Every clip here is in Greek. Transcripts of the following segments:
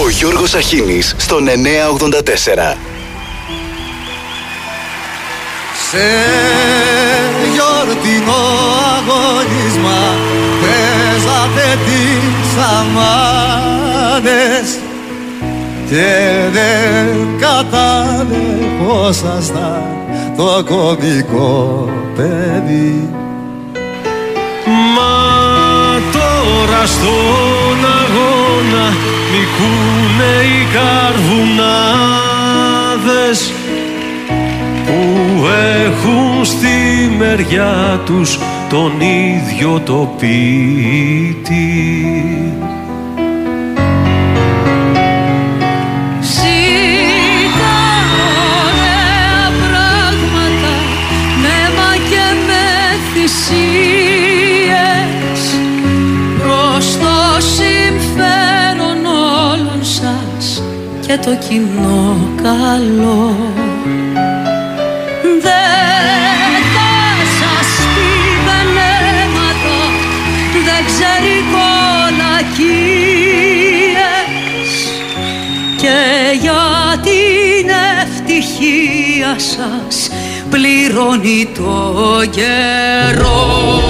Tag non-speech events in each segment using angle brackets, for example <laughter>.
Ο Γιώργος Αχίνης στον 984. Σε γιορτινό αγωνίσμα παίζατε τις αμάνες και δεν κατάλεχόσασταν το κομικό παιδί Μα τώρα στον αγώνα νικούνε οι καρβουνάδες που έχουν στη μεριά τους τον ίδιο το πίτι. Το κοινό καλό. Δεν θα σας πει venέματα, δεν ξέρει κολακίες και για την ευτυχία σας πληρώνει το καιρό.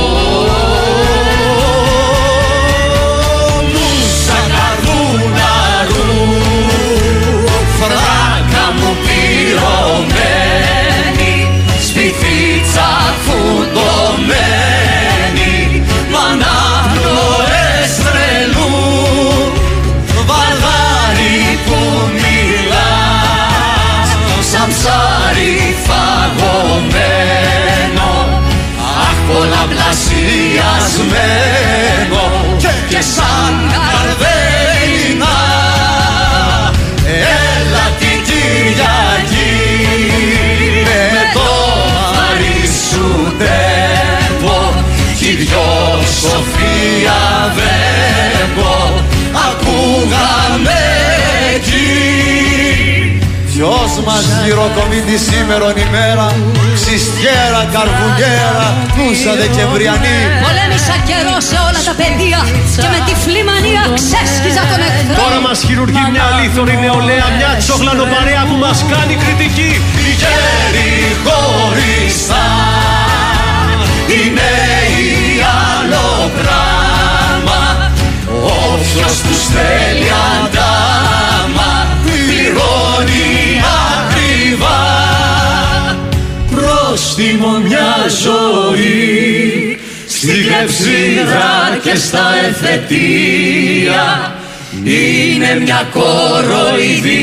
Ποιος μας γυροκομεί τη σήμερον ημέρα Ξυστιέρα, καρβουνιέρα, νούσα δεκεμβριανή Πολέμησα καιρό σε όλα τα πεδία και με τυφλή μανία ξέσκιζα τον εχθρό. Τώρα μας χειρουργεί μια αλήθωρη νεολαία, μια τσόγλανο παρέα που μας κάνει κριτική. Οι γέροι χωριστά Οι νέοι άλλο πράγμα Όποιος τους θέλει αντάμα Πληρώνει Πρόστιμο μια ζωή Στη κλεψίδρα και στα εφετεία Είναι μια κοροϊδία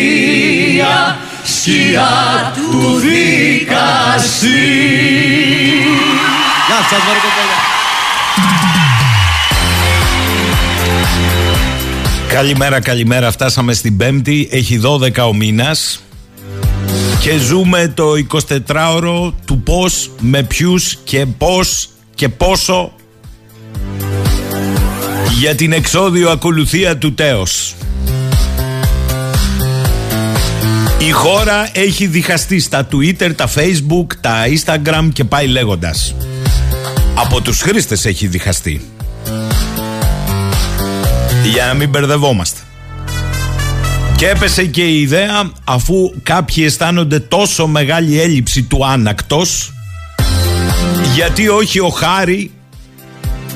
σκιά του δικαστή. Γεια σας μωρέ κοπέλα. Καλημέρα, καλημέρα. Φτάσαμε στην Πέμπτη. Έχει 12 ο μήνας. Και ζούμε το 24ωρο του πώς, με ποιους και πώς και πόσο για την εξόδιο ακολουθία του τέος. Η χώρα έχει διχαστεί στα Twitter, τα Facebook, τα Instagram και πάει λέγοντας. Από τους χρήστες έχει διχαστεί. Για να μην μπερδευόμαστε. Και έπεσε και η ιδέα αφού κάποιοι αισθάνονται τόσο μεγάλη έλλειψη του άνακτος γιατί όχι ο Χάρη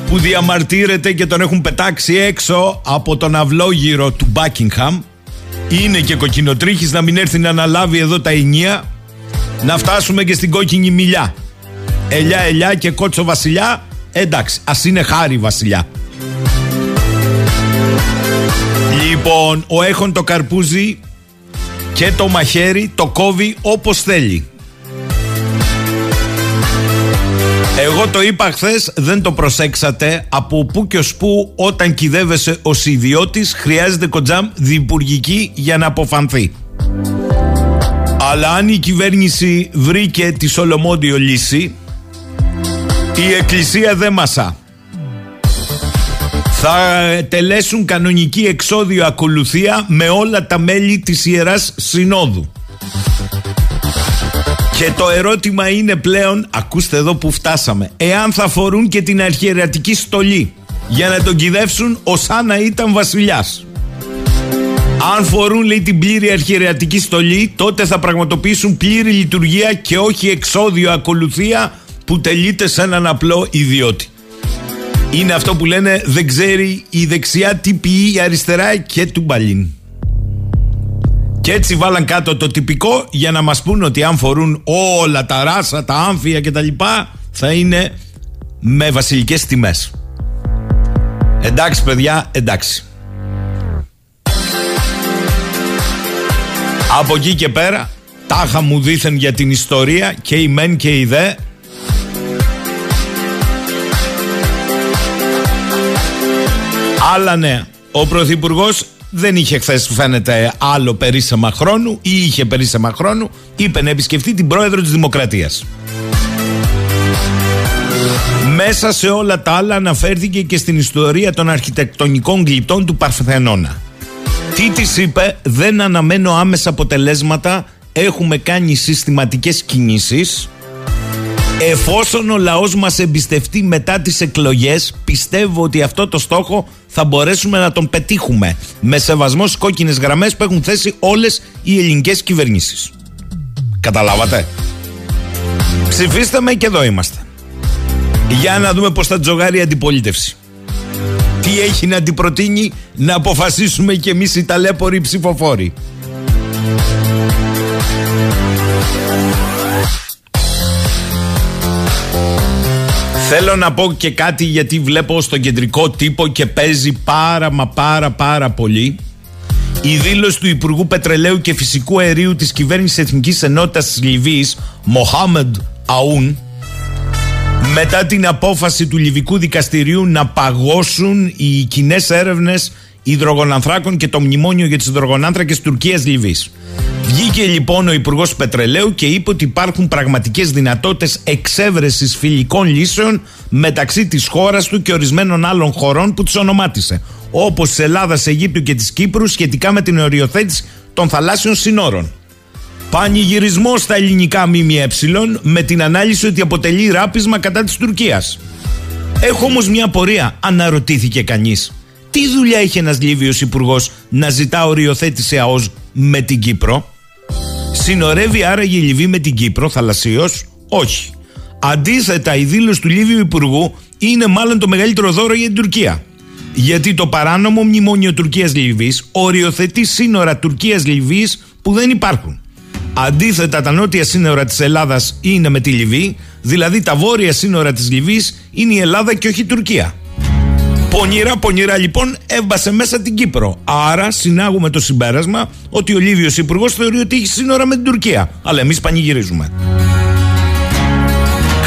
που διαμαρτύρεται και τον έχουν πετάξει έξω από τον αυλόγυρο του Μπάκιγχαμ είναι και κοκκινοτρίχης να μην έρθει να αναλάβει εδώ τα ενία να φτάσουμε και στην κόκκινη μιλιά. Ελιά ελιά και κότσο βασιλιά εντάξει ας είναι χάρη βασιλιά Λοιπόν, ο έχον το καρπούζι και το μαχαίρι το κόβει όπως θέλει. Εγώ το είπα χθες, δεν το προσέξατε. Από πού και ως πού όταν κυδεύεσαι ως ιδιώτης χρειάζεται κοντζάμ διπουργική για να αποφανθεί. Αλλά αν η κυβέρνηση βρήκε τη Σολομόντιο λύση, η εκκλησία δεν μασά θα τελέσουν κανονική εξόδιο ακολουθία με όλα τα μέλη της Ιεράς Συνόδου. Και το ερώτημα είναι πλέον, ακούστε εδώ που φτάσαμε, εάν θα φορούν και την αρχιερατική στολή για να τον κυδεύσουν ως αν να ήταν βασιλιάς. Αν φορούν λέει την πλήρη αρχιερεατική στολή τότε θα πραγματοποιήσουν πλήρη λειτουργία και όχι εξόδιο ακολουθία που τελείται σε έναν απλό ιδιώτη. Είναι αυτό που λένε δεν ξέρει η δεξιά τι πει η αριστερά και του μπαλίν. Και έτσι βάλαν κάτω το τυπικό για να μας πούν ότι αν φορούν όλα τα ράσα, τα άμφια και τα λοιπά θα είναι με βασιλικές τιμές. Εντάξει παιδιά, εντάξει. Από εκεί και πέρα, τάχα μου δήθεν για την ιστορία και η μεν και η δε. Άλλα νέα. Ο Πρωθυπουργός δεν είχε χθες, φαίνεται, άλλο περίσσεμα χρόνου ή είχε περίσσεμα χρόνου. Είπε να επισκεφτεί την πρόεδρο της Δημοκρατίας. Μέσα σε όλα τα άλλα αναφέρθηκε και στην ιστορία των αρχιτεκτονικών γλυπτών του Παρθενώνα. Τι της είπε, δεν αναμένω άμεσα αποτελέσματα, έχουμε κάνει συστηματικές κινήσεις. Εφόσον ο λαός μας εμπιστευτεί μετά τις εκλογές, πιστεύω ότι αυτό το στόχο θα μπορέσουμε να τον πετύχουμε με σεβασμό στις κόκκινες γραμμές που έχουν θέσει όλες οι ελληνικές κυβερνήσεις. Καταλάβατε; Ψηφίστε με και εδώ είμαστε. Για να δούμε πώς θα τζογάρει η αντιπολίτευση. Τι έχει να την προτείνει να αποφασίσουμε κι εμείς οι ταλέποροι ψηφοφόροι. Θέλω να πω και κάτι γιατί βλέπω στον κεντρικό τύπο και παίζει πάρα μα πάρα πάρα πολύ η δήλωση του Υπουργού Πετρελαίου και Φυσικού Αερίου της Κυβέρνησης Εθνικής Ενότητας της Λιβύης Μοχάμεντ Αούν μετά την απόφαση του Λιβικού Δικαστηρίου να παγώσουν οι κοινές έρευνες υδρογονανθράκων και το μνημόνιο για τις υδρογονάνθρακες Τουρκία-Λιβύη. Βγήκε λοιπόν ο Υπουργός Πετρελαίου και είπε ότι υπάρχουν πραγματικές δυνατότητες εξέβρεσης φιλικών λύσεων μεταξύ της χώρας του και ορισμένων άλλων χωρών που τις ονομάτισε. Όπως της Ελλάδας, Αιγύπτου και της Κύπρου σχετικά με την οριοθέτηση των θαλάσσιων συνόρων. Πανηγυρισμός στα ελληνικά ΜΜΕ με την ανάλυση ότι αποτελεί ράπισμα κατά της Τουρκίας. Έχω όμως μια πορεία, αναρωτήθηκε κανείς. Τι δουλειά είχε ένας Λίβιος υπουργός να ζητά οριοθέτηση ΑΟΣ με την Κύπρο; Συνορεύει άραγε η Λιβύη με την Κύπρο θαλασσίως. Όχι. Αντίθετα η δήλωση του Λίβιου Υπουργού είναι μάλλον το μεγαλύτερο δώρο για την Τουρκία. Γιατί το παράνομο μνημόνιο Τουρκίας-Λιβύης οριοθετεί σύνορα Τουρκίας-Λιβύης που δεν υπάρχουν. Αντίθετα, τα νότια σύνορα της Ελλάδας είναι με τη Λιβύη, δηλαδή τα βόρεια σύνορα της Λιβύης είναι η Ελλάδα και όχι η Τουρκία. Πονηρά, πονηρά λοιπόν έβασε μέσα την Κύπρο. Άρα συνάγουμε το συμπέρασμα ότι ο Λίβιος Υπουργός θεωρεί ότι έχει σύνορα με την Τουρκία. Αλλά εμείς πανηγυρίζουμε.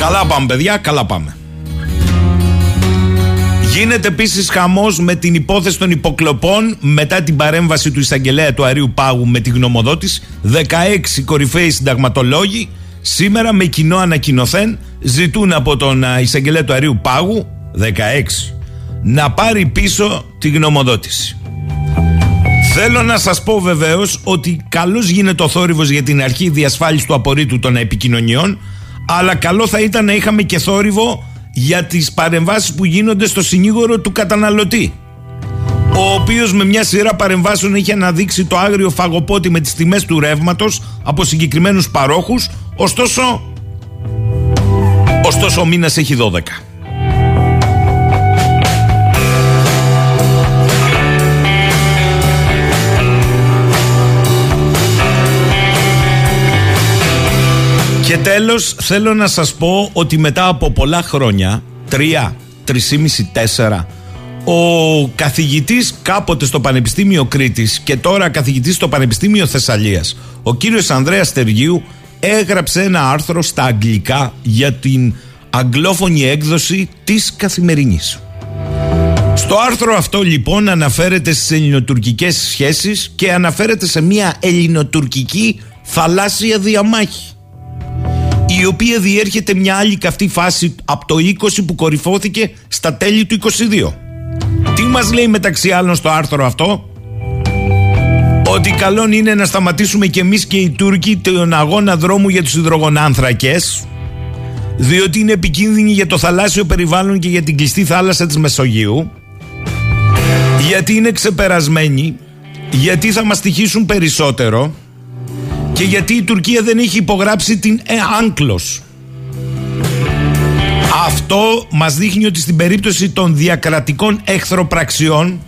Καλά πάμε, παιδιά, καλά πάμε. Γίνεται επίσης χαμός με την υπόθεση των υποκλοπών μετά την παρέμβαση του εισαγγελέα του Αρίου Πάγου με τη γνωμοδότηση. 16 κορυφαίοι συνταγματολόγοι σήμερα με κοινό ανακοινωθέν ζητούν από τον εισαγγελέα του Αρίου Πάγου 16 να πάρει πίσω τη γνωμοδότηση. Θέλω να σας πω βεβαίως ότι καλώς γίνεται ο θόρυβος για την αρχή διασφάλισης του απορρίτου των επικοινωνιών αλλά καλό θα ήταν να είχαμε και θόρυβο για τις παρεμβάσεις που γίνονται στο συνήγορο του καταναλωτή ο οποίος με μια σειρά παρεμβάσεων έχει αναδείξει το άγριο φαγοπότη με τις τιμές του ρεύματος από συγκεκριμένους παρόχους ωστόσο ωστόσο ο μήνας έχει 12 Και τέλος θέλω να σας πω ότι μετά από πολλά χρόνια, τρία, τρισήμιση, τέσσερα, ο καθηγητής κάποτε στο Πανεπιστήμιο Κρήτης και τώρα καθηγητής στο Πανεπιστήμιο Θεσσαλίας, ο κύριος Ανδρέας Στεργίου έγραψε ένα άρθρο στα αγγλικά για την αγγλόφωνη έκδοση της Καθημερινής. Στο άρθρο αυτό λοιπόν αναφέρεται στις ελληνοτουρκικές σχέσεις και αναφέρεται σε μια ελληνοτουρκική θαλάσσια διαμάχη η οποία διέρχεται μια άλλη καυτή φάση από το 20 που κορυφώθηκε στα τέλη του 22. Τι μας λέει μεταξύ άλλων στο άρθρο αυτό; Ότι καλό είναι να σταματήσουμε και εμείς και οι Τούρκοι τον αγώνα δρόμου για τους υδρογονάνθρακες διότι είναι επικίνδυνοι για το θαλάσσιο περιβάλλον και για την κλειστή θάλασσα της Μεσογείου γιατί είναι ξεπερασμένοι γιατί θα μας τυχήσουν περισσότερο και γιατί η Τουρκία δεν έχει υπογράψει την ΕΑΝΚΛΟΣ. Αυτό μας δείχνει ότι στην περίπτωση των διακρατικών εχθροπραξιών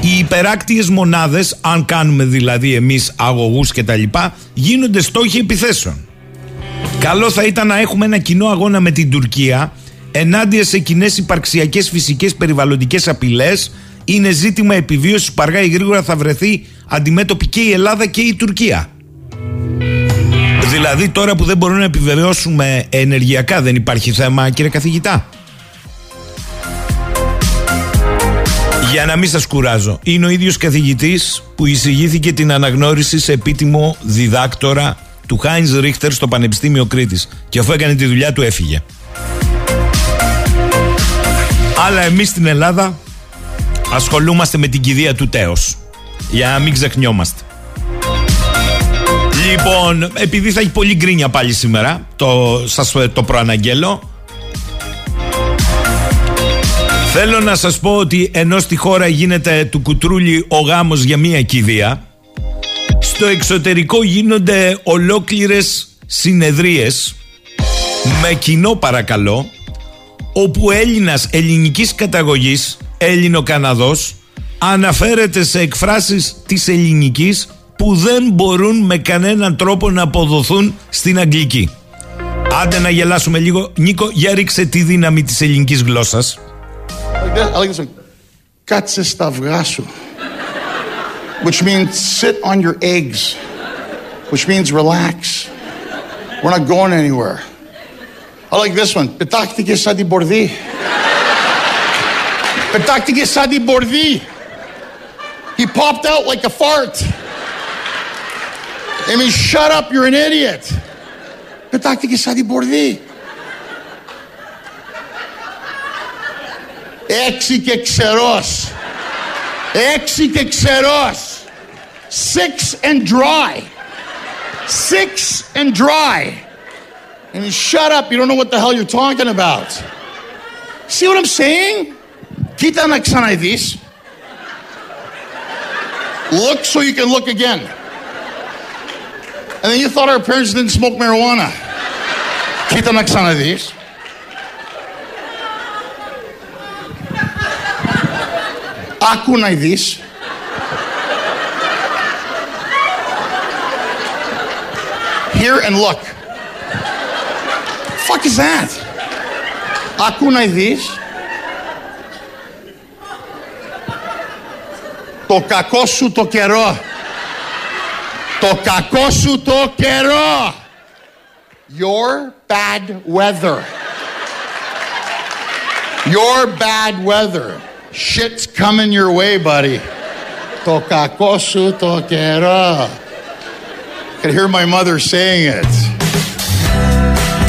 οι υπεράκτιες μονάδες, αν κάνουμε δηλαδή εμείς αγωγούς και τα λοιπά, γίνονται στόχοι επιθέσεων. Καλό θα ήταν να έχουμε ένα κοινό αγώνα με την Τουρκία ενάντια σε κοινέ υπαρξιακές φυσικές περιβαλλοντικές απειλές. Είναι ζήτημα επιβίωσης που αργά ή γρήγορα θα βρεθεί αντιμέτωπη και η Ελλάδα και η Τουρκία. Δηλαδή τώρα που δεν μπορούμε να επιβεβαιώσουμε ενεργειακά δεν υπάρχει θέμα κύριε καθηγητά. Για να μην σας κουράζω, είναι ο ίδιος καθηγητής που εισηγήθηκε την αναγνώριση σε επίτιμο διδάκτορα του Χάινς Ρίχτερ στο Πανεπιστήμιο Κρήτης και αφού έκανε τη δουλειά του έφυγε. Αλλά εμείς στην Ελλάδα ασχολούμαστε με την κηδεία του τέος για να μην ξεχνιόμαστε. Λοιπόν, επειδή θα έχει πολύ γκρίνια πάλι σήμερα, το, σας το προαναγγέλω, θέλω να σας πω ότι ενώ στη χώρα γίνεται του κουτρούλι ο γάμος για μία κηδεία, στο εξωτερικό γίνονται ολόκληρες συνεδρίες με κοινό παρακαλώ όπου Έλληνας ελληνικής καταγωγής, Έλληνο-Καναδός αναφέρεται σε εκφράσεις της ελληνικής που δεν μπορούν με κανέναν τρόπο να αποδοθούν στην αγγλική. Άντε να γελάσουμε λίγο. Νίκο, για ρίξε τη δύναμη της ελληνικής γλώσσας. Κάτσε στα αυγά σου. Which means sit on your eggs. Which means relax. We're not going anywhere. I like this one. Πετάχτηκες σαν την πορδί. Πετάχτηκες σαν την πορδί. He popped out like a fart. I mean, shut up, you're an idiot. Πετάχτηκε σαν την πορδί. Έξι και ξερός. Έξι και ξερός. Six and dry. Six and dry. I mean, shut up, you don't know what the hell you're talking about. See what I'm saying? Κοίτα να ξαναειδείς. Look so you can look again. And then you thought our parents didn't smoke marijuana. Κοίτα να ξαναδείς. Άκου να δεις. Hear and look. Fuck is that? Άκου να δεις. Το κακό σου το καιρό. Το κακό σου το καιρό. Your bad weather. Your bad weather. Shit's coming your way, buddy. Το κακό σου το καιρό. I can hear my mother saying it.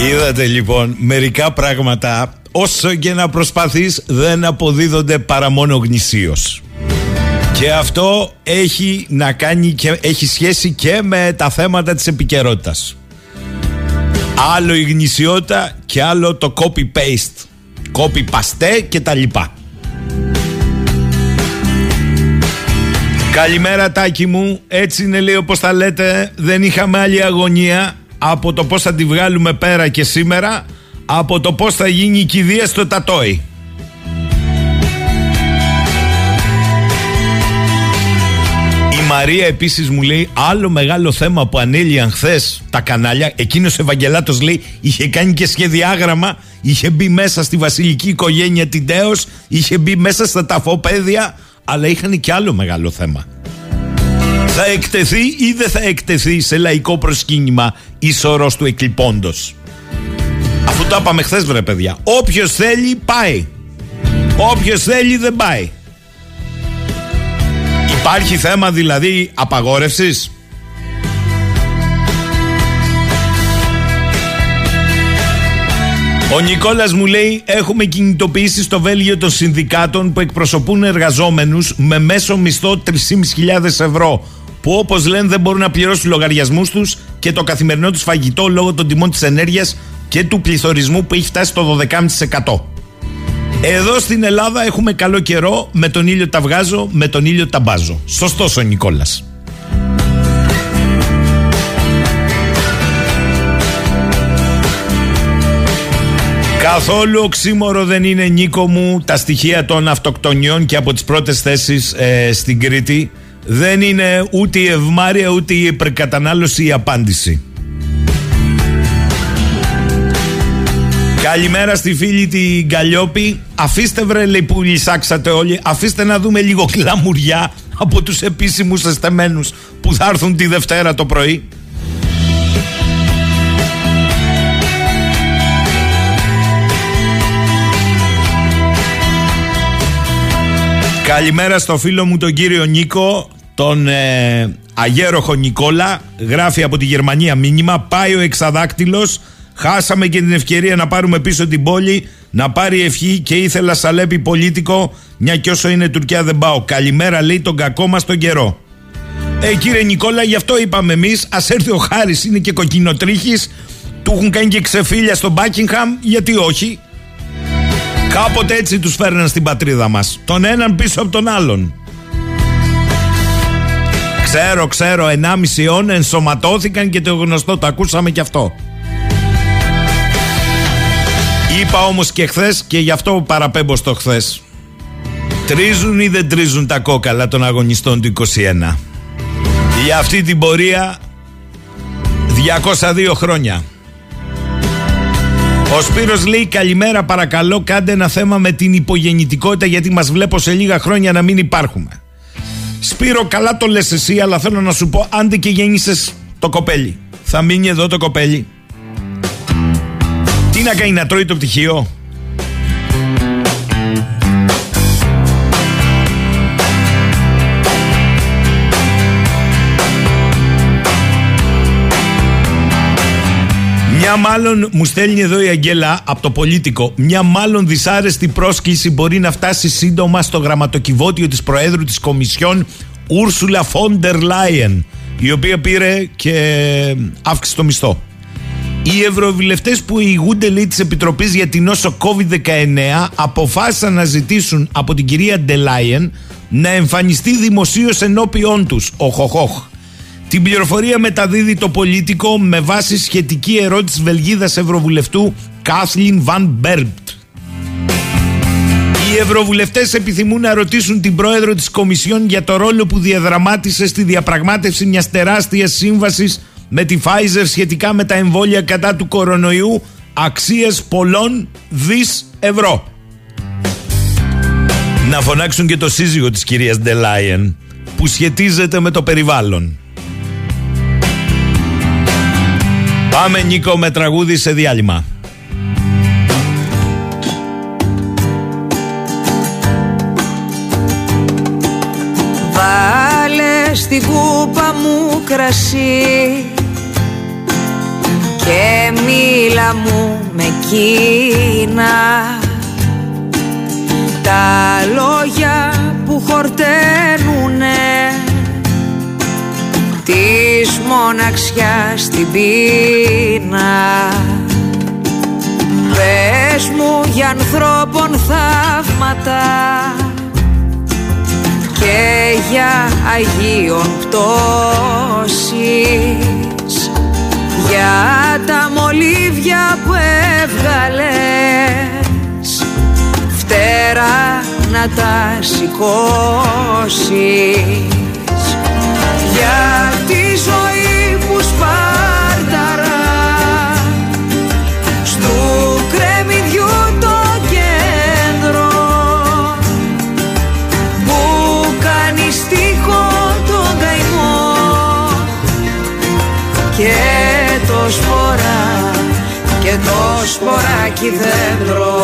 Είδατε λοιπόν μερικά πράγματα όσο και να προσπαθείς δεν αποδίδονται παρά μόνο γνησίως. Και αυτό έχει να κάνει και έχει σχέση και με τα θέματα της επικαιρότητας. Άλλο η γνησιότητα και άλλο το copy-paste. Copy-paste και τα λοιπά. Καλημέρα Τάκη μου, έτσι είναι λέει όπως τα λέτε, δεν είχαμε άλλη αγωνία από το πώς θα τη βγάλουμε πέρα και σήμερα, από το πώς θα γίνει η κηδεία στο Τατόι. Μαρία επίσης μου λέει άλλο μεγάλο θέμα που ανέλυαν χθες τα κανάλια. Εκείνος ο Ευαγγελάτος λέει είχε κάνει και σχεδιάγραμμα, είχε μπει μέσα στη βασιλική οικογένεια την Τέος, είχε μπει μέσα στα ταφοπέδια, αλλά είχαν και άλλο μεγάλο θέμα. Θα εκτεθεί ή δεν θα εκτεθεί σε λαϊκό προσκύνημα η σωρός του εκλειπώντος. Αφού το είπαμε χθες, βρε παιδιά. Όποιος θέλει, πάει. Όποιος θέλει, δεν πάει. Υπάρχει θέμα δηλαδή απαγόρευσης; Ο Νικόλας μου λέει έχουμε κινητοποιήσει στο Βέλγιο των συνδικάτων που εκπροσωπούν εργαζόμενους με μέσο μισθό 3.500 ευρώ που όπως λένε δεν μπορούν να πληρώσουν λογαριασμούς τους και το καθημερινό τους φαγητό λόγω των τιμών της ενέργειας και του πληθωρισμού που έχει φτάσει στο 12,5%. Εδώ στην Ελλάδα έχουμε καλό καιρό, με τον ήλιο τα βγάζω, με τον ήλιο τα μπάζω. Σωστός ο Νικόλας. Καθόλου οξύμορο δεν είναι Νίκο μου τα στοιχεία των αυτοκτονιών και από τις πρώτες θέσεις ε, στην Κρήτη. Δεν είναι ούτε η ευμάρεια ούτε η υπερκατανάλωση η απάντηση. Καλημέρα στη φίλη την Καλλιόπη. Αφήστε βρε λέει που λυσάξατε όλοι. Αφήστε να δούμε λίγο κλαμουριά από τους επίσημους εστεμένους που θα έρθουν τη Δευτέρα το πρωί. Καλημέρα στο φίλο μου τον κύριο Νίκο, τον ε, αγέροχο Νικόλα. Γράφει από τη Γερμανία μήνυμα. Πάει ο εξαδάκτυλος. Χάσαμε και την ευκαιρία να πάρουμε πίσω την πόλη. Να πάρει ευχή και ήθελα σαλέπι πολίτικο. Μια κι όσο είναι Τουρκία δεν πάω. Καλημέρα λέει τον κακό μας τον καιρό. Ε, κύριε Νικόλα, γι' αυτό είπαμε εμείς. Α έρθει ο Χάρης, είναι και κοκκινοτρίχη. Του έχουν κάνει και ξεφύλια στο Μπάκιγχαμ. Γιατί όχι. Κάποτε έτσι τους φέρναν στην πατρίδα μας. Τον έναν πίσω από τον άλλον. Ξέρω, ξέρω, 1,5 αιώνα ενσωματώθηκαν και το γνωστό, το ακούσαμε κι αυτό. Είπα όμως και χθες και γι' αυτό παραπέμπω στο χθες. Τρίζουν ή δεν τρίζουν τα κόκαλα των αγωνιστών του 21. Για αυτή την πορεία 202 χρόνια. Ο Σπύρος λέει καλημέρα παρακαλώ κάντε ένα θέμα με την υπογεννητικότητα γιατί μας βλέπω σε λίγα χρόνια να μην υπάρχουμε. Σπύρο καλά το λες εσύ αλλά θέλω να σου πω άντε και γέννησες το κοπέλι. Θα μείνει εδώ το κοπέλι. Τι να κάνει να τρώει το πτυχίο. Μια μάλλον, μου στέλνει εδώ η Αγγέλα από το Πολίτικο, μια μάλλον δυσάρεστη πρόσκληση μπορεί να φτάσει σύντομα στο γραμματοκιβώτιο της Προέδρου της Κομισιόν Ούρσουλα Φόντερ Λάιεν, η οποία πήρε και αύξησε το μισθό. Οι ευρωβουλευτές που ηγούνται λέει της Επιτροπής για την νόσο COVID-19 αποφάσισαν να ζητήσουν από την κυρία Ντελάιεν να εμφανιστεί δημοσίως ενώπιον τους. Οχοχοχ. Την πληροφορία μεταδίδει το πολίτικο με βάση σχετική ερώτηση Βελγίδας Ευρωβουλευτού Κάθλιν Βαν Μπέρμπτ. Οι Ευρωβουλευτές επιθυμούν να ρωτήσουν την πρόεδρο της Κομισιόν για το ρόλο που διαδραμάτισε στη διαπραγμάτευση μιας τεράστιας σύμβασης με τη Pfizer σχετικά με τα εμβόλια κατά του κορονοϊού αξίες πολλών δις ευρώ. Να φωνάξουν και το σύζυγο της κυρίας Ντελάιεν που σχετίζεται με το περιβάλλον. Πάμε Νίκο με τραγούδι σε διάλειμμα. Βάλε στην κούπα μου κρασί και μίλα μου με κίνα τα λόγια που χορταίνουνε της μοναξιάς στην πείνα. Πες μου για ανθρώπων θαύματα και για Αγίων πτώσεις για τα μολύβια που έβγαλες φτερά να τα σηκώσεις. Για τη ζωή σποράκι δέντρο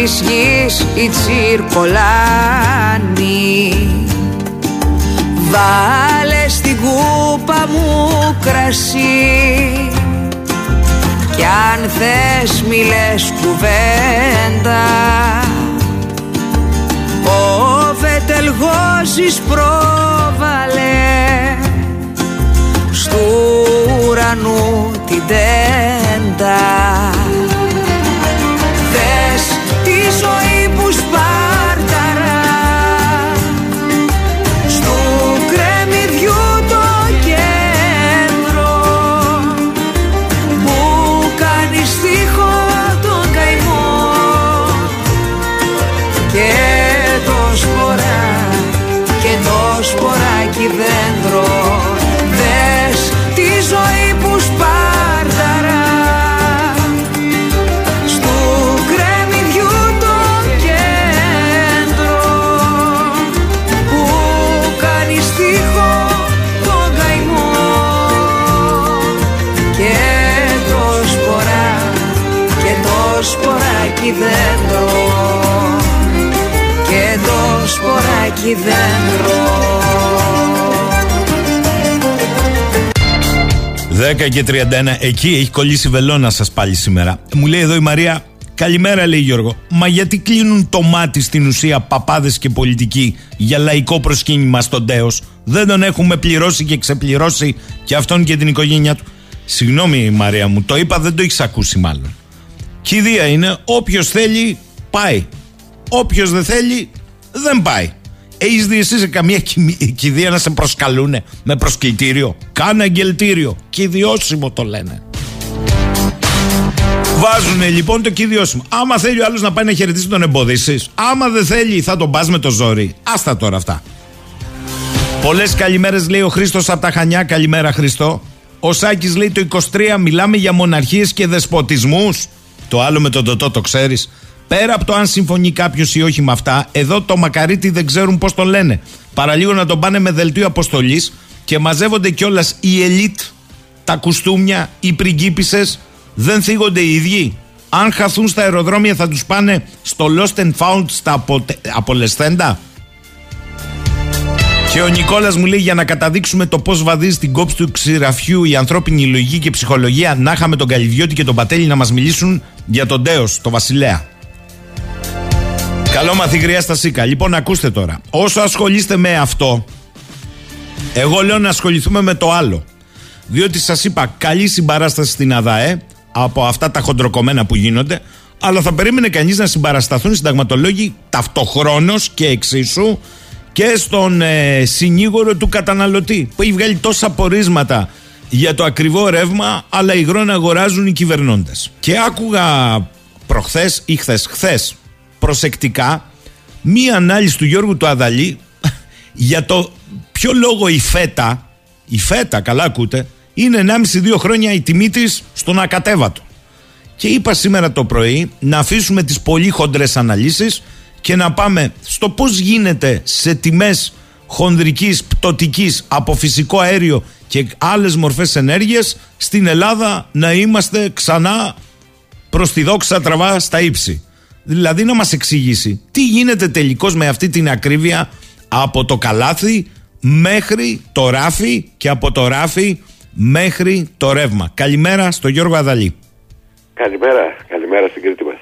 της γης η τσιρκολάνη. Βάλε στην κούπα μου κρασί κι αν θες μη λες κουβέντα. Ο Βετελγόζης πρόβαλε Στου ουρανού την τέντα 10 και 31, εκεί έχει κολλήσει βελόνα σας πάλι σήμερα. Μου λέει εδώ η Μαρία, Καλημέρα, λέει Γιώργο. Μα γιατί κλείνουν το μάτι στην ουσία παπάδες και πολιτικοί για λαϊκό προσκύνημα στον Τέος; Δεν τον έχουμε πληρώσει και ξεπληρώσει και αυτόν και την οικογένειά του. Συγγνώμη, Μαρία μου, το είπα, δεν το έχεις ακούσει μάλλον. Κηδεία είναι, όποιος θέλει, πάει. Όποιος δεν θέλει, δεν πάει. Έχει δει εσύ σε καμία κοιμη- κηδεία να σε προσκαλούνε με προσκλητήριο. Κάνε αγγελτήριο. Κηδιώσιμο το λένε. Βάζουνε λοιπόν το κηδιώσιμο. Άμα θέλει ο άλλος να πάει να χαιρετήσει τον εμποδίσει, άμα δεν θέλει θα τον πας με το ζόρι. Άστα τώρα αυτά. Πολλές καλημέρες λέει ο Χρήστος από τα Χανιά. Καλημέρα, Χριστό. Ο Σάκης λέει το 23 μιλάμε για μοναρχίες και δεσποτισμούς. Το άλλο με τον Τωτό το ξέρεις. Πέρα από το αν συμφωνεί κάποιος ή όχι με αυτά, εδώ το μακαρίτι δεν ξέρουν πώς τον λένε. Παραλίγο να τον πάνε με δελτίο αποστολής και μαζεύονται κιόλας οι ελίτ, τα κουστούμια, οι πριγκίπισσες. Δεν θίγονται οι ίδιοι. Αν χαθούν στα αεροδρόμια θα τους πάνε στο Lost and Found στα αποτε... απολεσθέντα. Και ο Νικόλας μου λέει για να καταδείξουμε το πώς βαδίζει την κόψη του ξηραφιού η ανθρώπινη λογική και ψυχολογία να είχαμε τον Καλυδιώτη και τον Πατέλη να μας μιλήσουν για τον Τέος, τον Βασιλέα. Καλό μαθηγριά στα ΣΥΚΑ. Λοιπόν, ακούστε τώρα. Όσο ασχολείστε με αυτό, εγώ λέω να ασχοληθούμε με το άλλο. Διότι σας είπα, καλή συμπαράσταση στην ΑΔΑΕ από αυτά τα χοντροκομμένα που γίνονται, αλλά θα περίμενε κανείς να συμπαρασταθούν οι συνταγματολόγοι ταυτοχρόνως και εξίσου και στον ε, συνήγορο του καταναλωτή που έχει βγάλει τόσα πορίσματα για το ακριβό ρεύμα, αλλά υγρό να αγοράζουν οι κυβερνώντες. Και άκουγα προχθές ή χθες, χθες προσεκτικά μία ανάλυση του Γιώργου του Αδαλή για το ποιο λόγο η φέτα, η φέτα καλά ακούτε, είναι 1,5-2 χρόνια η τιμή της στον ακατέβατο. Και είπα σήμερα το πρωί να αφήσουμε τις πολύ χοντρές αναλύσεις και να πάμε στο πώς γίνεται σε τιμές χονδρικής, πτωτικής από φυσικό αέριο και άλλες μορφές ενέργειας στην Ελλάδα να είμαστε ξανά προς τη δόξα τραβά στα ύψη. Δηλαδή να μας εξηγήσει τι γίνεται τελικώς με αυτή την ακρίβεια από το καλάθι μέχρι το ράφι και από το ράφι μέχρι το ρεύμα. Καλημέρα στο Γιώργο Αδαλή. Καλημέρα, καλημέρα στην Κρήτη μας.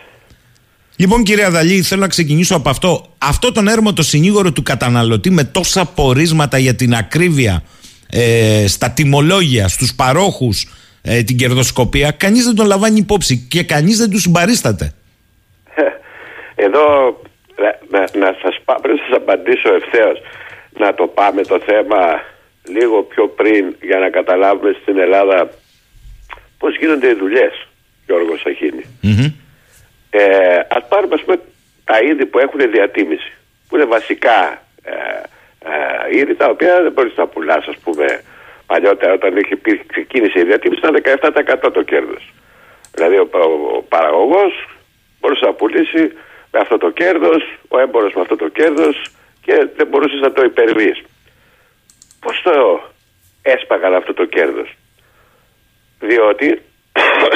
Λοιπόν, κύριε Αδαλή, θέλω να ξεκινήσω από αυτό. Αυτό τον έρμο το συνήγορο του καταναλωτή με τόσα πορίσματα για την ακρίβεια ε, στα τιμολόγια, στους παρόχους, ε, την κερδοσκοπία, κανείς δεν τον λαμβάνει υπόψη και κανείς δεν του συμπαρίσταται. Εδώ να, να, να σας πά, πριν σας απαντήσω ευθέως να το πάμε το θέμα λίγο πιο πριν για να καταλάβουμε στην Ελλάδα πώς γίνονται οι δουλειές Γιώργος Σαχίνη. Ε, ας πάρουμε ας πούμε τα είδη που έχουν διατίμηση που είναι βασικά ε, ε, είδη τα οποία δεν μπορείς να πουλάς ας πούμε παλιότερα όταν είχε πει, ξεκίνησε η διατίμηση ήταν 17% το κέρδος. Δηλαδή ο, ο, ο παραγωγός μπορούσε να πουλήσει με αυτό το κέρδος, ο έμπορος με αυτό το κέρδος και δεν μπορούσες να το υπερβείς. Πώς το έσπαγαν αυτό το κέρδος; Διότι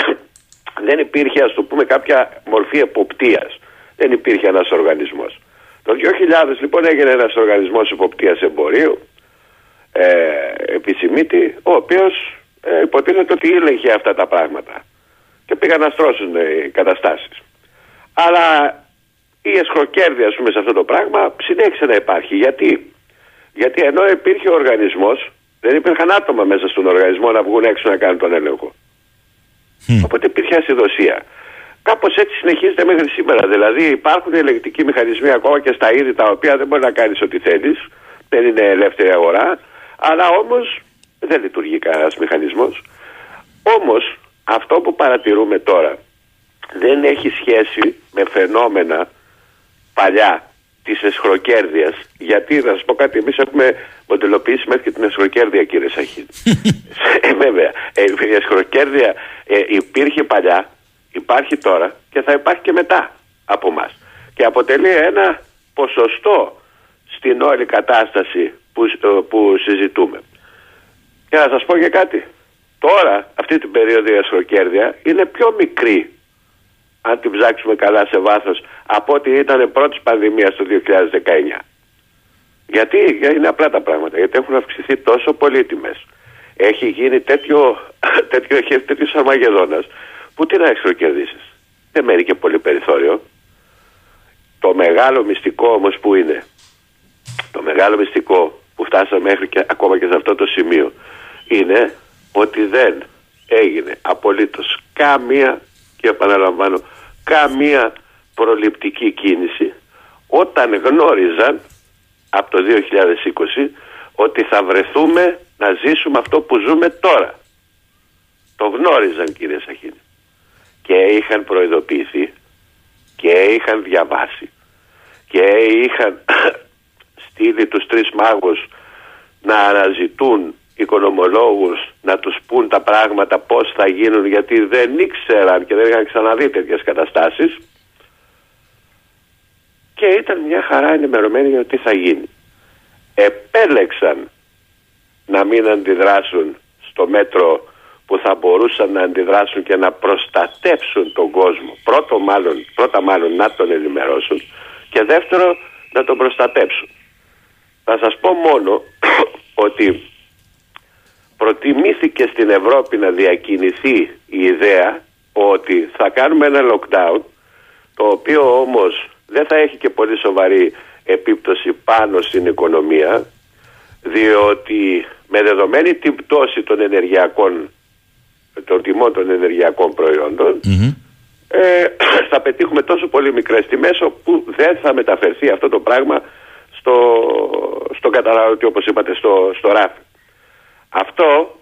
<coughs> δεν υπήρχε ας το πούμε κάποια μορφή εποπτείας. δεν υπήρχε ένας οργανισμός. Το 2000 λοιπόν έγινε ένας οργανισμός υποπτίας εμπορίου ε, επισημίτη, ο οποίος ε, υποτίθεται ότι ήλεγχε αυτά τα πράγματα και πήγαν να στρώσουν οι καταστάσεις. Αλλά η εσχροκέρδη ας πούμε σε αυτό το πράγμα συνέχισε να υπάρχει. Γιατί, Γιατί ενώ υπήρχε ο οργανισμός δεν υπήρχαν άτομα μέσα στον οργανισμό να βγουν έξω να κάνουν τον έλεγχο. Οπότε υπήρχε ασυδοσία. Κάπως έτσι συνεχίζεται μέχρι σήμερα. Δηλαδή υπάρχουν ελεγκτικοί μηχανισμοί ακόμα και στα είδη τα οποία δεν μπορεί να κάνεις ό,τι θέλεις. Δεν είναι ελεύθερη αγορά. Αλλά όμως δεν λειτουργεί κανένας μηχανισμός. Όμως αυτό που παρατηρούμε τώρα δεν έχει σχέση με φαινόμενα παλιά της εσχροκέρδεια. Γιατί να σας πω κάτι, εμείς έχουμε μοντελοποιήσει μέχρι και την εσχροκέρδεια, κύριε Σαχίδη. <laughs> ε, βέβαια. Ε, η εσχροκέρδεια ε, υπήρχε παλιά, υπάρχει τώρα και θα υπάρχει και μετά από εμά. Και αποτελεί ένα ποσοστό στην όλη κατάσταση που, που συζητούμε. Και να σας πω και κάτι. Τώρα, αυτή την περίοδο η ασχροκέρδεια είναι πιο μικρή αν την ψάξουμε καλά σε βάθος από ό,τι ήταν πρώτη πανδημίας το 2019. Γιατί, γιατί είναι απλά τα πράγματα, γιατί έχουν αυξηθεί τόσο πολύ οι τιμές. Έχει γίνει τέτοιο, <coughs> τέτοιο, τέτοιο αρμαγεδόνας που τι να εξοκερδίσεις. Δεν μένει και πολύ περιθώριο. Το μεγάλο μυστικό όμως που είναι, το μεγάλο μυστικό που φτάσαμε μέχρι και ακόμα και σε αυτό το σημείο είναι ότι δεν έγινε απολύτως καμία και επαναλαμβάνω καμία προληπτική κίνηση όταν γνώριζαν από το 2020 ότι θα βρεθούμε να ζήσουμε αυτό που ζούμε τώρα. Το γνώριζαν κύριε Σαχίνη και είχαν προειδοποιηθεί και είχαν διαβάσει και είχαν <coughs> στείλει τους τρεις μάγους να αναζητούν οικονομολόγους να τους πούν τα πράγματα πώς θα γίνουν γιατί δεν ήξεραν και δεν είχαν ξαναδεί τέτοιες καταστάσεις και ήταν μια χαρά ενημερωμένοι για το τι θα γίνει. Επέλεξαν να μην αντιδράσουν στο μέτρο που θα μπορούσαν να αντιδράσουν και να προστατεύσουν τον κόσμο. Πρώτο μάλλον, πρώτα μάλλον να τον ενημερώσουν και δεύτερο να τον προστατέψουν. Θα σας πω μόνο <coughs> ότι προτιμήθηκε στην Ευρώπη να διακινηθεί η ιδέα ότι θα κάνουμε ένα lockdown το οποίο όμως δεν θα έχει και πολύ σοβαρή επίπτωση πάνω στην οικονομία διότι με δεδομένη την πτώση των ενεργειακών των τιμών των ενεργειακών ε, <clears throat> θα πετύχουμε τόσο πολύ μικρές τιμές όπου δεν θα μεταφερθεί αυτό το πράγμα στο, στον καταναλωτή όπως είπατε στο, στο ράφι. Αυτό,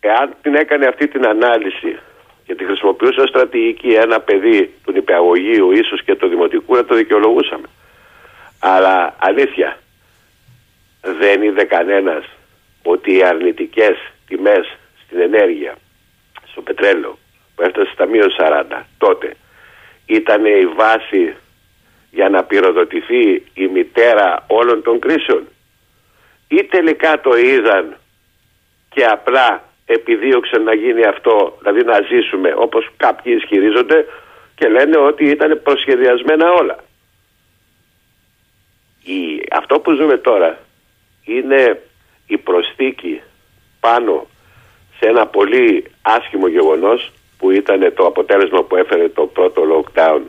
εάν την έκανε αυτή την ανάλυση και τη χρησιμοποιούσε ως στρατηγική ένα παιδί του νηπιαγωγείου ίσως και του δημοτικού να το δικαιολογούσαμε. Αλλά αλήθεια, δεν είδε κανένας ότι οι αρνητικές τιμές στην ενέργεια, στο πετρέλαιο που έφτασε στα μείον 40 τότε ήταν η βάση για να πυροδοτηθεί η μητέρα όλων των κρίσεων ή τελικά το είδαν και απλά επιδίωξαν να γίνει αυτό, δηλαδή να ζήσουμε όπως κάποιοι ισχυρίζονται και λένε ότι ήταν προσχεδιασμένα όλα. Η, αυτό που ζούμε τώρα είναι η προσθήκη πάνω σε ένα πολύ άσχημο γεγονός που ήταν το αποτέλεσμα που έφερε το πρώτο lockdown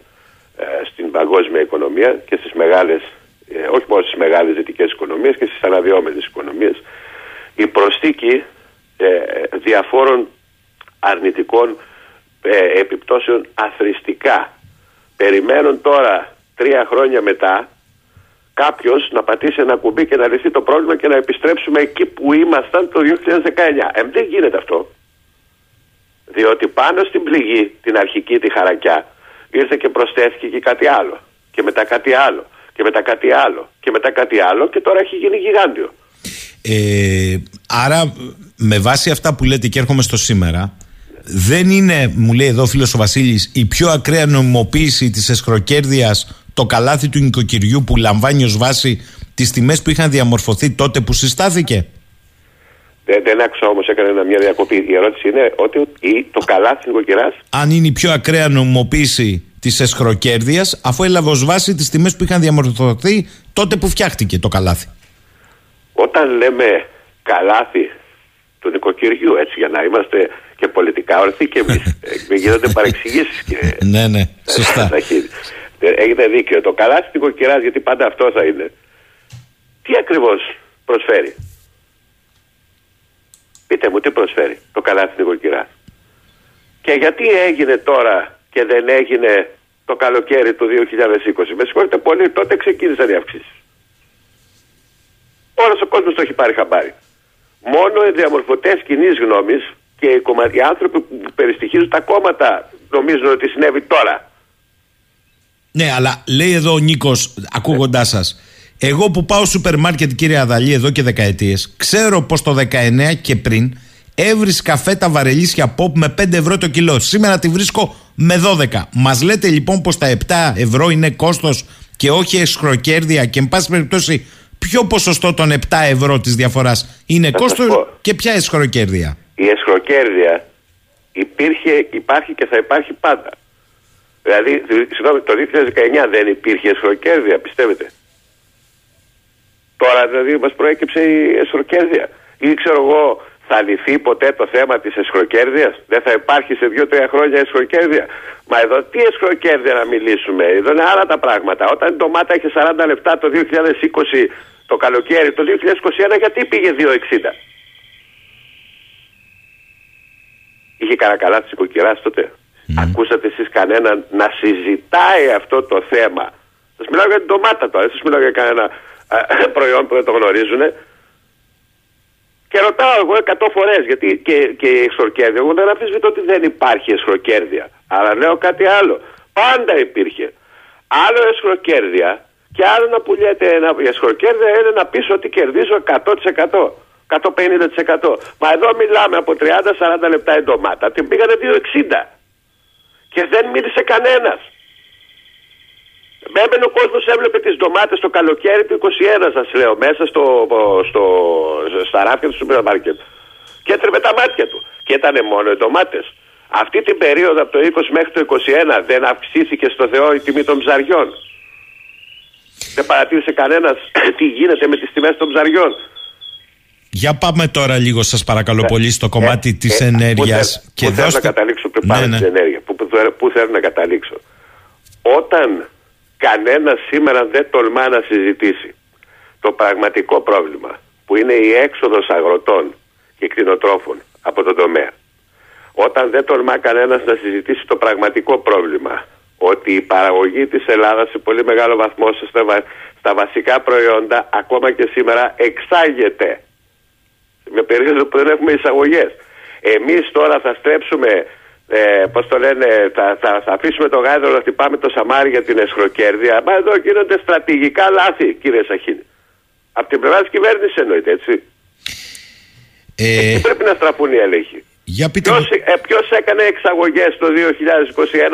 ε, στην παγκόσμια οικονομία και στις μεγάλες, ε, όχι μόνο στις μεγάλες δυτικές οικονομίες και στις αναδυόμενες οικονομίες η προσθήκη ε, διαφόρων αρνητικών ε, επιπτώσεων αθρηστικά. Περιμένουν τώρα τρία χρόνια μετά κάποιος να πατήσει ένα κουμπί και να λυθεί το πρόβλημα και να επιστρέψουμε εκεί που ήμασταν το 2019. Ε, δεν γίνεται αυτό. Διότι πάνω στην πληγή, την αρχική, τη χαρακιά, ήρθε και προσθέθηκε και κάτι άλλο. Και μετά κάτι άλλο. Και μετά κάτι άλλο. Και μετά κάτι άλλο. Και τώρα έχει γίνει γιγάντιο. Ε, άρα με βάση αυτά που λέτε και έρχομαι στο σήμερα δεν είναι, μου λέει εδώ ο φίλος ο Βασίλης η πιο ακραία νομιμοποίηση της εσχροκέρδειας το καλάθι του νοικοκυριού που λαμβάνει ως βάση τις τιμές που είχαν διαμορφωθεί τότε που συστάθηκε; Δεν, δεν άκουσα όμως, έκανε μια διακοπή. Η ερώτηση είναι ότι το καλάθι νοικοκυρά. Αν είναι η πιο ακραία νομιμοποίηση της εσχροκέρδειας, αφού έλαβε ως βάση τις τιμές που είχαν διαμορφωθεί τότε που φτιάχτηκε το καλάθι. Όταν λέμε καλάθι του νοικοκυριού, έτσι για να είμαστε και πολιτικά ορθοί και εμείς. <laughs> Μην γίνονται παρεξηγήσεις, κύριε. <laughs> ναι, ναι, σωστά. Έχετε δίκιο. Το καλάθι του νοικοκυράς, γιατί πάντα αυτό θα είναι. Τι ακριβώς προσφέρει; Πείτε μου τι προσφέρει το καλάθι του νοικοκυράς; Και γιατί έγινε τώρα και δεν έγινε το καλοκαίρι του 2020. Με συγχωρείτε πολύ, τότε ξεκίνησαν οι αυξήσεις. Όλος ο κόσμος το έχει πάρει χαμπάρι. Μόνο οι διαμορφωτές κοινής γνώμης και οι, κομμα... οι άνθρωποι που περιστοιχίζουν τα κόμματα νομίζουν ότι συνέβη τώρα. Ναι, αλλά λέει εδώ ο Νίκος, ακούγοντάς ναι. σας, εγώ που πάω σούπερ μάρκετ, κύριε Αδαλή, εδώ και δεκαετίες, ξέρω πως το 19 και πριν έβρισκα φέτα βαρελίσια πόπ με 5 ευρώ το κιλό. Σήμερα τη βρίσκω με 12. Μας λέτε λοιπόν πως τα 7 ευρώ είναι κόστος και όχι εσχροκέρδεια και, εν πάση περιπτώσει, ποιο ποσοστό των 7 ευρώ της διαφοράς είναι κόστος και ποια εσχροκέρδεια; Η εσχροκέρδεια υπήρχε, υπάρχει και θα υπάρχει πάντα. Δηλαδή, συγγνώμη, το 2019 δεν υπήρχε εσχροκέρδεια, πιστεύετε; Τώρα δηλαδή μας προέκυψε η εσχροκέρδεια. Ή ξέρω εγώ, θα λυθεί ποτέ το θέμα της εσχροκέρδεια. Δεν θα υπάρχει σε δύο-τρία χρόνια εσχροκέρδεια; Μα εδώ τι εσχροκέρδεια να μιλήσουμε; Εδώ είναι άλλα τα πράγματα. Όταν η ντομάτα είχε 40 λεπτά το 2020 το καλοκαίρι, το 2021 γιατί πήγε 2,60. Είχε καλά τη οικοκυρά τότε. Ακούσατε εσείς κανέναν να συζητάει αυτό το θέμα. Σας μιλάω για την ντομάτα τώρα, δεν σας μιλάω για κανένα <laughs> προϊόν που δεν το γνωρίζουν. Και ρωτάω εγώ εκατό φορές γιατί και, και η εσχροκέρδεια. Εγώ δεν αμφισβητώ ότι δεν υπάρχει εσχροκέρδεια. Αλλά λέω κάτι άλλο. Πάντα υπήρχε. Άλλο εσχροκέρδεια και άλλο να πουλιέται ένα. Η εσχροκέρδεια είναι να πεις ότι κερδίζω 100%. 150%. Μα εδώ μιλάμε από 30-40 λεπτά η ντομάτα. Την πήγανε 2,60. Και δεν μίλησε κανένας. Έμενε ο κόσμος έβλεπε τις ντομάτες το καλοκαίρι του 21, σας λέω, μέσα στο, στο, στα ράφια του σούπερ μάρκετ. Και έτρεπε τα μάτια του. Και ήταν μόνο οι ντομάτες. Αυτή την περίοδο από το 20 μέχρι το 21 δεν αυξήθηκε στο Θεό η τιμή των ψαριών. Δεν παρατήρησε κανένας <clears throat> τι γίνεται με τις τιμές των ψαριών. Για πάμε τώρα λίγο σας παρακαλώ ναι. πολύ στο κομμάτι ε, της ε, ενέργειας. Που, θέλω να καταλήξω πριν ναι, ναι. στην ενέργεια. Πού, που θέλω να καταλήξω. Όταν κανένας σήμερα δεν τολμά να συζητήσει το πραγματικό πρόβλημα που είναι η έξοδος αγροτών και κτηνοτρόφων από τον τομέα. Όταν δεν τολμά κανένας να συζητήσει το πραγματικό πρόβλημα ότι η παραγωγή της Ελλάδας σε πολύ μεγάλο βαθμό στα, στα βασικά προϊόντα ακόμα και σήμερα εξάγεται με περίοδο που δεν έχουμε εισαγωγές. Εμείς τώρα θα στρέψουμε ε, Πώς το λένε, θα, θα, θα αφήσουμε το γάιδρο να χτυπάμε το σαμάρι για την εσχροκέρδεια. Μα εδώ γίνονται στρατηγικά λάθη, κύριε Σαχίνη. Από την πλευρά της κυβέρνησης εννοείται, έτσι. Ε... πρέπει να στραφούν οι έλεγχοι. Για πείτε... Ποιος, ε, έκανε εξαγωγές το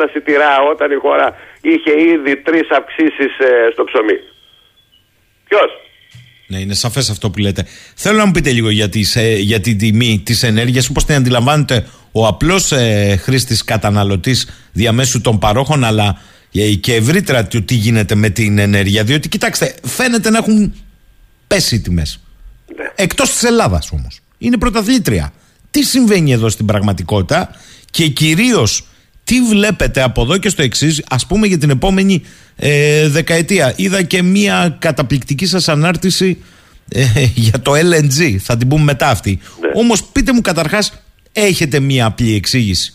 2021 στη Τυρά όταν η χώρα είχε ήδη τρεις αυξήσεις ε, στο ψωμί; Ποιος; Ναι, είναι σαφές αυτό που λέτε. Θέλω να μου πείτε λίγο για, τις, ε, για την τιμή της ενέργειας, όπως την αντιλαμβάνεται ο απλός ε, χρήστης καταναλωτής διαμέσου των παρόχων, αλλά ε, και ευρύτερα το τι γίνεται με την ενέργεια. Διότι κοιτάξτε, φαίνεται να έχουν πέσει οι τιμές. Ναι. Εκτός της Ελλάδας όμως. Είναι πρωταθλήτρια. Τι συμβαίνει εδώ στην πραγματικότητα και κυρίως τι βλέπετε από εδώ και στο εξής, ας πούμε για την επόμενη ε, δεκαετία. Είδα και μία καταπληκτική σας ανάρτηση ε, <laughs> για το LNG. Θα την πούμε μετά αυτή. Ναι. Όμως πείτε μου καταρχάς, έχετε μία απλή εξήγηση.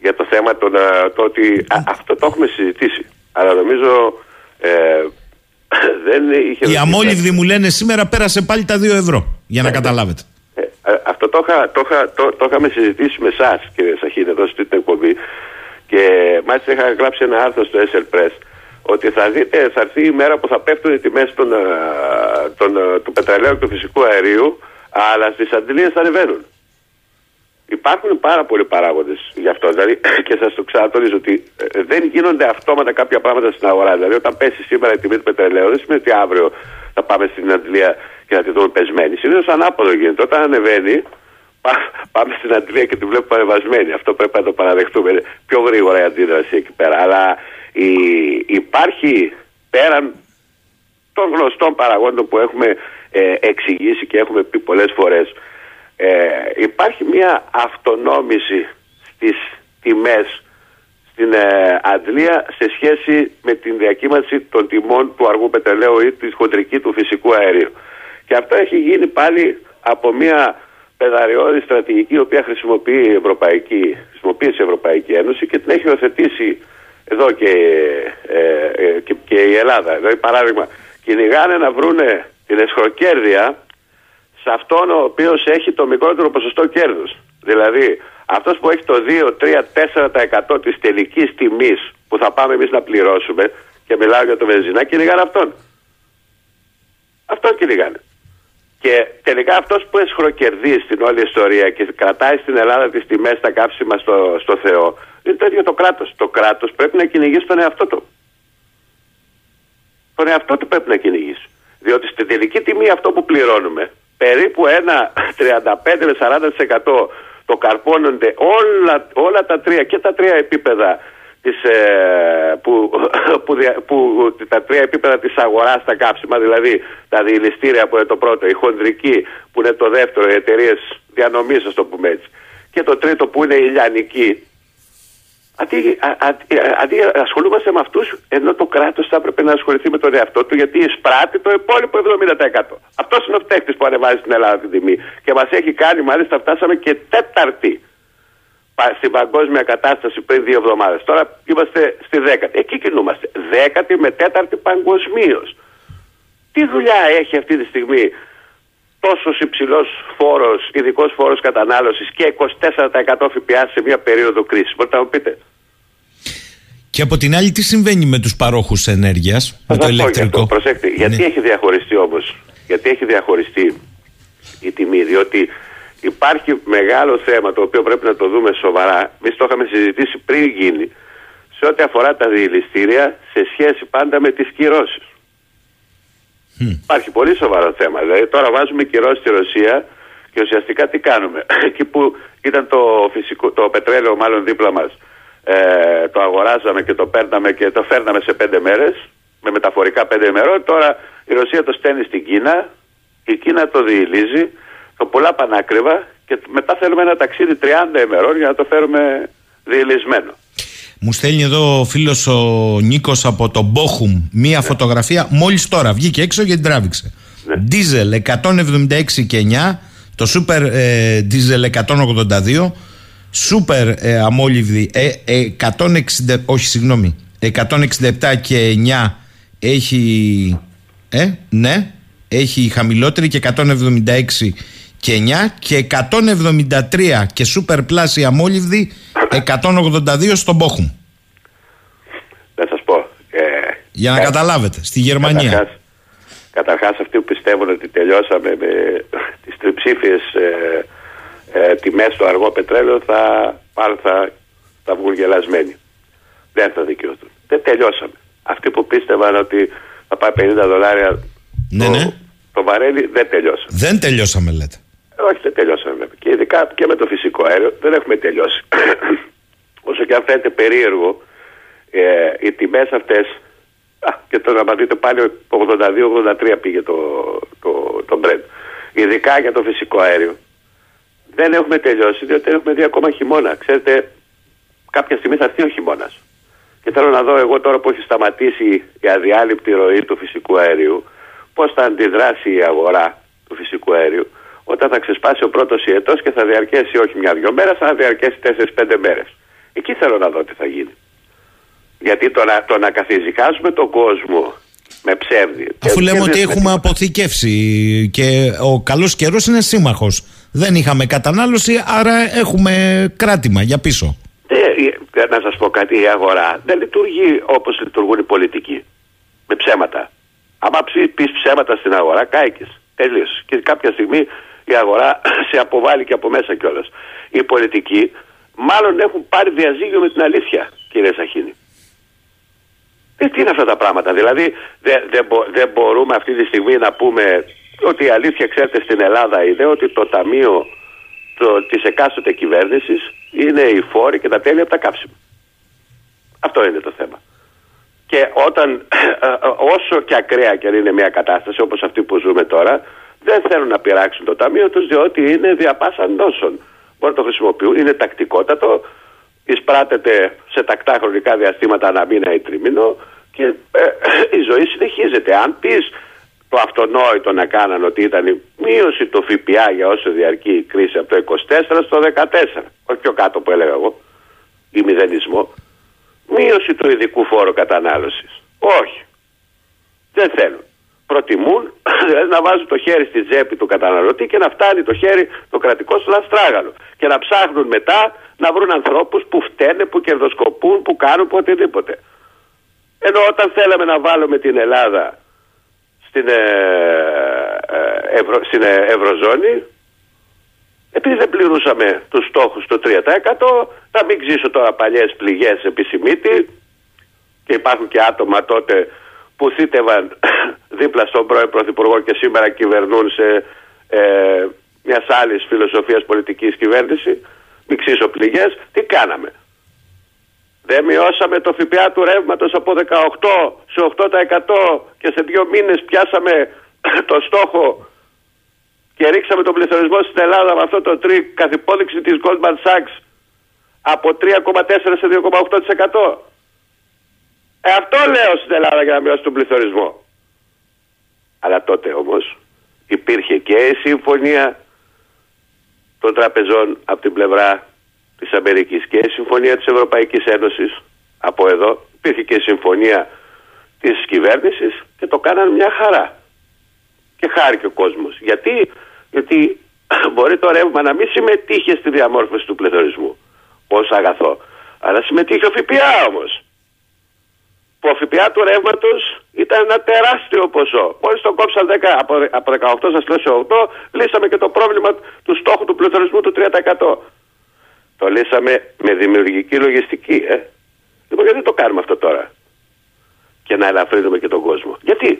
Για το θέμα το, το ότι αυτό το έχουμε συζητήσει. Αλλά νομίζω ε, <coughs> δεν είχε. Οι αμόλυβδοι μου λένε σήμερα πέρασε πάλι τα 2 ευρώ. Για να ναι. καταλάβετε. Ε, αυτό το, είχα, το, το, το είχαμε συζητήσει με εσάς, κύριε Σαχίνη, εδώ στην εκπομπή. Και μάλιστα είχα γράψει ένα άρθρο στο SL Press ότι θα δείτε, θα έρθει η μέρα που θα πέφτουν οι τιμές των, των, του πετρελαίου και του φυσικού αερίου, αλλά στις αντιλίες θα ανεβαίνουν. Υπάρχουν πάρα πολλοί παράγοντες γι' αυτό. Δηλαδή, <clears throat> και σας το ξανατονίζω ότι ε, δεν γίνονται αυτόματα κάποια πράγματα στην αγορά. Δηλαδή, όταν πέσει σήμερα η τιμή του πετρελαίου, δεν σημαίνει ότι αύριο θα πάμε στην αντιλία και να τη δούμε πεσμένη. Συνήθως ανάποδο γίνεται. Όταν ανεβαίνει, <laughs> πά- πάμε στην Αντλία και τη βλέπουμε ανεβασμένη. Αυτό πρέπει να το παραδεχτούμε. Είναι Πιο γρήγορα η αντίδραση εκεί πέρα. Αλλά η, υπάρχει πέραν των γνωστών παραγόντων που έχουμε ε, εξηγήσει και έχουμε πει πολλές φορές ε, υπάρχει μια αυτονόμηση στις τιμές στην ε, Αντλία σε σχέση με την διακύμανση των τιμών του αργού πετρελαίου ή της χοντρική του φυσικού αερίου. Και αυτό έχει γίνει πάλι από μια πεδαριώδη στρατηγική η οποία χρησιμοποιεί η Ευρωπαϊκή, χρησιμοποίησε η Ευρωπαϊκή Ένωση και την έχει υιοθετήσει εδώ και, ε, ε, και, και η Ελλάδα. Δηλαδή παράδειγμα, κυνηγάνε να βρούνε την εσχροκέρδεια σε αυτόν ο οποίος έχει το μικρότερο ποσοστό κέρδους. Δηλαδή, αυτός που έχει το 2, 3, 4% της τελικής τιμής που θα πάμε εμείς να πληρώσουμε, και μιλάω για το βενζινά, κυνηγάνε αυτόν. Αυτόν κυνηγάνε. Και τελικά αυτός που εσχροκερδεί στην όλη ιστορία και κρατάει στην Ελλάδα τις τιμές στα κάψιμα στο, στο Θεό, είναι το ίδιο το κράτος. Το κράτος πρέπει να κυνηγήσει τον εαυτό του. Τον εαυτό του πρέπει να κυνηγήσει. Διότι στην τελική τιμή αυτό που πληρώνουμε, περίπου ένα 35 με 40% το καρπώνονται όλα, όλα τα τρία και τα τρία επίπεδα της, ε, που, <laughs> που, δια- που, τα τρία επίπεδα της αγοράς στα κάψιμα, δηλαδή τα διηληστήρια που είναι το πρώτο, η χονδρική που είναι το δεύτερο, οι εταιρείες διανομής, ας το πούμε έτσι, και το τρίτο που είναι η λιανική, Αντί, α, α, αντί ασχολούμαστε με αυτούς, ενώ το κράτος θα έπρεπε να ασχοληθεί με τον εαυτό του, γιατί εισπράττει το υπόλοιπο 70%. Αυτός είναι ο φταίχτης που ανεβάζει στην Ελλάδα την τιμή. Και μας έχει κάνει, μάλιστα, φτάσαμε και τέταρτη πα- στην παγκόσμια κατάσταση πριν δύο εβδομάδες. Τώρα είμαστε στη δέκατη. Εκεί κινούμαστε. Δέκατη με τέταρτη παγκοσμίως. Τι δουλειά έχει αυτή τη στιγμή τόσος υψηλός φόρος, ειδικός φόρος κατανάλωσης και 24% ΦΠΑ σε μια περίοδο κρίσης. Μπορείτε να μου πείτε. Και από την άλλη, τι συμβαίνει με τους παρόχους ενέργειας, με Θα το σας πω γι' ηλεκτρικό; αυτό. Προσέξτε, γιατί Ναι. έχει διαχωριστεί όμως, γιατί έχει διαχωριστεί η τιμή, διότι υπάρχει μεγάλο θέμα το οποίο πρέπει να το δούμε σοβαρά. Εμείς το είχαμε συζητήσει πριν γίνει, σε ό,τι αφορά τα διελιστήρια σε σχέση πάντα με τις κυρώσεις. Υπάρχει πολύ σοβαρό θέμα. Δηλαδή, τώρα βάζουμε κυρώσεις στη Ρωσία και ουσιαστικά τι κάνουμε. <coughs> Εκεί που ήταν το, φυσικό, το πετρέλαιο, μάλλον δίπλα μας, ε, το αγοράζαμε και το παίρναμε και το φέρναμε σε πέντε μέρες, με μεταφορικά πέντε ημερών. Τώρα η Ρωσία το στέλνει στην Κίνα, η Κίνα το διηλίζει, το πολλά πανάκριβα και μετά θέλουμε ένα ταξίδι 30 ημερών για να το φέρουμε διηλισμένο. Μου στέλνει εδώ ο φίλος ο Νίκος από το Μπόχουμ μία Ναι. φωτογραφία. Μόλις τώρα βγήκε έξω και την τράβηξε. Δίζελ 176 και 9, το σούπερ ε, δίζελ 182, σούπερ ε, αμόλυβδη ε, ε, 160, όχι συγγνώμη, 167 και 9 έχει, ε, ναι, έχει χαμηλότερη και 176 και 9 και 173 και σούπερ πλάσι αμόλυβδη 182 στον Μπόχουμ. Να σας πω. Ε, Για να κα- καταλάβετε, στη Γερμανία. Καταρχάς, καταρχάς αυτοί που πιστεύουν ότι τελειώσαμε με <laughs> τις τριψήφιες ε, ε, τιμές στο αργό πετρέλαιο θα, πάλι θα, θα βγουν γελασμένοι. Δεν θα δικαιωθούν. Δεν τελειώσαμε. Αυτοί που πίστευαν ότι θα πάει 50 δολάρια Ναι, το, ναι. το βαρέλι δεν τελειώσαμε. Δεν τελειώσαμε, λέτε. Όχι, δεν τελειώσαμε. βέβαια. Και ειδικά και με το φυσικό αέριο δεν έχουμε τελειώσει. <coughs> Όσο και αν φαίνεται περίεργο, ε, οι τιμές αυτές. Και τώρα να δείτε πάλι 82-83 πήγε το, το, το Brent. Ειδικά για το φυσικό αέριο. Δεν έχουμε τελειώσει διότι έχουμε δει ακόμα χειμώνα. Ξέρετε, κάποια στιγμή θα έρθει ο χειμώνας. Και θέλω να δω εγώ τώρα που έχει σταματήσει η αδιάλειπτη ροή του φυσικού αερίου, πώς θα αντιδράσει η αγορά του φυσικού αερίου όταν θα ξεσπάσει ο πρώτος ιετός και θα διαρκέσει όχι μια-δυο μέρες, θα διαρκέσει 4-5 μέρες. Εκεί θέλω να δω τι θα γίνει. Γιατί το να, το να καθιζικάζουμε τον κόσμο με ψεύδι. Αφού και- λέμε και ότι δεν- έχουμε αποθηκεύσει και ο καλός καιρός είναι σύμμαχος. Δεν είχαμε κατανάλωση, άρα έχουμε κράτημα για πίσω. Ε, ε, να σας πω κάτι, η αγορά δεν λειτουργεί όπως λειτουργούν οι πολιτικοί. Με ψέματα. Άμα ψη- πεις ψέματα στην αγορά, κάηκες. Τελείωσε. Και κάποια στιγμή η αγορά <clears throat> σε αποβάλλει και από μέσα κιόλας. Οι πολιτικοί μάλλον έχουν πάρει διαζύγιο με την αλήθεια, κύριε Σαχίνη. Ε, τι είναι αυτά τα πράγματα. Δηλαδή δεν δεν μπο- δεν μπορούμε αυτή τη στιγμή να πούμε ότι η αλήθεια ξέρετε στην Ελλάδα είναι ότι το ταμείο της εκάστοτε κυβέρνησης είναι οι φόροι και τα τέλη από τα καύσιμα. Αυτό είναι το θέμα. Και όταν, <clears throat> ε, ε, όσο και ακραία και αν είναι μια κατάσταση όπως αυτή που ζούμε τώρα, δεν θέλουν να πειράξουν το ταμείο τους διότι είναι διαπάσαν νόσων. Μπορούν να το χρησιμοποιούν, είναι τακτικότατο, εισπράτεται σε τακτά χρονικά διαστήματα ένα μήνα ή τρίμηνο και ε, <coughs> η ζωή συνεχίζεται. Αν πεις το αυτονόητο να κάναν ότι ήταν η μείωση του ΦΠΑ για όσο διαρκεί η κρίση από το 24 στο 14, όχι πιο κάτω που έλεγα εγώ, ή μηδενισμό, μείωση του ειδικού φόρου κατανάλωσης. Όχι. Δεν θέλουν. Προτιμούν <coughs> να βάζουν το χέρι στη τσέπη του καταναλωτή και να φτάνει το χέρι το κρατικό στο λαστράγαλο. Και να ψάχνουν μετά να βρουν ανθρώπους που φταίνε, που κερδοσκοπούν, που κάνουν που οτιδήποτε. Ενώ όταν θέλαμε να βάλουμε την Ελλάδα στην, ε, ε, Ευρω, στην ε, Ευρωζώνη, επειδή δεν πληρούσαμε τους στόχους του 3%, να μην ξύσω τώρα παλιές πληγές επισημίτη και υπάρχουν και άτομα τότε που θύτευαν <coughs> δίπλα στον πρώην Πρωθυπουργό και σήμερα κυβερνούν σε ε, μιας άλλης φιλοσοφίας πολιτικής κυβέρνηση. Μην ξύσω πληγές. Τι κάναμε; Δεν μειώσαμε το ΦΠΑ του ρεύματος από 18 σε 8% και σε δύο μήνες πιάσαμε <coughs> το στόχο και ρίξαμε τον πληθωρισμό στην Ελλάδα με αυτό το τρικ καθ' υπόδειξη της Goldman Sachs από 3,4 σε 2,8%. Ε, αυτό λέω στην Ελλάδα για να μειώσει τον πληθωρισμό. Αλλά τότε όμως υπήρχε και η συμφωνία των τραπεζών από την πλευρά της Αμερικής και η συμφωνία της Ευρωπαϊκής Ένωσης από εδώ. Υπήρχε και η συμφωνία της κυβέρνησης και το κάναν μια χαρά. Και χάρηκε ο κόσμος. Γιατί, Γιατί <coughs> μπορεί το ρεύμα να μην συμμετείχε στη διαμόρφωση του πληθωρισμού ως αγαθό. Αλλά συμμετείχε ο ΦΠΑ όμως που ο ΦΠΑ του ρεύματος ήταν ένα τεράστιο ποσό. Μόλις το κόψαν 10, από, από 18 σας λέω σε 8, λύσαμε και το πρόβλημα του στόχου του πληθωρισμού του 3%. Το λύσαμε με δημιουργική λογιστική, ε. Λοιπόν, γιατί το κάνουμε αυτό τώρα; Και να ελαφρύνουμε και τον κόσμο. Γιατί;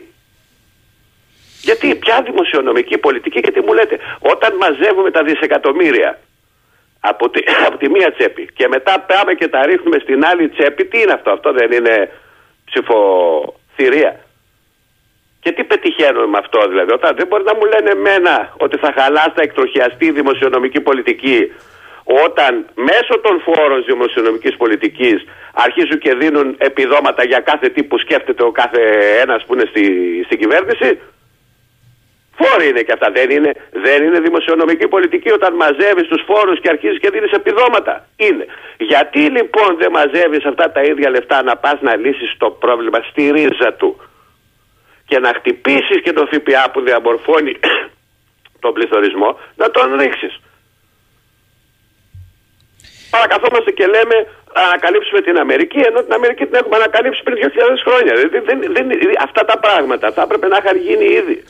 Γιατί, ποια δημοσιονομική πολιτική, γιατί μου λέτε, όταν μαζεύουμε τα δισεκατομμύρια από τη, <laughs> από τη μία τσέπη και μετά πάμε και τα ρίχνουμε στην άλλη τσέπη, τι είναι αυτό, αυτό δεν είναι ψηφοθυρία. Και τι πετυχαίνουμε με αυτό δηλαδή, όταν δεν μπορεί να μου λένε εμένα ότι θα χαλάσει, θα εκτροχιαστεί η δημοσιονομική πολιτική όταν μέσω των φόρων δημοσιονομικής πολιτικής αρχίζουν και δίνουν επιδόματα για κάθε τι που σκέφτεται ο κάθε ένας που είναι στη, στην κυβέρνηση Φόροι είναι και αυτά. Δεν είναι, δεν είναι δημοσιονομική πολιτική όταν μαζεύεις τους φόρους και αρχίζεις και δίνεις επιδόματα. Είναι. Γιατί λοιπόν δεν μαζεύεις αυτά τα ίδια λεφτά να πας να λύσεις το πρόβλημα στη ρίζα του και να χτυπήσεις και το ΦΠΑ που διαμορφώνει <coughs> τον πληθωρισμό, να τον ρίξεις. Παρακαθόμαστε και λέμε να ανακαλύψουμε την Αμερική, ενώ την Αμερική την έχουμε ανακαλύψει πριν 2.000 χρόνια. Δεν, δεν, δεν, αυτά τα πράγματα θα έπρεπε να είχαν γίνει ήδη.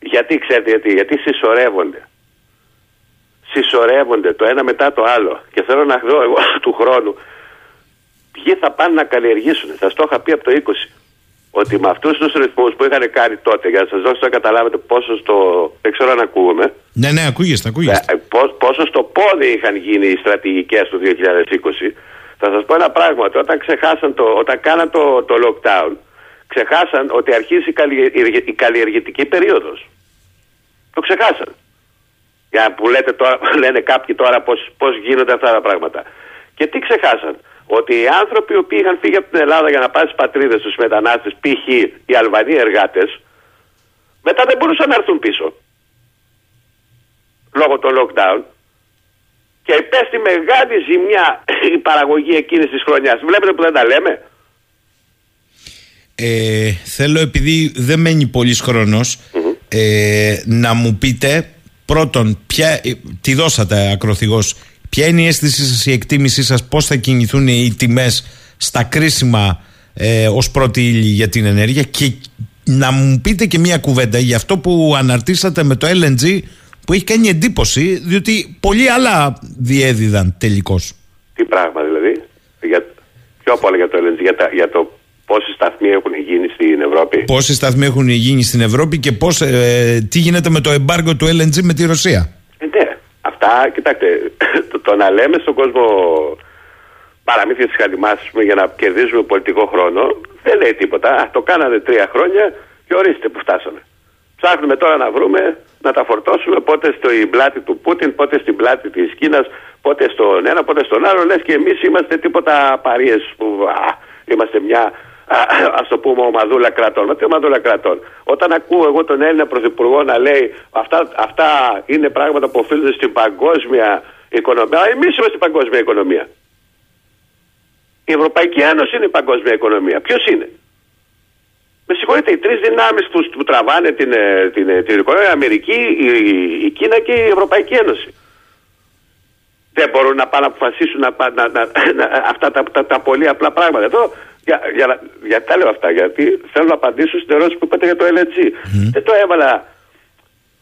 Γιατί ξέρετε γιατί, γιατί συσσωρεύονται. Συσσωρεύονται το ένα μετά το άλλο. Και θέλω να δω εγώ <laughs> του χρόνου ποιοι θα πάνε να καλλιεργήσουν. Θα το είχα πει από το 20. Ότι με αυτούς τους ρυθμούς που είχαν κάνει τότε, για να σας δώσω να καταλάβετε πόσο στο. Δεν ξέρω αν ακούγομαι. Ναι, ναι, ακούγεστε, ακούγεστε. Ε, πόσο στο πόδι είχαν γίνει οι στρατηγικές του 2020. Θα σας πω ένα πράγμα. Ότι όταν, ξεχάσαν το, όταν κάναν το, το lockdown, ξεχάσαν ότι αρχίζει η καλλιεργητική περίοδος. Το ξεχάσαν. Για που λέτε τώρα, <laughs> λένε κάποιοι τώρα πώς, πώς γίνονται αυτά τα πράγματα. Και τι ξεχάσαν; Ότι οι άνθρωποι οι οποίοι είχαν φύγει από την Ελλάδα για να πάνε στις πατρίδες τους μετανάστες, π.χ. οι Αλβανοί εργάτες, μετά δεν μπορούσαν να έρθουν πίσω. Λόγω των lockdown. Και υπέστη μεγάλη ζημιά η παραγωγή εκείνης της χρονιάς. Βλέπετε που δεν τα λέμε; Ε, θέλω επειδή δεν μένει πολύς ε, να μου πείτε πρώτον ποια, ε, τη δώσατε ακροθυγός ποια είναι η αίσθησή σας η εκτίμησή σας πώς θα κινηθούν οι τιμές στα κρίσιμα ε, ως πρώτη ύλη για την ενέργεια και να μου πείτε και μια κουβέντα για αυτό που αναρτήσατε με το LNG που έχει κάνει εντύπωση διότι πολλοί άλλα διέδιδαν τελικώς. Τι πράγμα δηλαδή, για, πιο απ' όλα για το LNG, για, για το πόσοι σταθμοί έχουν γίνει στην Ευρώπη; Πόσοι σταθμοί έχουν γίνει στην Ευρώπη και πώς, ε, τι γίνεται με το εμπάργκο του LNG με τη Ρωσία; Ε, ναι, αυτά Αυτά, κοιτάξτε, <clears throat> το, το να λέμε στον κόσμο παραμύθια τη χαλιμάς πούμε, για να κερδίζουμε πολιτικό χρόνο δεν λέει τίποτα. Α, το κάνανε τρία χρόνια και ορίστε που φτάσαμε. Ψάχνουμε τώρα να βρούμε, να τα φορτώσουμε πότε στην πλάτη του Πούτιν, πότε στην πλάτη της Κίνας, πότε στον ένα, πότε στον άλλο. Λες και εμείς είμαστε τίποτα παρείε που α, είμαστε μια α το πούμε ομαδούλα κρατών. Μα τι ομαδούλα κρατών; Όταν ακούω εγώ τον Έλληνα Πρωθυπουργό να λέει αυτά, αυτά είναι πράγματα που οφείλονται στην παγκόσμια οικονομία. Εμείς είμαστε στην παγκόσμια οικονομία. Η Ευρωπαϊκή Ένωση είναι η παγκόσμια οικονομία. Ποιος είναι; Με συγχωρείτε, οι τρεις δυνάμεις που, που τραβάνε την, ε, την, ε, την οικονομία, η Αμερική, η, η, Κίνα και η Ευρωπαϊκή Ένωση. Δεν μπορούν να πάνε να αποφασίσουν να, να, να, να, αυτά τα, τα, τα, πολύ απλά πράγματα. Εδώ, για, για, για, τα λέω αυτά, γιατί θέλω να απαντήσω στην ερώτηση που είπατε για το LNG. Mm. Δεν το έβαλα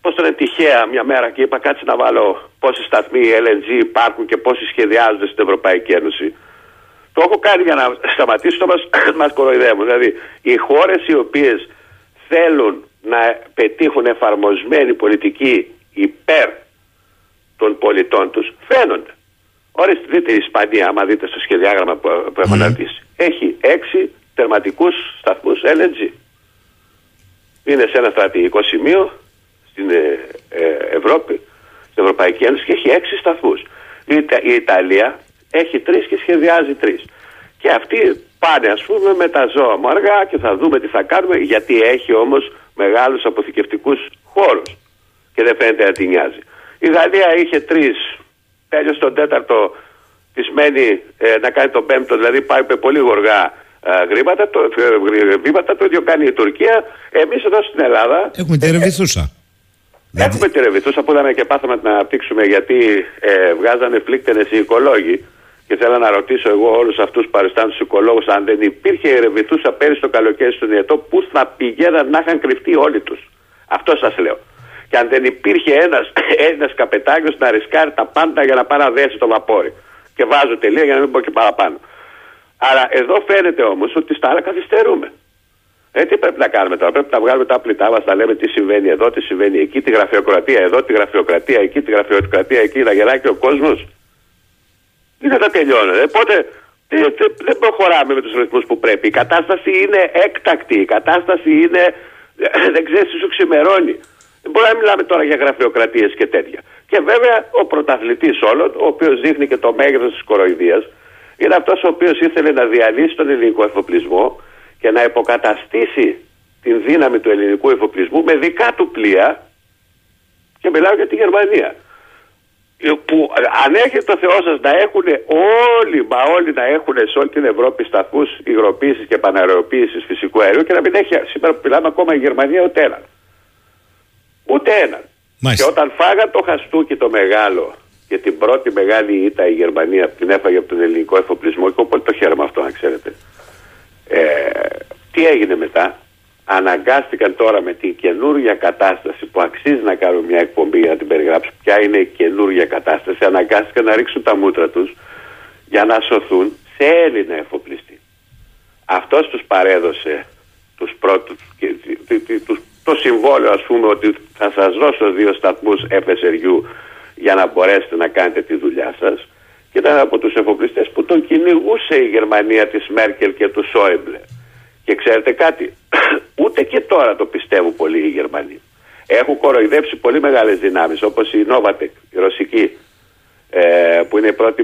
πώς το είναι τυχαία μια μέρα και είπα κάτσε να βάλω πόσοι σταθμοί LNG υπάρχουν και πόσοι σχεδιάζονται στην Ευρωπαϊκή Ένωση. Το έχω κάνει για να σταματήσω το μας, <coughs> μας κοροϊδεύουν. Δηλαδή οι χώρες οι οποίες θέλουν να πετύχουν εφαρμοσμένη πολιτική υπέρ των πολιτών τους φαίνονται. Ορίστε δείτε η Ισπανία, άμα δείτε στο σχεδιάγραμμα που, που έχω αναρτήσει. Έχει έξι τερματικούς σταθμούς LNG. Είναι σε ένα στρατηγικό σημείο στην ε, ε, Ευρώπη, στην Ευρωπαϊκή Ένωση και έχει έξι σταθμούς. Η, η Ιταλία έχει τρεις και σχεδιάζει τρεις. Και αυτοί πάνε, ας πούμε, με τα ζώα μου αργά και θα δούμε τι θα κάνουμε, γιατί έχει όμως μεγάλους αποθηκευτικούς χώρους. Και δεν φαίνεται να την νοιάζει. Η Γαλλία είχε τρεις, τέλειωσε τον τέταρτο, τη μένει ε, να κάνει τον πέμπτο, δηλαδή πάει με πολύ γοργά ε, γρήματα, το, ε, βήματα, το ίδιο κάνει η Τουρκία. Εμείς εδώ στην Ελλάδα. Έχουμε τη ρεβιθούσα. Έχουμε τη ρεβιθούσα που είδαμε και πάθαμε να την αναπτύξουμε γιατί ε, βγάζανε πλήκτενε οι οικολόγοι και θέλω να ρωτήσω εγώ όλους αυτούς που παριστάνουν του οικολόγους, αν δεν υπήρχε η Ρεβιτούσα πέρυσι το καλοκαίρι στον Ιετό, πού θα πηγαίναν να είχαν κρυφτεί όλοι τους. Αυτό σας λέω. Και αν δεν υπήρχε ένας <coughs> Έλληνα καπετάγιο να ρισκάρει τα πάντα για να πάει να δέσει το βαπόρι. Και βάζω τελεία για να μην πω και παραπάνω. Άρα εδώ φαίνεται όμως ότι στα άλλα καθυστερούμε. Ε, τι πρέπει να κάνουμε τώρα, πρέπει να βγάλουμε τα πλητά μας, να λέμε τι συμβαίνει εδώ, τι συμβαίνει εκεί, τη γραφειοκρατία εδώ, τη γραφειοκρατία εκεί, τη γραφειοκρατία εκεί, να γελάει και ο κόσμος. Τι θα τα τελειώνουν. Οπότε δεν προχωράμε με τους ρυθμούς που πρέπει. Η κατάσταση είναι έκτακτη. Η κατάσταση είναι. Δεν ξέρεις τι σου ξημερώνει. Δεν μπορούμε να μιλάμε τώρα για γραφειοκρατίες και τέτοια. Και βέβαια ο πρωταθλητής όλων, ο οποίος δείχνει και το μέγεθος της κοροϊδίας, είναι αυτός ο οποίος ήθελε να διαλύσει τον ελληνικό εφοπλισμό και να υποκαταστήσει την δύναμη του ελληνικού εφοπλισμού με δικά του πλοία. Και μιλάω για τη Γερμανία που αν έχει το Θεός σας να έχουν όλοι, μα όλοι να έχουν σε όλη την Ευρώπη σταθμούς υγροποίησης και παναεροποίηση φυσικού αερίου και να μην έχει σήμερα που μιλάμε ακόμα η Γερμανία ούτε έναν. Ούτε έναν. Και όταν φάγαν το χαστούκι το μεγάλο και την πρώτη μεγάλη ήττα η Γερμανία την έφαγε από τον ελληνικό εφοπλισμό και πολύ το χαίρομαι αυτό να ξέρετε. Ε, τι έγινε μετά; Αναγκάστηκαν τώρα με την καινούργια κατάσταση που αξίζει να κάνουν μια εκπομπή για να την περιγράψουν ποια είναι η καινούργια κατάσταση; Αναγκάστηκαν να ρίξουν τα μούτρα τους για να σωθούν σε Έλληνα εφοπλιστή. Αυτός τους παρέδωσε τους πρώτους, το συμβόλαιο ας πούμε ότι θα σας δώσω δύο σταθμούς FSRU για να μπορέσετε να κάνετε τη δουλειά σας και ήταν από τους εφοπλιστές που τον κυνηγούσε η Γερμανία της Μέρκελ και του Σόιμπλε. Και ξέρετε κάτι, <coughs> ούτε και τώρα το πιστεύουν πολύ οι Γερμανοί. Έχουν κοροϊδέψει πολύ μεγάλες δυνάμεις όπως η Novatek, η ρωσική, ε, που είναι η πρώτη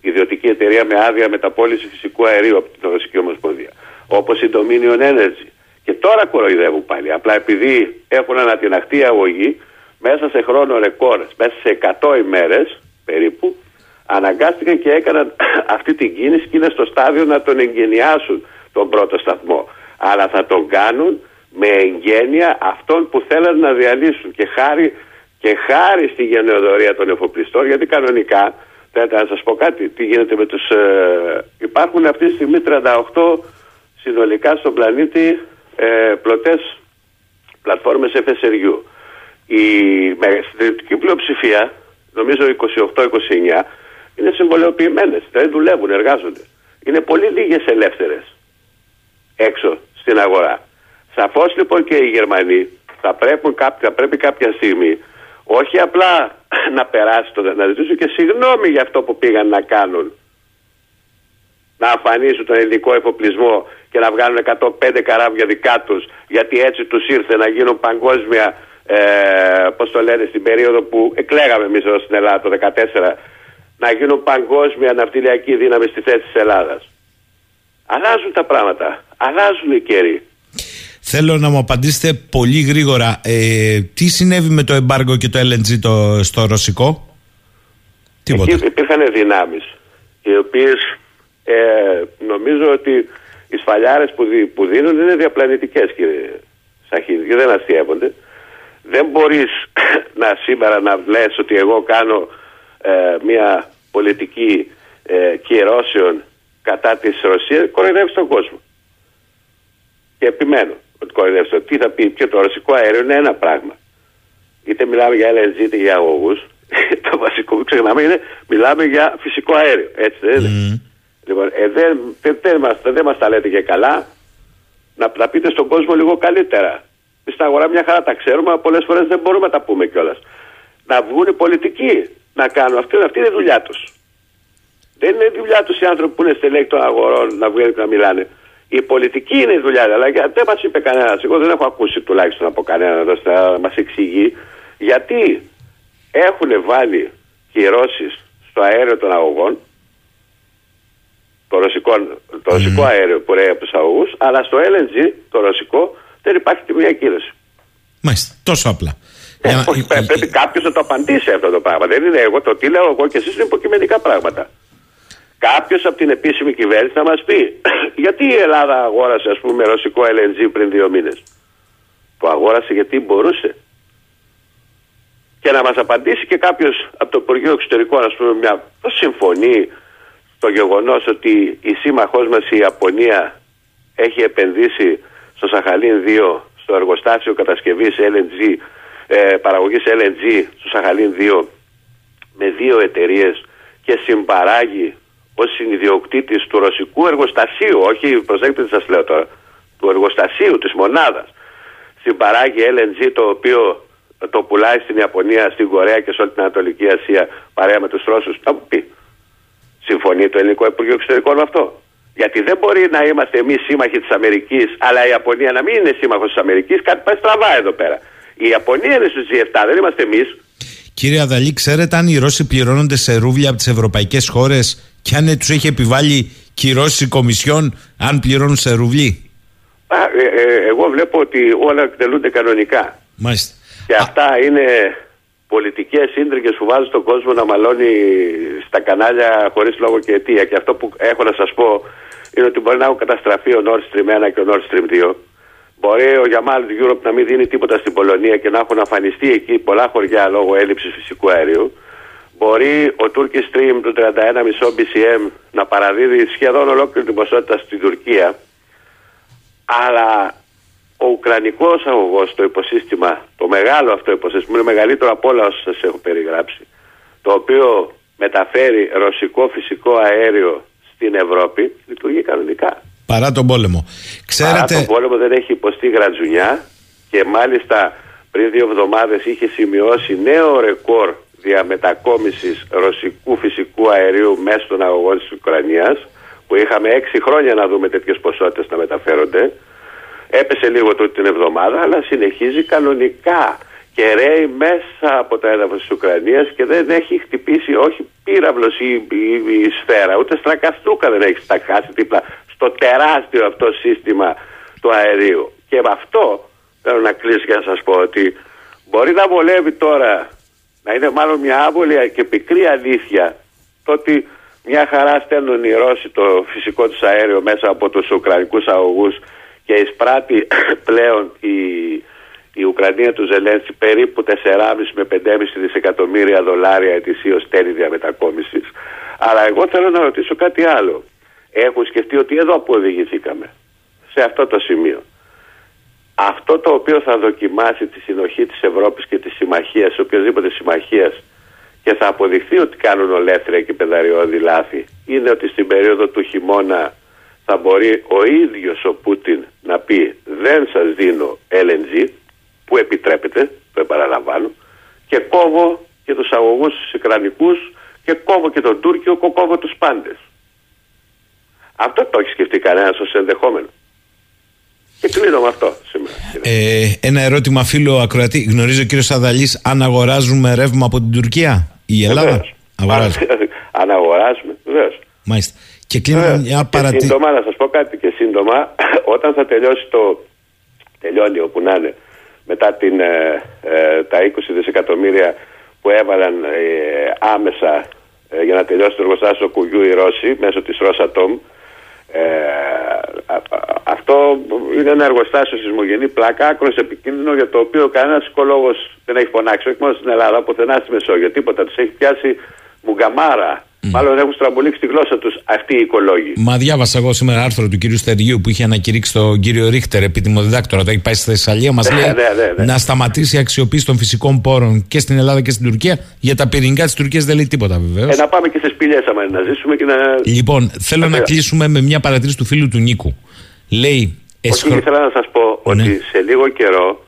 ιδιωτική εταιρεία με άδεια μεταπόλησης φυσικού αερίου από την Ρωσική Ομοσπονδία. Όπως η Dominion Energy. Και τώρα κοροϊδεύουν πάλι. Απλά επειδή έχουν ανατιναχτεί αγωγή, μέσα σε χρόνο ρεκόρ, μέσα σε 100 ημέρες περίπου, αναγκάστηκαν και έκαναν <clears throat> αυτή την κίνηση και είναι στο στάδιο να τον εγκαινιάσουν τον πρώτο σταθμό. Αλλά θα τον κάνουν με εγγένεια αυτών που θέλουν να διαλύσουν και χάρη, και χάρη στη γενεοδορία των εφοπλιστών γιατί κανονικά θέλετε να σας πω κάτι τι γίνεται με τους ε, υπάρχουν αυτή τη στιγμή 38 συνολικά στον πλανήτη ε, πλωτές πλατφόρμες FSRU η συντηρητική πλειοψηφία νομίζω 28-29 είναι συμβολαιοποιημένες δηλαδή δουλεύουν, εργάζονται είναι πολύ λίγες ελεύθερες έξω στην αγορά. Σαφώς λοιπόν και οι Γερμανοί θα πρέπει, κάποια, θα πρέπει κάποια στιγμή όχι απλά να περάσει το να ζητήσουν και συγγνώμη για αυτό που πήγαν να κάνουν. Να αφανίσουν τον ελληνικό εφοπλισμό και να βγάλουν 105 καράβια δικά τους, γιατί έτσι τους ήρθε να γίνουν παγκόσμια, ε, πώς το λένε, στην περίοδο που εκλέγαμε εμείς εδώ στην Ελλάδα το 2014, να γίνουν παγκόσμια ναυτιλιακή δύναμη στη θέση της Ελλάδας. Αλλάζουν τα πράγματα. Αλλάζουν οι καιροί. Θέλω να μου απαντήσετε πολύ γρήγορα. Ε, τι συνέβη με το εμπάργκο και το LNG το, στο ρωσικό; Τίποτα. Εκεί υπήρχαν δυνάμεις οι οποίες ε, νομίζω ότι οι σφαλιάρες που, δι, που δίνουν είναι διαπλανητικές κύριε Σαχίδη και δεν αστείευονται. Δεν μπορείς <clears throat> να σήμερα να λες ότι εγώ κάνω ε, μια πολιτική ε, κυρώσεων κατά της Ρωσίας, κοροϊδεύεις τον κόσμο. Και επιμένω ότι κοροϊδεύεις. Τι θα πει, και το ρωσικό αέριο είναι ένα πράγμα. Είτε μιλάμε για LNG είτε για αγωγούς. <laughs> το βασικό που ξεχνάμε είναι μιλάμε για φυσικό αέριο. Έτσι δεν είναι. Mm. Λοιπόν, ε, δεν, δεν, δεν, μας, τα λέτε και καλά. Να τα πείτε στον κόσμο λίγο καλύτερα. Στην αγορά μια χαρά τα ξέρουμε, αλλά πολλές φορές δεν μπορούμε να τα πούμε κιόλας. Να βγουν οι πολιτικοί να κάνουν. Αυτή, αυτή είναι η δουλειά τους. Δεν είναι η δουλειά τους οι άνθρωποι που είναι στελέχη των αγορών να βγαίνουν και να μιλάνε. Η πολιτική είναι η δουλειά, αλλά δεν μας είπε κανένας. Εγώ δεν έχω ακούσει τουλάχιστον από κανέναν εδώ να μας εξηγεί γιατί έχουν βάλει κυρώσεις στο αέριο των αγωγών, το ρωσικό, το ρωσικό αέριο που ρέει από τους αγωγούς, αλλά στο LNG, το ρωσικό, δεν υπάρχει μία κύρωση. Μάλιστα, τόσο απλά. Ε, πρέπει κάποιος να το απαντήσει αυτό το πράγμα. Δεν είναι εγώ το τι λέω εγώ και εσείς είναι υποκειμενικά πράγματα κάποιος από την επίσημη κυβέρνηση να μας πει <clears throat> γιατί η Ελλάδα αγόρασε, ας πούμε, ρωσικό LNG πριν δύο μήνες. Το αγόρασε γιατί μπορούσε. Και να μας απαντήσει και κάποιος από το Υπουργείο Εξωτερικών, ας πούμε, μια. Πώ συμφωνεί το γεγονός ότι η σύμμαχός μας η Ιαπωνία έχει επενδύσει στο Σαχαλίν 2, στο εργοστάσιο κατασκευής LNG, ε, παραγωγής LNG στο Σαχαλίν 2, με δύο εταιρείες και συμπαράγει ως συνειδιοκτήτης του ρωσικού εργοστασίου, όχι προσέξτε τι σας λέω τώρα, του εργοστασίου, της μονάδας, συμπαράγει LNG το οποίο το πουλάει στην Ιαπωνία, στην Κορέα και σε όλη την Ανατολική Ασία παρέα με τους Ρώσους. Θα μου πει. Συμφωνεί το Ελληνικό Υπουργείο Εξωτερικών με αυτό. Γιατί δεν μπορεί να είμαστε εμείς σύμμαχοι της Αμερικής, αλλά η Ιαπωνία να μην είναι σύμμαχος της Αμερικής. Κάτι πάει στραβά εδώ πέρα. Η Ιαπωνία είναι στους G7, δεν είμαστε εμείς. Κύριε Αδαλή, ξέρετε αν οι Ρώσοι πληρώνονται σε ρούβλια από τις ευρωπαϊκές χώρες και αν τους έχει επιβάλει κυρώσει κομισιόν, αν πληρώνουν σε ρουβλί. Α, ε, ε, εγώ βλέπω ότι όλα εκτελούνται κανονικά. Μάλιστα. Και αυτά είναι πολιτικές ίντρικε που βάζουν τον κόσμο να μαλώνει στα κανάλια χωρίς λόγο και αιτία. Και αυτό που έχω να σας πω είναι ότι μπορεί να έχουν καταστραφεί ο Nord Stream 1 και ο Nord Stream 2. Μπορεί ο Γιαμάλ του Europe να μην δίνει τίποτα στην Πολωνία και να έχουν αφανιστεί εκεί πολλά χωριά λόγω έλλειψης φυσικού αερίου. Μπορεί ο Turkish Stream του 31,5 BCM να παραδίδει σχεδόν ολόκληρη την ποσότητα στην Τουρκία. Αλλά ο Ουκρανικός αγωγός, το υποσύστημα, το μεγάλο αυτό υποσύστημα, είναι μεγαλύτερο από όλα όσα σας έχω περιγράψει, το οποίο μεταφέρει ρωσικό φυσικό αέριο στην Ευρώπη, λειτουργεί κανονικά. Παρά τον πόλεμο. Ξέρετε... Παρά τον πόλεμο δεν έχει υποστεί γρατζουνιά και μάλιστα πριν δύο εβδομάδες είχε σημειώσει νέο ρεκόρ διαμετακόμισης ρωσικού φυσικού αερίου μέσω των αγωγών της Ουκρανίας που είχαμε έξι χρόνια να δούμε τέτοιες ποσότητες να μεταφέρονται έπεσε λίγο τούτη την εβδομάδα αλλά συνεχίζει κανονικά και ρέει μέσα από τα έδαφος της Ουκρανίας και δεν έχει χτυπήσει όχι πύραυλος ή, η, η σφαίρα ούτε στρακαστούκα δεν έχει στακάσει δίπλα στο τεράστιο αυτό σύστημα του αερίου. Και με αυτό θέλω να κλείσω και να σας πω ότι μπορεί να βολεύει τώρα να είναι μάλλον μια άβολη και πικρή αλήθεια το ότι μια χαρά στέλνουν οι Ρώσοι το φυσικό τους αέριο μέσα από τους Ουκρανικούς αγωγούς και εισπράττει <coughs> πλέον η, η Ουκρανία του Ζελένση περίπου 4,5 με 5,5 δισεκατομμύρια δολάρια ετησίως τέλη διαμετακόμισης. Αλλά εγώ θέλω να ρωτήσω κάτι άλλο. Έχουν σκεφτεί ότι εδώ αποδηγηθήκαμε σε αυτό το σημείο αυτό το οποίο θα δοκιμάσει τη συνοχή της Ευρώπης και της συμμαχίας, οποιοδήποτε συμμαχίας και θα αποδειχθεί ότι κάνουν ολέθρια και πεδαριώδη λάθη είναι ότι στην περίοδο του χειμώνα θα μπορεί ο ίδιος ο Πούτιν να πει δεν σας δίνω LNG που επιτρέπεται, το επαναλαμβάνω και κόβω και τους αγωγούς τους Ικρανικούς και κόβω και τον Τούρκιο, κόβω τους πάντες. Αυτό το έχει σκεφτεί κανένας ως ενδεχόμενο. Και κλείνω με αυτό σήμερα. Ε, ένα ερώτημα φίλο ακροατή. Γνωρίζει ο κύριο Αδαλή αν αγοράζουμε ρεύμα από την Τουρκία, η Ελλάδα; Βεβαίως. Αγοράζουμε. Αν αγοράσουμε, βεβαίως. Μάλιστα. Και κλείνω μια Και παρατήρηση. σύντομα, να σας πω κάτι και σύντομα, <clears throat> όταν θα τελειώσει το. τελειώνει όπου να είναι, μετά την, ε, ε, τα 20 δισεκατομμύρια που έβαλαν ε, άμεσα ε, για να τελειώσει το εργοστάσιο Κουγιού οι Ρώσοι μέσω της Ρosatom ε, α- α- αυτό είναι ένα εργοστάσιο σεισμογενή πλάκα, άκρος επικίνδυνο για το οποίο κανένας οικολόγος δεν έχει φωνάξει, όχι μόνο στην Ελλάδα, πουθενά στη Μεσόγειο, τίποτα. Τους έχει πιάσει μουγκαμάρα. Μάλλον έχουν στραμπολίξει τη γλώσσα τους αυτοί οι οικολόγοι. Μα διάβασα εγώ σήμερα άρθρο του κύριου Στεργίου που είχε ανακηρύξει τον κύριο Ρίχτερ, επίτιμο διδάκτορα. Το έχει πάει στη Θεσσαλία. Μας λέει ναι, ναι, ναι. να σταματήσει η αξιοποίηση των φυσικών πόρων και στην Ελλάδα και στην Τουρκία. Για τα πυρηνικά της Τουρκίας δεν λέει τίποτα βεβαίως. Ε, να πάμε και στι πηγέ άμα είναι να ζήσουμε και να. Λοιπόν, θέλω να Βέβαια. κλείσουμε με μια παρατήρηση του φίλου του Νίκου. Λέει. Όχι, εσχρο- ήθελα να σας πω Ναι. ότι σε λίγο καιρό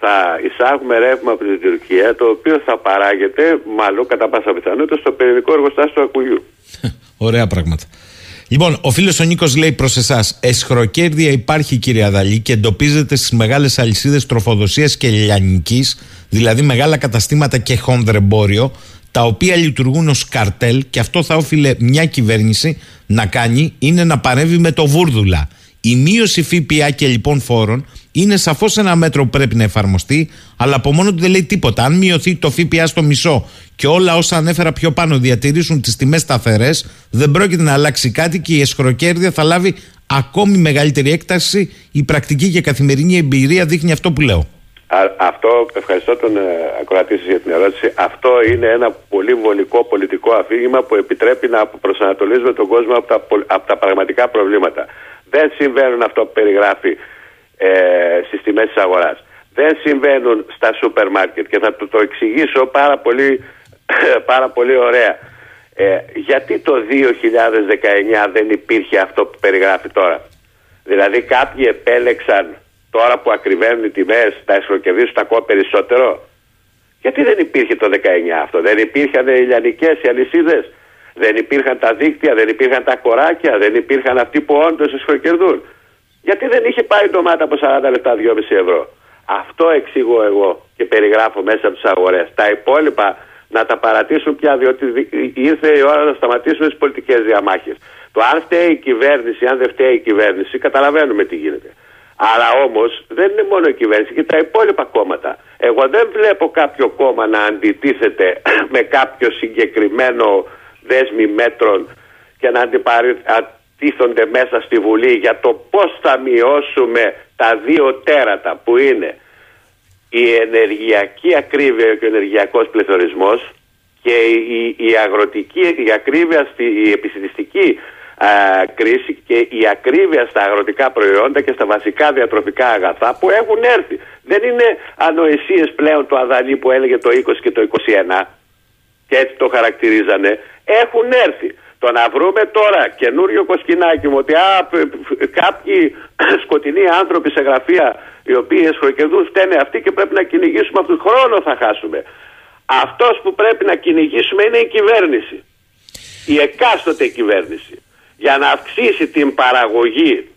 θα εισάγουμε ρεύμα από την Τουρκία το οποίο θα παράγεται μάλλον κατά πάσα πιθανότητα στο πυρηνικό εργοστάσιο του Ακουγιού. Ωραία πράγματα. Λοιπόν, ο φίλος ο Νίκος λέει προς εσάς: Εσχροκέρδια υπάρχει, κύριε Αδαλή, και εντοπίζεται στις μεγάλες αλυσίδες τροφοδοσίας και λιανικής, δηλαδή μεγάλα καταστήματα και χονδρεμπόριο, τα οποία λειτουργούν ως καρτέλ και αυτό θα όφιλε μια κυβέρνηση να κάνει είναι να παρέμβει με το βούρδουλα. Η μείωση ΦΠΑ και λοιπόν φόρων είναι σαφώς ένα μέτρο που πρέπει να εφαρμοστεί, αλλά από μόνο του δεν λέει τίποτα. Αν μειωθεί το ΦΠΑ στο μισό και όλα όσα ανέφερα πιο πάνω διατηρήσουν τις τιμές σταθερές, δεν πρόκειται να αλλάξει κάτι και η εσχροκέρδεια θα λάβει ακόμη μεγαλύτερη έκταση. Η πρακτική και καθημερινή εμπειρία δείχνει αυτό που λέω. Α- αυτό, ευχαριστώ τον ε, ακροατή σας για την ερώτηση. Αυτό είναι ένα πολύ βολικό πολιτικό αφήγημα που επιτρέπει να προσανατολίζουμε τον κόσμο από τα, πολ- από τα πραγματικά προβλήματα. Δεν συμβαίνουν αυτό που περιγράφει ε, στις τιμές της αγοράς. Δεν συμβαίνουν στα σούπερ μάρκετ και θα το, το εξηγήσω πάρα πολύ, <coughs> πάρα πολύ ωραία. Ε, γιατί το 2019 δεν υπήρχε αυτό που περιγράφει τώρα; Δηλαδή κάποιοι επέλεξαν τώρα που ακριβένουν οι τιμές να εσχροκερδίσουν ακόμα περισσότερο. Γιατί δεν υπήρχε το 19 αυτό, δεν υπήρχαν οι λιανικές, οι αλυσίδες, δεν υπήρχαν τα δίκτυα, δεν υπήρχαν τα κοράκια, δεν υπήρχαν αυτοί που όντως εσχροκερδούν. Γιατί δεν είχε πάει η ντομάτα από 40 λεπτά 2,5 ευρώ. Αυτό εξηγώ εγώ και περιγράφω μέσα από τις αγορές. Τα υπόλοιπα να τα παρατήσουν πια διότι δι- ήρθε η ώρα να σταματήσουν τις πολιτικές διαμάχες. Το αν φταίει η κυβέρνηση, αν δεν φταίει η κυβέρνηση, καταλαβαίνουμε τι γίνεται. Αλλά όμως δεν είναι μόνο η κυβέρνηση και τα υπόλοιπα κόμματα. Εγώ δεν βλέπω κάποιο κόμμα να αντιτίθεται <clears throat> με κάποιο συγκεκριμένο δέσμη μέτρων και να αντιπαρατίθονται μέσα στη Βουλή για το πώς θα μειώσουμε τα δύο τέρατα που είναι η ενεργειακή ακρίβεια και ο ενεργειακός πληθωρισμός και η, η αγροτική η ακρίβεια, στη, η επιστημιστική α, κρίση και η ακρίβεια στα αγροτικά προϊόντα και στα βασικά διατροφικά αγαθά που έχουν έρθει. Δεν είναι ανοησίες πλέον το Αδαλή που έλεγε το 20 και το 21 και έτσι το χαρακτηρίζανε. Έχουν έρθει. Το να βρούμε τώρα καινούριο κοσκινάκι μου ότι α, π- π- κάποιοι <clears throat> σκοτεινοί άνθρωποι σε γραφεία οι οποίοι εσχροκερδούν φταίνε αυτοί και πρέπει να κυνηγήσουμε αυτούς. Χρόνο θα χάσουμε. Αυτός που πρέπει να κυνηγήσουμε είναι η κυβέρνηση. Η εκάστοτε κυβέρνηση. Για να αυξήσει την παραγωγή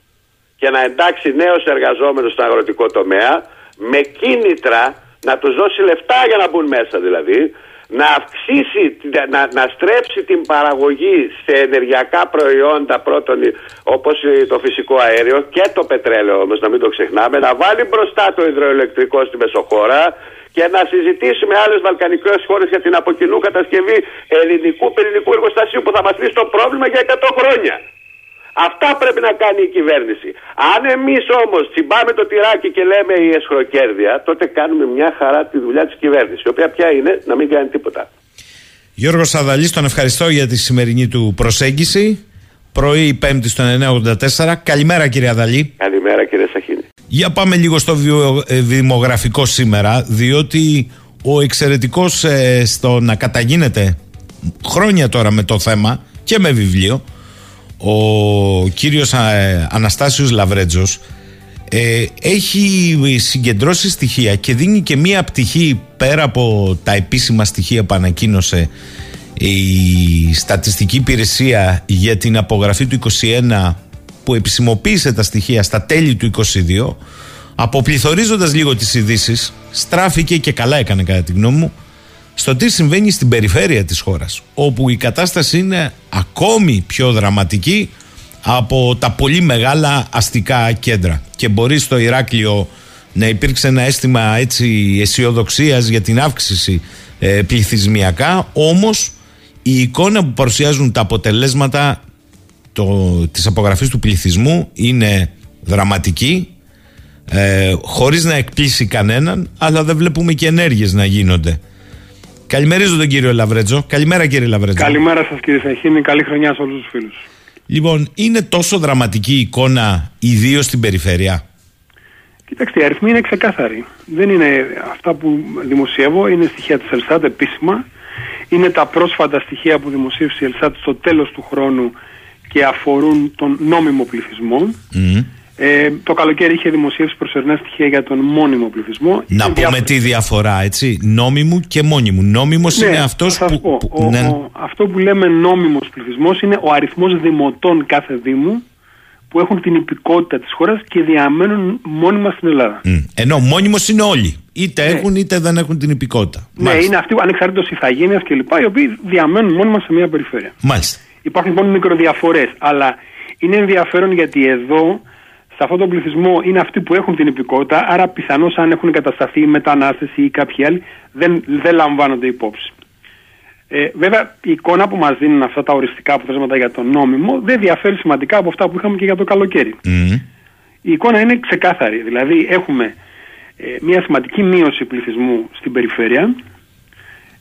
και να εντάξει νέους εργαζόμενους στο αγροτικό τομέα με κίνητρα να τους δώσει λεφτά για να μπουν μέσα δηλαδή να αυξήσει, να, να στρέψει την παραγωγή σε ενεργειακά προϊόντα πρώτον όπως το φυσικό αέριο και το πετρέλαιο όμως να μην το ξεχνάμε να βάλει μπροστά το υδροελεκτρικό στη Μεσοχώρα και να συζητήσει με άλλες βαλκανικές χώρες για την αποκοινού κατασκευή ελληνικού πυρηνικού εργοστασίου που θα μας λύσει το πρόβλημα για 100 χρόνια. Αυτά πρέπει να κάνει η κυβέρνηση. Αν εμείς όμως τσιμπάμε το τυράκι και λέμε η εσχροκέρδεια, τότε κάνουμε μια χαρά τη δουλειά της κυβέρνησης. Η οποία πια είναι να μην κάνει τίποτα. Γιώργος Σαδαλής, τον ευχαριστώ για τη σημερινή του προσέγγιση. Πρωί Πέμπτη στο 984. Καλημέρα, κύριε Αδαλή. Καλημέρα, κύριε Σαχίνη. Για πάμε λίγο στο βιο- ε, δημογραφικό σήμερα, διότι ο εξαιρετικός ε, στο να καταγίνεται χρόνια τώρα με το θέμα και με βιβλίο, ο κύριος ε, Αναστάσιος Λαβρέτζος ε, έχει συγκεντρώσει στοιχεία και δίνει και μία πτυχή πέρα από τα επίσημα στοιχεία που ανακοίνωσε η στατιστική υπηρεσία για την απογραφή του 21 που επισημοποίησε τα στοιχεία στα τέλη του 22 αποπληθωρίζοντας λίγο τις ειδήσεις, στράφηκε και καλά έκανε κατά τη γνώμη μου στο τι συμβαίνει στην περιφέρεια της χώρας όπου η κατάσταση είναι ακόμη πιο δραματική από τα πολύ μεγάλα αστικά κέντρα. Και μπορεί στο Ηράκλειο να υπήρξε ένα αίσθημα έτσι αισιοδοξίας για την αύξηση ε, πληθυσμιακά όμως η εικόνα που παρουσιάζουν τα αποτελέσματα το, της απογραφής του πληθυσμού είναι δραματική ε, χωρίς να εκπλήσσει κανέναν αλλά δεν βλέπουμε και ενέργειες να γίνονται Καλημερίζω τον κύριο Λαβρέτζο. Καλημέρα κύριε Λαβρέτζο. Καλημέρα σας κύριε Σαχίνη. Καλή χρονιά σε όλους τους φίλους. Λοιπόν, είναι τόσο δραματική η εικόνα ιδίως στην περιφέρεια; Κοιτάξτε, οι αριθμοί είναι ξεκάθαροι. Δεν είναι αυτά που δημοσιεύω, είναι στοιχεία της Ελστάτ επίσημα. Είναι τα πρόσφατα στοιχεία που δημοσίευσε η Ελστάτ στο τέλος του χρόνου και αφορούν τον νόμιμο πληθυσμό. Ε, το καλοκαίρι είχε δημοσιεύσει προσωρινά στοιχεία για τον μόνιμο πληθυσμό. Να πούμε διάφορα... τη διαφορά, έτσι. Νόμιμου και μόνιμου. Νόμιμος ναι, είναι αυτός που. Πω. Ο, ναι. ο, αυτό που λέμε νόμιμος πληθυσμός είναι ο αριθμός δημοτών κάθε Δήμου που έχουν την υπηκότητα της χώρας και διαμένουν μόνιμα στην Ελλάδα. Mm. Ενώ μόνιμος είναι όλοι. Είτε ναι. έχουν είτε δεν έχουν την υπηκότητα. Ναι, Μάλιστα. είναι αυτοί ανεξαρτήτως ηθαγένειας κλπ. οι οποίοι διαμένουν μόνιμα σε μια περιφέρεια. Μάλιστα. Υπάρχουν λοιπόν μικροδιαφορές. Αλλά είναι ενδιαφέρον γιατί εδώ σε αυτόν τον πληθυσμό είναι αυτοί που έχουν την υπηκότητα, άρα πιθανώς αν έχουν κατασταθεί η μετανάστευση ή κάποιοι άλλοι δεν, δεν λαμβάνονται υπόψη. Ε, βέβαια, η εικόνα που μας δίνουν αυτά τα οριστικά αποτελέσματα για τον νόμιμο δεν διαφέρει σημαντικά από αυτά που είχαμε και για το καλοκαίρι. Η εικόνα είναι ξεκάθαρη. Δηλαδή, έχουμε ε, μια σημαντική μείωση πληθυσμού στην περιφέρεια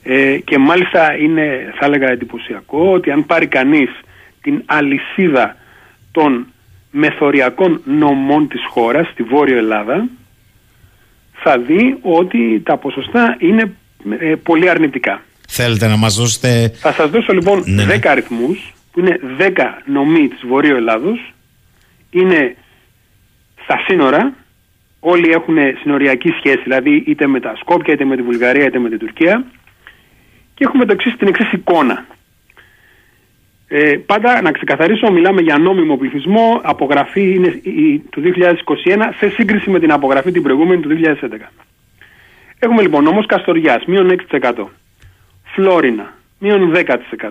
ε, και μάλιστα είναι, θα έλεγα, εντυπωσιακό ότι αν πάρει κανείς την αλυσίδα των μεθοριακών νομών της χώρας στη Βόρεια Ελλάδα θα δει ότι τα ποσοστά είναι ε, πολύ αρνητικά. Θέλετε να μας δώσετε... Θα σας δώσω λοιπόν ναι, 10 ναι. αριθμούς που είναι 10 νομοί της Βορείου Ελλάδος είναι στα σύνορα όλοι έχουν συνοριακή σχέση δηλαδή είτε με τα Σκόπια είτε με τη Βουλγαρία είτε με την Τουρκία και έχουμε το εξής, την εξής εικόνα ε, πάντα να ξεκαθαρίσω, μιλάμε για νόμιμο πληθυσμό. Απογραφή είναι του 2021 σε σύγκριση με την απογραφή την προηγούμενη του 2011. Έχουμε λοιπόν νόμος Καστοριάς, μείον 6%. Φλόρινα, μείον 10%.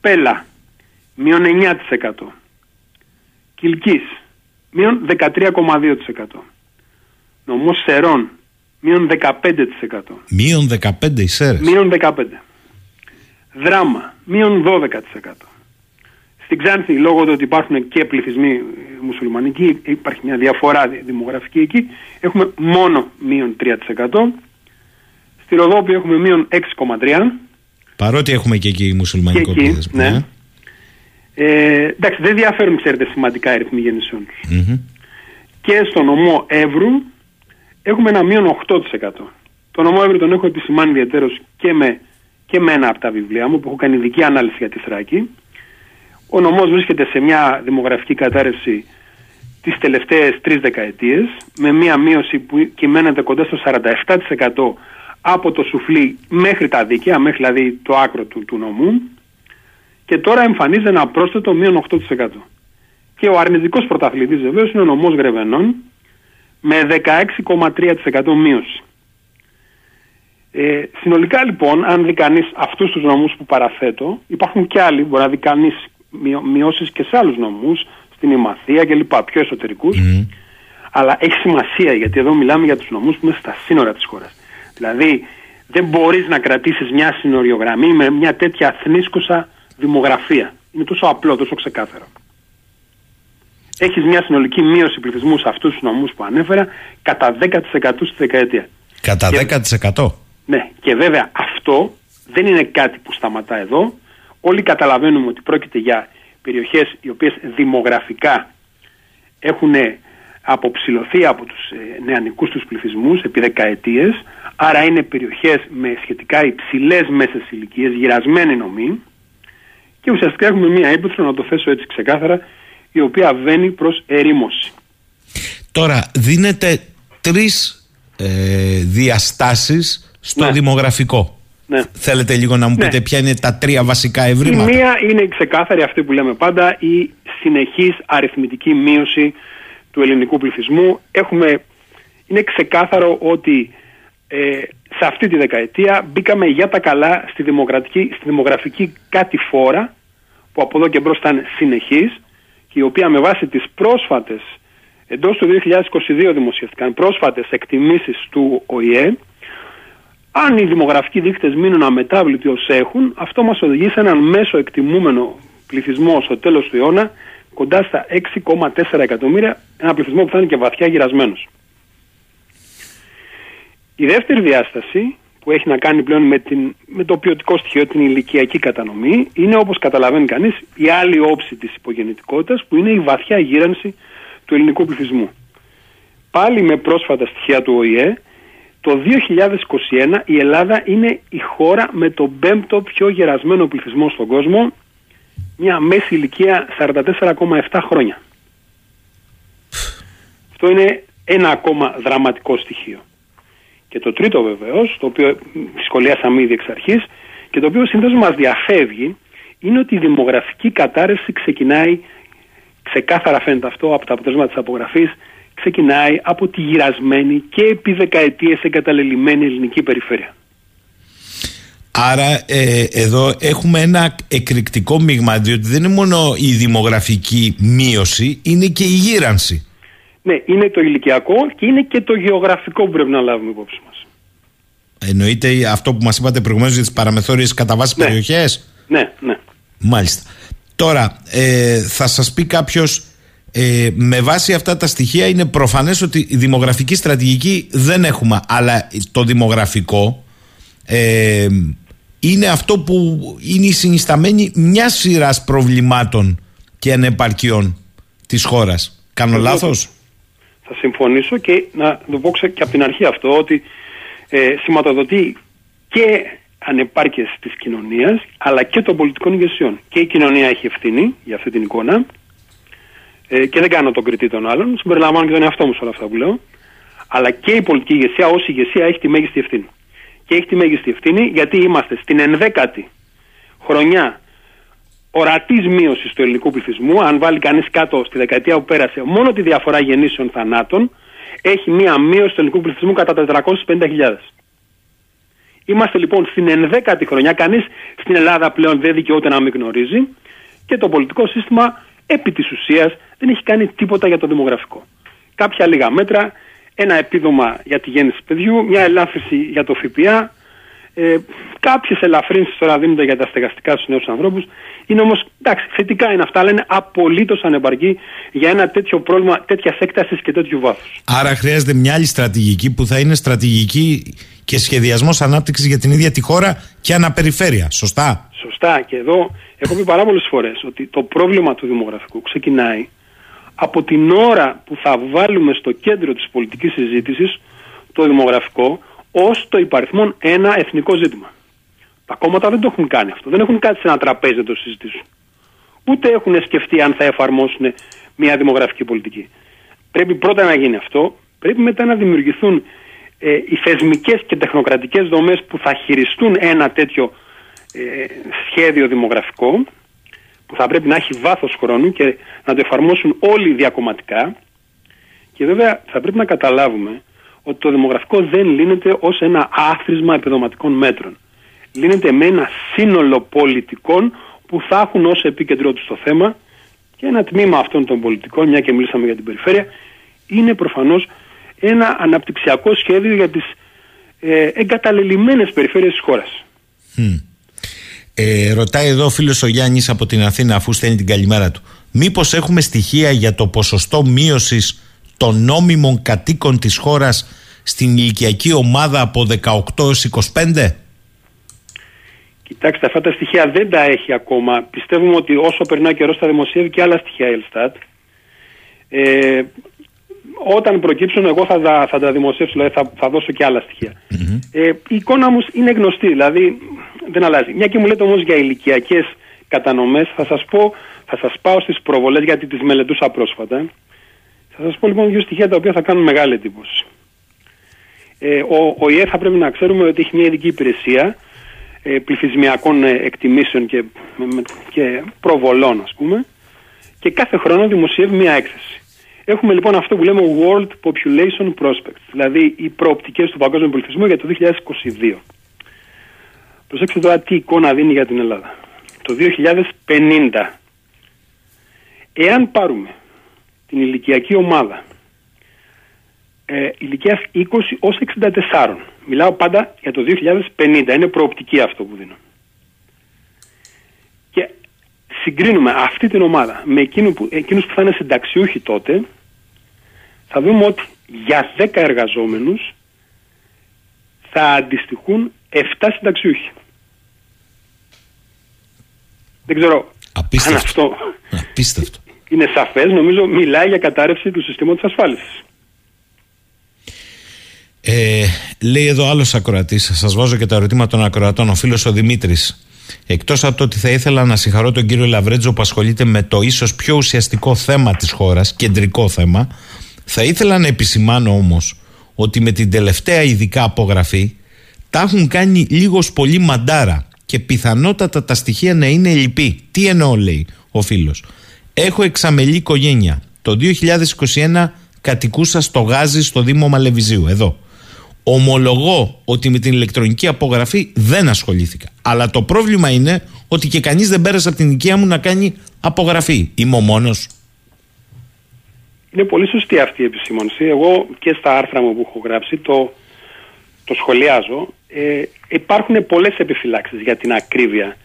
Πέλα, μείον 9%. Κιλκής, μείον 13,2%. Νομός Σερών, μείον 15%. Μείον 15 οι Σέρες. Μείον 15. Δράμα, μείον 12%. Στην Ξάνθη, λόγω του ότι υπάρχουν και πληθυσμοί μουσουλμανικοί, υπάρχει μια διαφορά δημογραφική εκεί, έχουμε μόνο μείον 3%. Στη Ροδόπη έχουμε μείον 6,3%. Παρότι έχουμε και εκεί μουσουλμανικό και εκεί, Ναι. Ε. ε, εντάξει, δεν διαφέρουν, ξέρετε, σημαντικά οι αριθμοί γεννησεών Και στο νομό Εύρου έχουμε ένα μείον 8%. Το νομό Εύρου τον έχω επισημάνει ιδιαίτερως και με και με ένα από τα βιβλία μου που έχω κάνει ειδική ανάλυση για τη Θράκη. Ο νομός βρίσκεται σε μια δημογραφική κατάρρευση τις τελευταίες τρεις δεκαετίες με μια μείωση που κυμαίνεται κοντά στο 47% από το σουφλί μέχρι τα δίκαια, μέχρι δηλαδή το άκρο του, του νομού και τώρα εμφανίζεται ένα πρόσθετο μείον 8%. Και ο αρνητικός πρωταθλητής βεβαίως είναι ο νομός Γρεβενών με 16,3% μείωση. Ε, συνολικά λοιπόν, αν δει κανείς αυτούς τους νομούς που παραθέτω, υπάρχουν και άλλοι, μπορεί να δει κανείς μειώσεις και σε άλλους νομούς, στην Ημαθία κλπ. πιο εσωτερικούς. Αλλά έχει σημασία γιατί εδώ μιλάμε για τους νομούς που είναι στα σύνορα της χώρας. Δηλαδή, δεν μπορείς να κρατήσεις μια συνοριογραμμή με μια τέτοια αθνίσκουσα δημογραφία. Είναι τόσο απλό, τόσο ξεκάθαρο. Έχεις μια συνολική μείωση πληθυσμού σε αυτούς τους νομούς που ανέφερα κατά 10% στη δεκαετία. Κατά 10%? Ναι, και βέβαια αυτό δεν είναι κάτι που σταματά εδώ. Όλοι καταλαβαίνουμε ότι πρόκειται για περιοχές οι οποίες δημογραφικά έχουν αποψηλωθεί από τους ε, νεανικούς τους πληθυσμούς επί δεκαετίες, άρα είναι περιοχές με σχετικά υψηλές μέσες ηλικίες, γυρασμένη νομή και ουσιαστικά έχουμε μία έπειθρο, να το θέσω έτσι ξεκάθαρα, η οποία βαίνει προς ερήμωση. Τώρα, δίνετε τρεις ε, διαστάσεις στο Ναι. δημογραφικό. Ναι. Θέλετε λίγο να μου Ναι. πείτε ποια είναι τα τρία βασικά Η ευρήματα; μία είναι η ξεκάθαρη αυτή που λέμε πάντα, η συνεχής αριθμητική μείωση του ελληνικού πληθυσμού. Έχουμε, είναι ξεκάθαρο ότι ε, σε αυτή τη δεκαετία μπήκαμε για τα καλά στη, δημοκρατική, στη δημογραφική κατηφόρα που από εδώ και μπρος ήταν συνεχής και η οποία με βάση τις πρόσφατες εντός του 2022 δημοσιεύτηκαν πρόσφατες εκτιμήσεις του ΟΗΕ αν οι δημογραφικοί δείκτες μείνουν αμετάβλητοι ως έχουν, αυτό μας οδηγεί σε έναν μέσο εκτιμούμενο πληθυσμό στο τέλος του αιώνα κοντά στα 6,4 εκατομμύρια, ένα πληθυσμό που θα είναι και βαθιά γυρασμένος. Η δεύτερη διάσταση που έχει να κάνει πλέον με, την, με το ποιοτικό στοιχείο, την ηλικιακή κατανομή, είναι όπως καταλαβαίνει κανείς η άλλη όψη της υπογεννητικότητας που είναι η βαθιά γύρανση του ελληνικού πληθυσμού. Πάλι με πρόσφατα στοιχεία του ΟΗΕ, το 2021 η Ελλάδα είναι η χώρα με τον πέμπτο πιο γερασμένο πληθυσμό στον κόσμο, μια μέση ηλικία 44,7 χρόνια. Αυτό είναι ένα ακόμα δραματικό στοιχείο. Και το τρίτο βεβαίως, το οποίο σχολιάσαμε ήδη εξ αρχής και το οποίο συνήθως μας διαφεύγει, είναι ότι η δημογραφική κατάρρευση ξεκινάει, ξεκάθαρα φαίνεται αυτό από τα αποτελέσματα της απογραφής, ξεκινάει από τη γυρασμένη και επί δεκαετίες εγκαταλελειμμένη ελληνική περιφέρεια. Άρα ε, εδώ έχουμε ένα εκρηκτικό μείγμα διότι δεν είναι μόνο η δημογραφική μείωση, είναι και η γύρανση. Ναι, είναι το ηλικιακό και είναι και το γεωγραφικό που πρέπει να λάβουμε υπόψη μας. Εννοείται αυτό που μας είπατε προηγουμένως για τις παραμεθόριες κατά βάση Ναι. περιοχές; Ναι, ναι. Μάλιστα. Τώρα, ε, θα σας πει κάποιος, ε, με βάση αυτά τα στοιχεία είναι προφανές ότι η δημογραφική στρατηγική δεν έχουμε, αλλά το δημογραφικό ε, είναι αυτό που είναι η συνισταμένη μια σειράς προβλημάτων και ανεπαρκειών της χώρας. Κάνω Βεβαίως. λάθος; Θα συμφωνήσω και να το πω ξε- και από την αρχή αυτό ότι ε, σηματοδοτεί και ανεπάρκειες της κοινωνίας αλλά και των πολιτικών ηγεσιών. Και η κοινωνία έχει ευθύνη για αυτή την εικόνα ε, και δεν κάνω τον κριτή των άλλων, συμπεριλαμβάνω και τον εαυτό μου σε όλα αυτά που λέω αλλά και η πολιτική ηγεσία ως ηγεσία έχει τη μέγιστη ευθύνη. Και έχει τη μέγιστη ευθύνη γιατί είμαστε στην ενδέκατη χρονιά ορατής μείωσης του ελληνικού πληθυσμού, αν βάλει κανείς κάτω στη δεκαετία που πέρασε μόνο τη διαφορά γεννήσεων θανάτων, έχει μία μείωση του ελληνικού πληθυσμού κατά 450.000. Είμαστε λοιπόν στην ενδέκατη χρονιά, κανείς στην Ελλάδα πλέον δεν δικαιούται να μην γνωρίζει και το πολιτικό σύστημα επί της ουσίας δεν έχει κάνει τίποτα για το δημογραφικό. Κάποια λίγα μέτρα, ένα επίδομα για τη γέννηση παιδιού, μια ελάφρυνση για το ΦΠΑ, ε, Κάποιες ελαφρύνσεις τώρα δίνονται για τα στεγαστικά στους νέους ανθρώπους. Είναι όμως, εντάξει, θετικά είναι αυτά, αλλά είναι απολύτως ανεπαρκή για ένα τέτοιο πρόβλημα τέτοιας έκτασης και τέτοιου βάθους. Άρα χρειάζεται μια άλλη στρατηγική που θα είναι στρατηγική και σχεδιασμός ανάπτυξης για την ίδια τη χώρα και αναπεριφέρεια. Σωστά; Σωστά. Και εδώ έχω πει πάρα πολλές φορές ότι το πρόβλημα του δημογραφικού ξεκινάει από την ώρα που θα βάλουμε στο κέντρο της πολιτικής συζήτησης το δημογραφικό ως το υπαριθμόν ένα εθνικό ζήτημα. Τα κόμματα δεν το έχουν κάνει αυτό. Δεν έχουν κάτσει σε ένα τραπέζι να το συζητήσουν. Ούτε έχουν σκεφτεί αν θα εφαρμόσουν μια δημογραφική πολιτική. Πρέπει πρώτα να γίνει αυτό. Πρέπει μετά να δημιουργηθούν ε, οι θεσμικές και τεχνοκρατικές δομές που θα χειριστούν ένα τέτοιο ε, σχέδιο δημογραφικό που θα πρέπει να έχει βάθος χρόνου και να το εφαρμόσουν όλοι διακομματικά και βέβαια θα πρέπει να καταλάβουμε ότι το δημογραφικό δεν λύνεται ως ένα άθροισμα επιδοματικών μέτρων. Λύνεται με ένα σύνολο πολιτικών που θα έχουν ως επίκεντρό τους το θέμα και ένα τμήμα αυτών των πολιτικών, μια και μιλήσαμε για την περιφέρεια, είναι προφανώς ένα αναπτυξιακό σχέδιο για τις ε, εγκαταλελειμμένες περιφέρειες της χώρας. Ε, ρωτάει εδώ ο φίλος ο Γιάννης από την Αθήνα αφού στέλνει την καλημέρα του. Μήπως έχουμε στοιχεία για το ποσοστό μείωσης των νόμιμων κατοίκων της χώρας στην ηλικιακή ομάδα από 18 έως 25? Κοιτάξτε, αυτά τα στοιχεία δεν τα έχει ακόμα. Πιστεύουμε ότι όσο περνάει ο καιρός θα δημοσιεύει και άλλα στοιχεία η Ελστάτ. Ε, όταν προκύψουν, εγώ θα τα, θα τα δημοσιεύσω, δηλαδή θα, θα δώσω και άλλα στοιχεία. Ε, η εικόνα όμως είναι γνωστή, δηλαδή δεν αλλάζει. Μια και μου λέτε όμως για ηλικιακές κατανομές, θα σας πω, θα σας πάω στις προβολές γιατί τις μελετούσα πρόσφατα. Θα σας πω λοιπόν δύο στοιχεία τα οποία θα κάνουν μεγάλη εντύπωση. Ε, ο, ο ΙΕ θα πρέπει να ξέρουμε ότι έχει μια ειδική υπηρεσία ε, πληθυσμιακών ε, εκτιμήσεων και, με, και προβολών ας πούμε και κάθε χρόνο δημοσιεύει μια έκθεση. Έχουμε λοιπόν αυτό που λέμε World Population Prospects, δηλαδή οι προοπτικές του παγκόσμιου πληθυσμού για το 2022. Προσέξτε τώρα τι εικόνα δίνει για την Ελλάδα. Το 2050, εάν πάρουμε την ηλικιακή ομάδα ε, ηλικίας 20 ως 64, μιλάω πάντα για το 2050, είναι προοπτική αυτό που δίνω. Και συγκρίνουμε αυτή την ομάδα με εκείνου που, εκείνους που θα είναι συνταξιούχοι τότε, θα δούμε ότι για 10 εργαζόμενους θα αντιστοιχούν 7 συνταξιούχοι. Δεν ξέρω Απίστευτο. αν αυτό Απίστευτο. είναι σαφές. Νομίζω μιλάει για κατάρρευση του συστήματος ασφάλισης. Ε, λέει εδώ άλλος ακροατής, σας βάζω και τα ερωτήματα των ακροατών, ο φίλος ο Δημήτρης. Εκτός από το ότι θα ήθελα να συγχαρώ τον κύριο Λαβρέτζο που ασχολείται με το ίσως πιο ουσιαστικό θέμα της χώρας, κεντρικό θέμα, θα ήθελα να επισημάνω όμως ότι με την τελευταία ειδικά απογραφή τα έχουν κάνει λίγος πολύ μαντάρα και πιθανότατα τα στοιχεία να είναι λυπή. Τι εννοώ, λέει ο φίλος. Έχω εξαμελή οικογένεια. Το 2021 κατοικούσα στο Γάζι στο Δήμο Μαλεβιζίου, εδώ. Ομολογώ ότι με την ηλεκτρονική απογραφή δεν ασχολήθηκα. Αλλά το πρόβλημα είναι ότι και κανείς δεν πέρασε από την οικία μου να κάνει απογραφή. Είμαι ο μόνος. Είναι πολύ σωστή αυτή η επισήμανση. Εγώ και στα άρθρα μου που έχω γράψει το, το σχολιάζω. Ε, υπάρχουν πολλές επιφυλάξεις για την ακρίβεια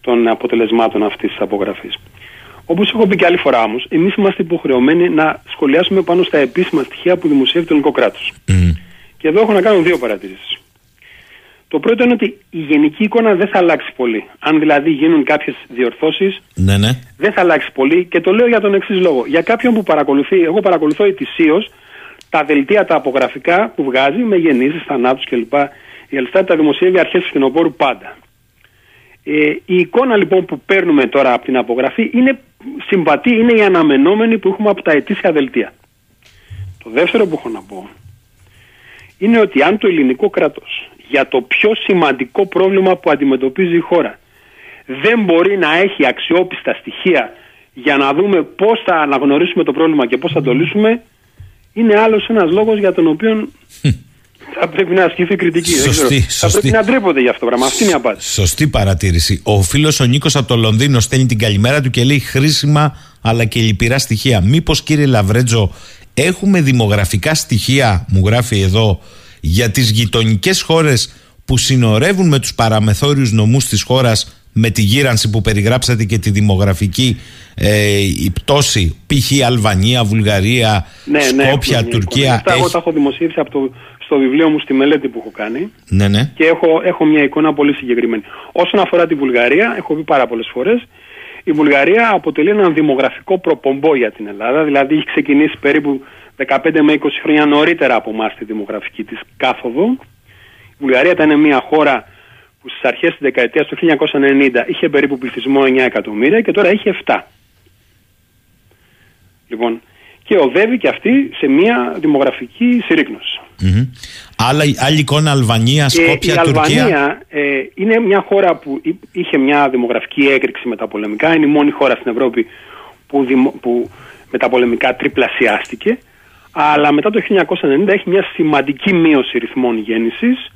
των αποτελεσμάτων αυτής της απογραφής. Όπως έχω πει και άλλη φορά όμως, εμείς είμαστε υποχρεωμένοι να σχολιάσουμε πάνω στα επίσημα στοιχεία που δημοσιεύει το ελληνικό κράτος. Και εδώ έχω να κάνω δύο παρατηρήσεις. Το πρώτο είναι ότι η γενική εικόνα δεν θα αλλάξει πολύ. Αν δηλαδή γίνουν κάποιες διορθώσεις, Ναι, ναι. δεν θα αλλάξει πολύ και το λέω για τον εξής λόγο. Για κάποιον που παρακολουθεί, εγώ παρακολουθώ ετησίως τα δελτία τα απογραφικά που βγάζει με γεννήσεις, θανάτους κλπ. Η Ελστάτ τα δημοσιεύει αρχές του φθινοπόρου πάντα. Ε, η εικόνα λοιπόν που παίρνουμε τώρα από την απογραφή είναι συμβατή, είναι η αναμενόμενη που έχουμε από τα ετήσια δελτία. Το δεύτερο που έχω να πω είναι ότι αν το ελληνικό κράτος για το πιο σημαντικό πρόβλημα που αντιμετωπίζει η χώρα δεν μπορεί να έχει αξιόπιστα στοιχεία για να δούμε πώς θα αναγνωρίσουμε το πρόβλημα και πώς θα το λύσουμε είναι άλλος ένας λόγος για τον οποίο θα πρέπει να ασκηθεί κριτική. Δεν Σωστή, ξέρω. Θα σωστή. πρέπει να ντρέπονται για αυτό το πράγμα. Αυτή είναι η απάντηση. Σωστή παρατήρηση. Ο φίλος ο Νίκος από το Λονδίνο στέλνει την καλημέρα του και λέει χρήσιμα αλλά και λυπηρά στοιχεία. Μήπως κύριε Λαβρέτζο, έχουμε δημογραφικά στοιχεία, μου γράφει εδώ, για τις γειτονικές χώρες που συνορεύουν με τους παραμεθόριους νομούς της χώρας με τη γύρανση που περιγράψατε και τη δημογραφική ε, η πτώση, π.χ. Αλβανία, Βουλγαρία, Ναι, ναι, Σκόπια, έχουμε μια Τουρκία. εικόνα. Αυτά εγώ Έχει- τα έχω δημοσίευσει από το, στο βιβλίο μου στη μελέτη που έχω κάνει Ναι, ναι. και έχω, έχω μια εικόνα πολύ συγκεκριμένη. Όσον αφορά τη Βουλγαρία, έχω πει πάρα πολλές φορές, η Βουλγαρία αποτελεί έναν δημογραφικό προπομπό για την Ελλάδα, δηλαδή έχει ξεκινήσει περίπου 15 με 20 χρόνια νωρίτερα από εμάς τη δημογραφική της κάθοδο. Η Βουλγαρία ήταν μια χώρα που στις αρχές της δεκαετίας του 1990 είχε περίπου πληθυσμό 9 εκατομμύρια και τώρα έχει 7. Λοιπόν, και οδεύει και αυτή σε μια δημογραφική συρρήκνωση. Μμμ. Άλλα, άλλη εικόνα Αλβανία, Και Σκόπια, η Τουρκία; Αλβανία ε, είναι μια χώρα που εί- είχε μια δημογραφική έκρηξη μεταπολεμικά. Είναι η μόνη χώρα στην Ευρώπη που, δημο, που μεταπολεμικά τριπλασιάστηκε. Αλλά μετά το 1990 έχει μια σημαντική μείωση ρυθμών γέννησης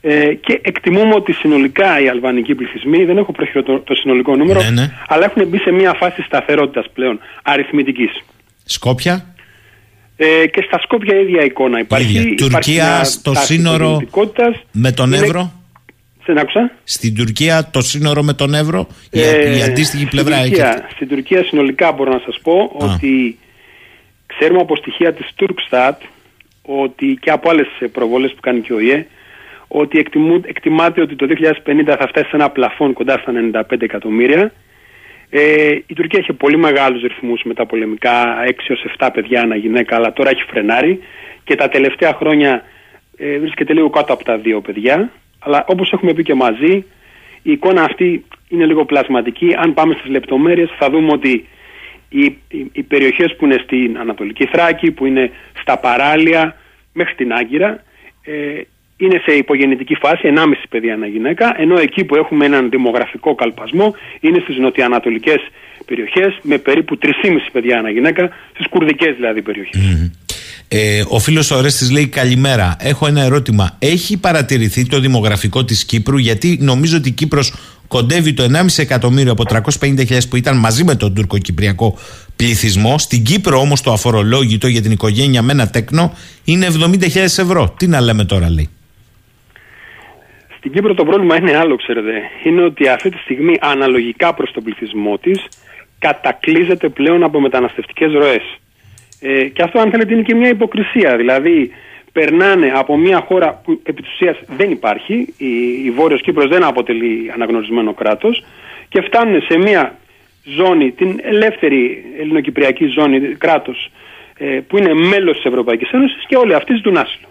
ε, και εκτιμούμε ότι συνολικά οι αλβανικοί πληθυσμοί, δεν έχω προχειρό το, το συνολικό νούμερο, Ναι, ναι. αλλά έχουν μπει σε μια φάση σταθερότητας πλέον αριθμητικής. Σκόπια; Ε, και στα Σκόπια η ίδια εικόνα υπάρχει. ίδια. Υπάρχει Τουρκία μια στο τάση σύνορο πολιτικότητας. με τον Είναι- Εύρο. Δεν άκουσα. Στην Τουρκία το σύνορο με τον Εύρο. Η, Ε, η αντίστοιχη στην πλευρά Τουρκία, έχει. Στην Τουρκία συνολικά μπορώ να σας πω ότι ξέρουμε από στοιχεία της Turkstat ότι και από άλλες ε, προβολές που κάνει και ο ΙΕ ότι εκτιμού, εκτιμάται ότι το 2050 θα φτάσει σε ένα πλαφόν κοντά στα 95 εκατομμύρια. Ε, η Τουρκία είχε πολύ μεγάλους ρυθμούς μεταπολεμικά, 6 έως 7 παιδιά ανά γυναίκα, αλλά τώρα έχει φρενάρει και τα τελευταία χρόνια ε, βρίσκεται λίγο κάτω από τα δύο παιδιά. Αλλά όπως έχουμε πει και μαζί, η εικόνα αυτή είναι λίγο πλασματική. Αν πάμε στις λεπτομέρειες θα δούμε ότι οι, οι, οι περιοχές που είναι στην Ανατολική Θράκη, που είναι στα παράλια, μέχρι την Άγκυρα, ε, είναι σε υπογεννητική φάση, 1,5 παιδιά ένα γυναίκα, ενώ εκεί που έχουμε έναν δημογραφικό καλπασμό είναι στις νοτιοανατολικές περιοχές με περίπου 3,5 παιδιά ένα γυναίκα, στις κουρδικές δηλαδή Ε, ο φίλος ο Ορέστης λέει καλημέρα. Έχω ένα ερώτημα. Έχει παρατηρηθεί το δημογραφικό της Κύπρου γιατί νομίζω ότι η Κύπρος κοντεύει το 1,5 εκατομμύριο από 350.000 που ήταν μαζί με τον τουρκοκυπριακό πληθυσμό. Στην Κύπρο όμως το αφορολόγητο για την οικογένεια με ένα τέκνο είναι 70.000 ευρώ. Τι να λέμε τώρα λέει. Στην Κύπρο το πρόβλημα είναι άλλο, ξέρετε. Είναι ότι αυτή τη στιγμή αναλογικά προς τον πληθυσμό της κατακλείζεται πλέον από μεταναστευτικές ροές. Ε, και αυτό αν θέλετε είναι και μια υποκρισία. Δηλαδή περνάνε από μια χώρα που επί της ουσίας δεν υπάρχει, η, η Βόρειος Κύπρος δεν αποτελεί αναγνωρισμένο κράτος και φτάνουν σε μια ζώνη, την ελεύθερη ελληνοκυπριακή ζώνη κράτος ε, που είναι μέλος της Ευρωπαϊκής Ένωσης και όλοι αυτοί ζητούν άσυλο.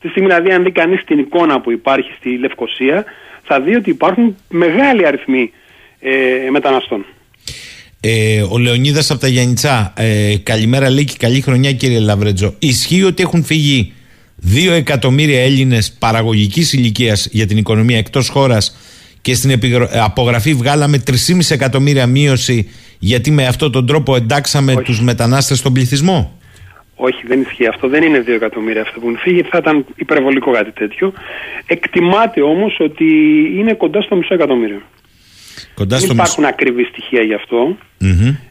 Τη στιγμή δηλαδή αν δει κανείς την εικόνα που υπάρχει στη Λευκοσία θα δει ότι υπάρχουν μεγάλοι αριθμοί ε, μεταναστών. Ε, ο Λεωνίδας από τα Γιάννητσά. Ε, καλημέρα, λέει και καλή χρονιά, κύριε Λαβρέτζο. Ισχύει ότι έχουν φύγει 2 εκατομμύρια Έλληνες παραγωγικής ηλικίας για την οικονομία εκτός χώρας και στην ε, απογραφή βγάλαμε 3,5 εκατομμύρια μείωση γιατί με αυτόν τον τρόπο εντάξαμε τους μετανάστες στον πληθυσμό; Όχι, δεν ισχύει αυτό. Δεν είναι 2 εκατομμύρια αυτό που έχουν φύγει. Θα ήταν υπερβολικό κάτι τέτοιο. Εκτιμάται όμως ότι είναι κοντά στο μισό εκατομμύριο. Κοντά Δεν υπάρχουν μισ... ακριβή στοιχεία γι' αυτό.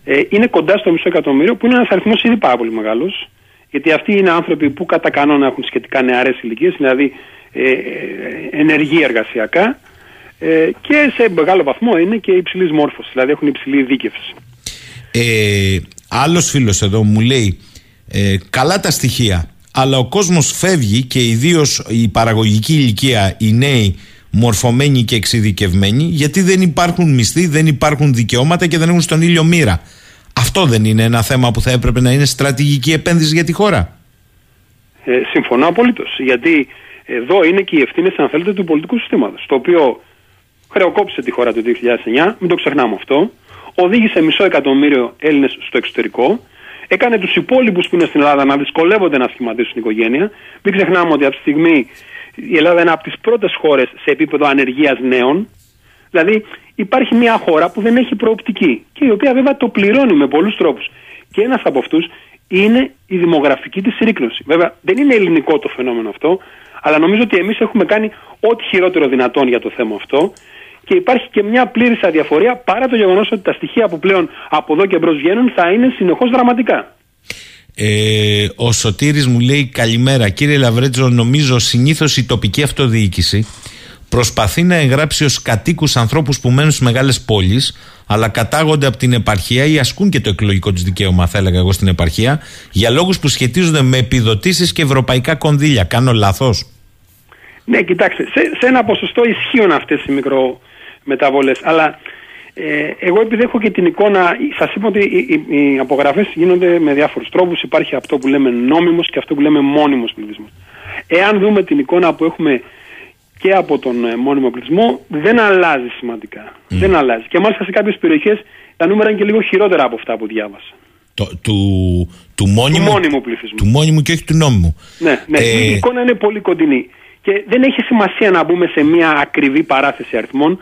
Ε, είναι κοντά στο μισό εκατομμύριο που είναι ένας αριθμός ήδη πάρα πολύ μεγάλος. Γιατί αυτοί είναι άνθρωποι που κατά κανόνα έχουν σχετικά νεαρές ηλικίες, δηλαδή ε, ε, ενεργοί εργασιακά ε, και σε μεγάλο βαθμό είναι και υψηλής μόρφωσης, δηλαδή έχουν υψηλή δίκευση. Ε, Άλλος φίλος εδώ μου λέει: ε, Καλά τα στοιχεία, αλλά ο κόσμος φεύγει και ιδίως η παραγωγική ηλικία, οι νέοι μορφωμένοι και εξειδικευμένοι, γιατί δεν υπάρχουν μισθοί, δεν υπάρχουν δικαιώματα και δεν έχουν στον ήλιο μοίρα. Αυτό δεν είναι ένα θέμα που θα έπρεπε να είναι στρατηγική επένδυση για τη χώρα. Ε, συμφωνώ απολύτως. Γιατί εδώ είναι και οι ευθύνες, αν θέλετε, του πολιτικού συστήματος. Το οποίο χρεοκόπησε τη χώρα το 2009, μην το ξεχνάμε αυτό. Οδήγησε μισό εκατομμύριο Έλληνες στο εξωτερικό. Έκανε τους υπόλοιπους που είναι στην Ελλάδα να δυσκολεύονται να σχηματίσουν την οικογένεια. Μην ξεχνάμε ότι αυτή τη στιγμή η Ελλάδα είναι από τις πρώτες χώρες σε επίπεδο ανεργίας νέων. Δηλαδή υπάρχει μια χώρα που δεν έχει προοπτική και η οποία βέβαια το πληρώνει με πολλούς τρόπους. Και ένας από αυτούς είναι η δημογραφική της συρρήκνωση. Βέβαια δεν είναι ελληνικό το φαινόμενο αυτό, αλλά νομίζω ότι εμείς έχουμε κάνει ό,τι χειρότερο δυνατόν για το θέμα αυτό και υπάρχει και μια πλήρης αδιαφορία παρά το γεγονός ότι τα στοιχεία που πλέον από εδώ και μπρος βγαίνουν θα είναι συνεχώς δραματικά. Ε, ο Σωτήρης μου λέει καλημέρα κύριε Λαβρέτζο νομίζω συνήθως η τοπική αυτοδιοίκηση προσπαθεί να εγγράψει ως κατοίκους ανθρώπους που μένουν στις μεγάλες πόλεις αλλά κατάγονται από την επαρχία ή ασκούν και το εκλογικό τους δικαίωμα, θα έλεγα εγώ στην επαρχία, για λόγους που σχετίζονται με επιδοτήσεις και ευρωπαϊκά κονδύλια. Κάνω λάθος; Ναι, κοιτάξτε, σε, σε ένα ποσοστό ισχύουν αυτές οι μικρομεταβολές, αλλά ε, εγώ επειδή έχω και την εικόνα, σας είπα ότι οι, οι, οι απογραφές γίνονται με διάφορους τρόπους. Υπάρχει αυτό που λέμε νόμιμος και αυτό που λέμε μόνιμος πληθυσμός. Εάν δούμε την εικόνα που έχουμε και από τον ε, μόνιμο πληθυσμό, δεν αλλάζει σημαντικά. Δεν αλλάζει. Και μάλιστα σε κάποιες περιοχές τα νούμερα είναι και λίγο χειρότερα από αυτά που διάβασα. Το, του, του, μόνιμου, του μόνιμου πληθυσμού. Του μόνιμου και όχι του νόμιμου. Ναι, ναι. Ε... Η εικόνα είναι πολύ κοντινή. Και δεν έχει σημασία να μπούμε σε μια ακριβή παράθεση αριθμών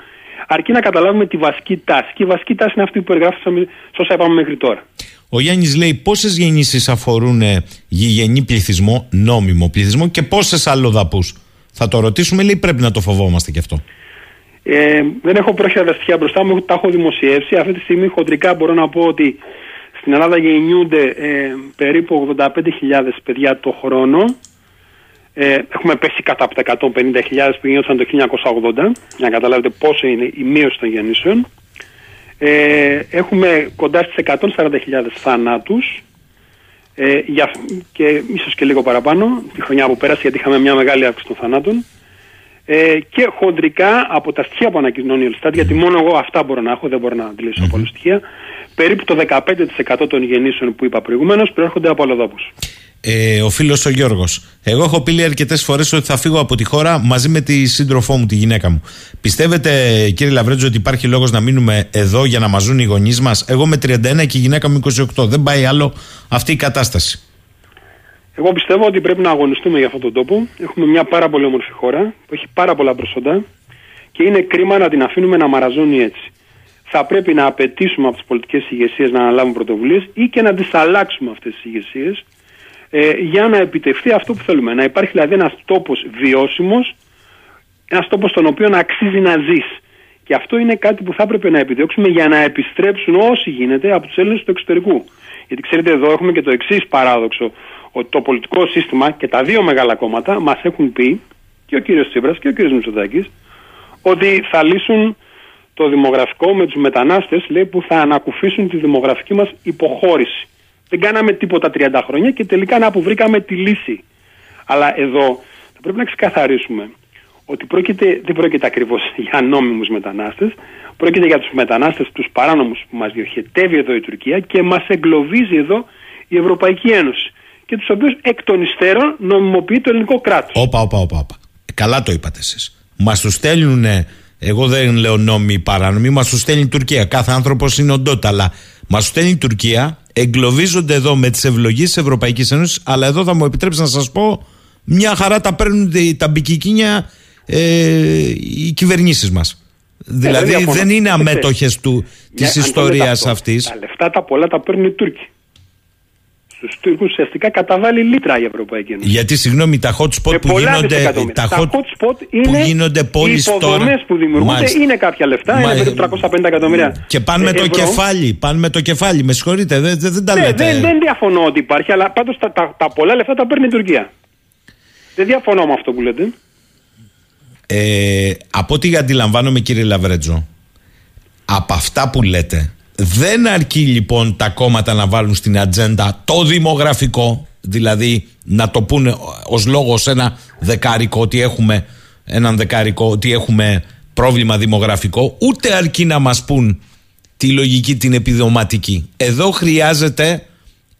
αρκεί να καταλάβουμε τη βασική τάση. Και η βασική τάση είναι αυτή που περιγράφησαμε σε όσα είπαμε μέχρι τώρα. Ο Γιάννης λέει πόσες γεννήσεις αφορούν ε, γηγενή πληθυσμό, νόμιμο πληθυσμό και πόσες αλλοδαπούς; Θα το ρωτήσουμε, λέει πρέπει να το φοβόμαστε κι αυτό. Ε, δεν έχω πρόχειρα στοιχεία μπροστά μου, τα έχω δημοσιεύσει. Αυτή τη στιγμή χοντρικά μπορώ να πω ότι στην Ελλάδα γεννιούνται ε, περίπου 85.000 παιδιά το χρόνο ε, έχουμε πέσει κατά από τα 150.000 που γίνονταν το 1980, για να καταλάβετε πόσο είναι η μείωση των γεννήσεων. Ε, έχουμε κοντά στις 140.000 θανάτους ε, για, και ίσως και λίγο παραπάνω τη χρονιά που πέρασε γιατί είχαμε μια μεγάλη αύξηση των θανάτων ε, και χοντρικά από τα στοιχεία που ανακοινώνει η Ελστάτ γιατί μόνο εγώ αυτά μπορώ να έχω, δεν μπορώ να αντιλήσω mm-hmm. πολλά στοιχεία περίπου το 15% των γεννήσεων που είπα προηγουμένως προέρχονται από αλλοδόπους. Ε, ο φίλος ο Γιώργος. Εγώ έχω πει αρκετές φορές ότι θα φύγω από τη χώρα μαζί με τη σύντροφό μου, τη γυναίκα μου. Πιστεύετε, κύριε Λαβρέτζο, ότι υπάρχει λόγος να μείνουμε εδώ για να μα ζουν οι γονείς μας; Εγώ με 31 και η γυναίκα μου 28. Δεν πάει άλλο αυτή η κατάσταση. Εγώ πιστεύω ότι πρέπει να αγωνιστούμε για αυτόν τον τόπο. Έχουμε μια πάρα πολύ όμορφη χώρα που έχει πάρα πολλά προσόντα και είναι κρίμα να την αφήνουμε να μαραζώνει έτσι. Θα πρέπει να απαιτήσουμε από τις πολιτικές ηγεσίες να αναλάβουν πρωτοβουλίες ή και να τις αλλάξουμε αυτές τις ηγεσίες ε, για να επιτευχθεί αυτό που θέλουμε. Να υπάρχει δηλαδή ένας τόπος βιώσιμος, ένας τόπος στον οποίο να αξίζει να ζεις. Και αυτό είναι κάτι που θα έπρεπε να επιδιώξουμε για να επιστρέψουν όσοι γίνεται από τους Έλληνες του εξωτερικού. Γιατί ξέρετε, εδώ έχουμε και το εξής παράδοξο, ότι το πολιτικό σύστημα και τα δύο μεγάλα κόμματα μας έχουν πει, και ο κύριος Τσίπρας και ο κύριος Μητσοτάκης, ότι θα λύσουν το δημογραφικό με τους μετανάστες, λέει, που θα ανακουφίσουν τη δημογραφική μας υποχώρηση. Δεν κάναμε τίποτα 30 χρόνια και τελικά να αποβρήκαμε τη λύση. Αλλά εδώ θα πρέπει να ξεκαθαρίσουμε ότι πρόκειται, δεν πρόκειται ακριβώς <laughs> για νόμιμους μετανάστες, πρόκειται για τους μετανάστες, τους παράνομους που μας διοχετεύει εδώ η Τουρκία και μας εγκλωβίζει εδώ η Ευρωπαϊκή Ένωση και τους οποίους εκ των υστέρων νομιμοποιεί το ελληνικό κράτος. Όπα, όπα, όπα, όπα. Καλά το είπατε εσείς. Μας τους στέλνουν, εγώ δεν λέω νόμιμοι παράνομοι, μας τους στέλνει η Τουρκία. Κάθε άνθρωπος είναι οντότα, αλλά μας του στέλνει η Τουρκία εγκλωβίζονται εδώ με τις ευλογίες της Ευρωπαϊκής Ένωσης, αλλά εδώ θα μου επιτρέψεις να σας πω, μια χαρά τα παίρνουν τα μπικικίνια ε, οι κυβερνήσεις μας. δηλαδή δεν είναι αμέτωχες της ιστορίας αυτής. Τα λεφτά τα πολλά τα παίρνουν οι Τούρκοι τους Τούρκους ουσιαστικά καταβάλει λίτρα η Ευρωπαϊκή Ένωση. Γιατί συγγνώμη, τα hot spot που γίνονται. Τα hot spot είναι που γίνονται οι υποδομές που δημιουργούνται Μάλιστα. είναι κάποια λεφτά, είναι περίπου 350 εκατομμύρια. Και πάνε με το κεφάλι. Πάνε με το κεφάλι. Με συγχωρείτε, δεν, δεν τα ναι, λέτε. Δεν, δεν διαφωνώ ότι υπάρχει, αλλά πάντως τα, τα, τα πολλά λεφτά τα παίρνει η Τουρκία. Δεν διαφωνώ με αυτό που λέτε. Ε, από ό,τι αντιλαμβάνομαι, κύριε Λαβρέτζο, από αυτά που λέτε, δεν αρκεί λοιπόν τα κόμματα να βάλουν στην ατζέντα το δημογραφικό, δηλαδή να το πούνε ως λόγο σε ένα δεκάρικο ότι έχουμε έναν δεκάρικο ότι έχουμε πρόβλημα δημογραφικό, ούτε αρκεί να μας πούν τη λογική την επιδοματική. Εδώ χρειάζεται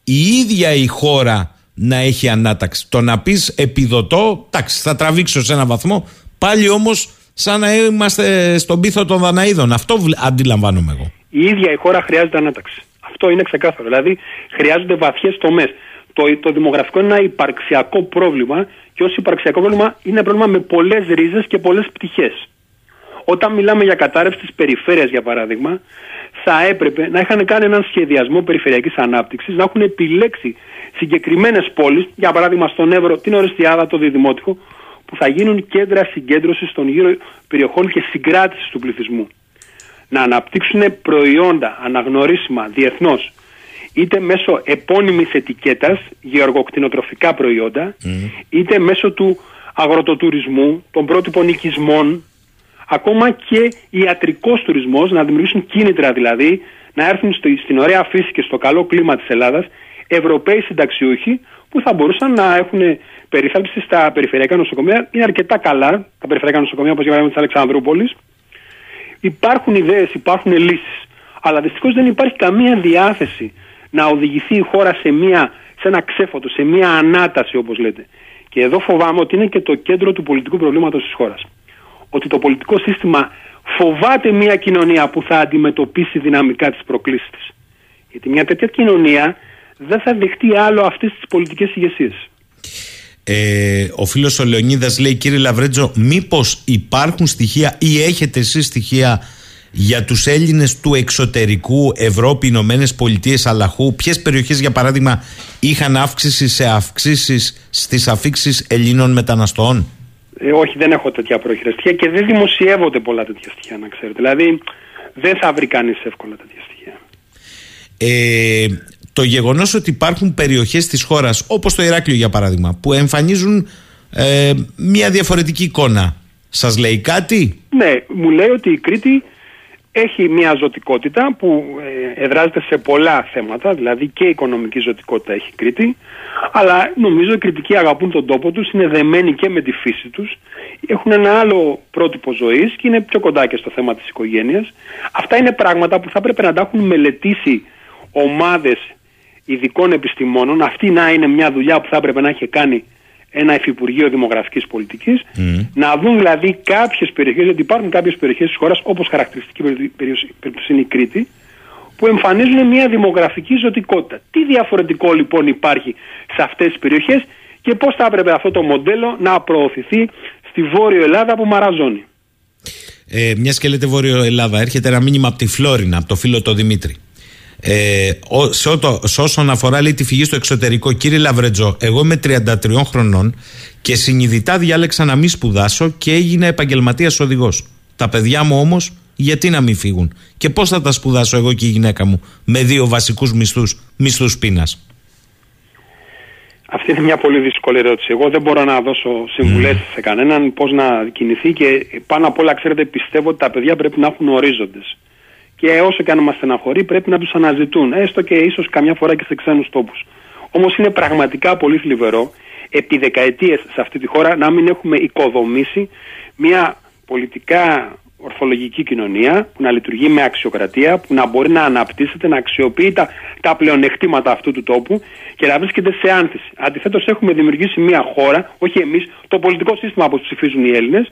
η ίδια η χώρα να έχει ανάταξη. Το να πεις επιδοτώ, εντάξει θα τραβήξω σε ένα βαθμό, πάλι όμως σαν να είμαστε στον πίθο των Δαναίδων. Αυτό αντιλαμβάνομαι εγώ η ίδια η χώρα χρειάζεται ανάταξη. Αυτό είναι ξεκάθαρο. Δηλαδή χρειάζονται βαθιές τομές. Το, το δημογραφικό είναι ένα υπαρξιακό πρόβλημα και ως υπαρξιακό πρόβλημα είναι ένα πρόβλημα με πολλές ρίζες και πολλές πτυχές. Όταν μιλάμε για κατάρρευση της περιφέρειας, για παράδειγμα, θα έπρεπε να είχαν κάνει έναν σχεδιασμό περιφερειακής ανάπτυξης, να έχουν επιλέξει συγκεκριμένες πόλεις, για παράδειγμα στον Εύρο, την Ορεστιάδα, το Διδημότυχο, που θα γίνουν κέντρα συγκέντρωσης των γύρω περιοχών και συγκράτησης του πληθυσμού να αναπτύξουν προϊόντα αναγνωρίσιμα διεθνώς είτε μέσω επώνυμης ετικέτας, γεωργοκτηνοτροφικά προϊόντα, είτε μέσω του αγροτοτουρισμού, των πρότυπων οικισμών, ακόμα και ιατρικός τουρισμός, να δημιουργήσουν κίνητρα δηλαδή, να έρθουν στην ωραία φύση και στο καλό κλίμα της Ελλάδας, Ευρωπαίοι συνταξιούχοι που θα μπορούσαν να έχουν περιθάλψει στα περιφερειακά νοσοκομεία. Είναι αρκετά καλά τα περιφερειακά νοσοκομεία, όπως για παράδειγμα της Αλεξανδρούπολης, Υπάρχουν ιδέες, υπάρχουν λύσεις. Αλλά δυστυχώς δεν υπάρχει καμία διάθεση να οδηγηθεί η χώρα σε, μια, σε ένα ξέφωτο, σε μια ανάταση όπως λέτε. Και εδώ φοβάμαι ότι είναι και το κέντρο του πολιτικού προβλήματος της χώρας. Ότι το πολιτικό σύστημα φοβάται μια κοινωνία που θα αντιμετωπίσει δυναμικά τις προκλήσεις της. Γιατί μια τέτοια κοινωνία δεν θα δεχτεί άλλο αυτές τις πολιτικές ηγεσίες. Ε, ο φίλος ο Λεωνίδας λέει, κύριε Λαβρέτζο, μήπως υπάρχουν στοιχεία ή έχετε εσείς στοιχεία για τους Έλληνες του εξωτερικού, Ευρώπη, Ηνωμένες Πολιτείες, Αλαχού, ποιες περιοχές, για παράδειγμα, είχαν αύξηση σε αυξήσεις στις αφήξεις Ελλήνων μεταναστών; Ε, όχι, δεν έχω τέτοια πρόχειρα στοιχεία και δεν δημοσιεύονται πολλά τέτοια στοιχεία, να ξέρετε. Δηλαδή, δεν θα βρει κανείς εύκολα τέτοια στοιχεία. Ε, το γεγονός ότι υπάρχουν περιοχές της χώρας, όπως το Ηράκλειο για παράδειγμα, που εμφανίζουν ε, μια διαφορετική εικόνα, σας λέει κάτι; Ναι, μου λέει ότι η Κρήτη έχει μια ζωτικότητα που ε, εδράζεται σε πολλά θέματα, δηλαδή και οικονομική ζωτικότητα έχει Κρήτη, αλλά νομίζω οι Κρητικοί αγαπούν τον τόπο τους, είναι δεμένοι και με τη φύση τους, έχουν ένα άλλο πρότυπο ζωής και είναι πιο κοντά και στο θέμα της οικογένειας. Αυτά είναι πράγματα που θα πρέπει να τα έχουν μελετήσει ομάδες ειδικών επιστημόνων. Αυτή να είναι μια δουλειά που θα έπρεπε να έχει κάνει ένα Υφυπουργείο Δημογραφικής Πολιτικής, να δουν δηλαδή κάποιες περιοχές, γιατί υπάρχουν κάποιες περιοχές της χώρας, όπως χαρακτηριστική περίπτωση είναι η Κρήτη, που εμφανίζουν μια δημογραφική ζωτικότητα. Τι διαφορετικό λοιπόν υπάρχει σε αυτές τις περιοχές και πώς θα έπρεπε αυτό το μοντέλο να προωθηθεί στη Βόρειο Ελλάδα που μαραζώνει; Ε, μιας και λέτε Βόρειο Ελλάδα, έρχεται ένα μήνυμα από τη Φλόρινα, από το φίλο του Δημήτρη. Ε, σε, ό, σε όσον αφορά λέει, τη φυγή στο εξωτερικό, κύριε Λαβρετζό, εγώ είμαι 33 χρονών και συνειδητά διάλεξα να μην σπουδάσω και έγινα επαγγελματίας οδηγός. Τα παιδιά μου όμως, γιατί να μην φύγουν; Και πώς θα τα σπουδάσω εγώ και η γυναίκα μου με δύο βασικούς μισθούς, μισθούς πείνας; Αυτή είναι μια πολύ δύσκολη ερώτηση. Εγώ δεν μπορώ να δώσω συμβουλές mm. σε κανέναν πώς να κινηθεί και πάνω απ' όλα, ξέρετε, πιστεύω ότι τα παιδιά πρέπει να έχουν ορίζοντες και όσο και αν μας στεναχωρεί πρέπει να τους αναζητούν, έστω και ίσως καμιά φορά και σε ξένους τόπους. Όμως είναι πραγματικά πολύ θλιβερό επί δεκαετίες σε αυτή τη χώρα να μην έχουμε οικοδομήσει μια πολιτικά ορθολογική κοινωνία που να λειτουργεί με αξιοκρατία, που να μπορεί να αναπτύσσεται, να αξιοποιεί τα, τα πλεονεκτήματα αυτού του τόπου και να βρίσκεται σε άνθηση. Αντιθέτως, έχουμε δημιουργήσει μια χώρα, όχι εμείς, το πολιτικό σύστημα που ψηφίζουν οι Έλληνες,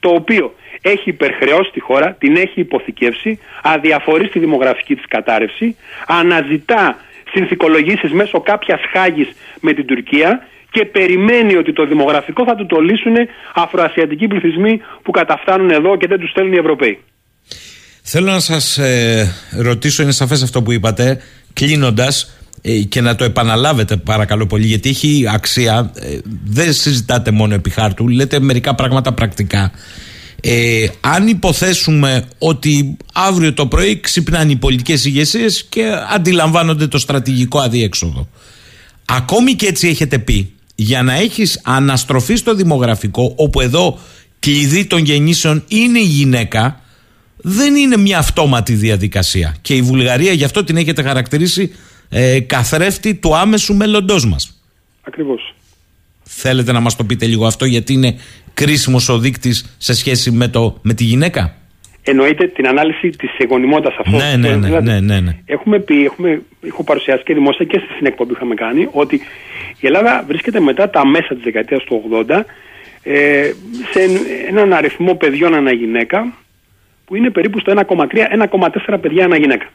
το οποίο έχει υπερχρεώσει τη χώρα, την έχει υποθηκεύσει, αδιαφορεί στη δημογραφική της κατάρρευση, αναζητά συνθηκολογήσεις μέσω κάποιας χάγης με την Τουρκία και περιμένει ότι το δημογραφικό θα του το λύσουν αφροασιατικοί πληθυσμοί που καταφτάνουν εδώ και δεν τους στέλνουν οι Ευρωπαίοι. Θέλω να σας ε, ρωτήσω, είναι σαφές αυτό που είπατε, κλείνοντας, ε, και να το επαναλάβετε παρακαλώ πολύ γιατί έχει αξία ε, δεν συζητάτε μόνο επί χάρτου λέτε μερικά πράγματα πρακτικά ε, αν υποθέσουμε ότι αύριο το πρωί ξυπνάνε οι πολιτικές ηγεσίες και αντιλαμβάνονται το στρατηγικό αδιέξοδο ακόμη και έτσι έχετε πει για να έχεις αναστροφή στο δημογραφικό όπου εδώ κλειδί των γεννήσεων είναι η γυναίκα δεν είναι μια αυτόματη διαδικασία και η Βουλγαρία γι' αυτό την έχετε χαρακτηρίσει ε, καθρέφτη του άμεσου μέλλοντός μας. Ακριβώς. Θέλετε να μας το πείτε λίγο αυτό, γιατί είναι κρίσιμος ο δείκτης σε σχέση με, το, με τη γυναίκα; Εννοείται την ανάλυση της εγωνιμότητας αυτό. Ναι, ναι, ναι, δηλαδή, ναι, ναι, ναι. Έχουμε πει, έχουμε, έχω παρουσιάσει και δημόσια και στην εκπομπή που είχαμε κάνει, ότι η Ελλάδα βρίσκεται μετά τα μέσα της δεκαετίας του 80 ε, σε έναν αριθμό παιδιών ανά γυναίκα που είναι περίπου στο 1,3-1,4 παιδιά ανά γυναίκα.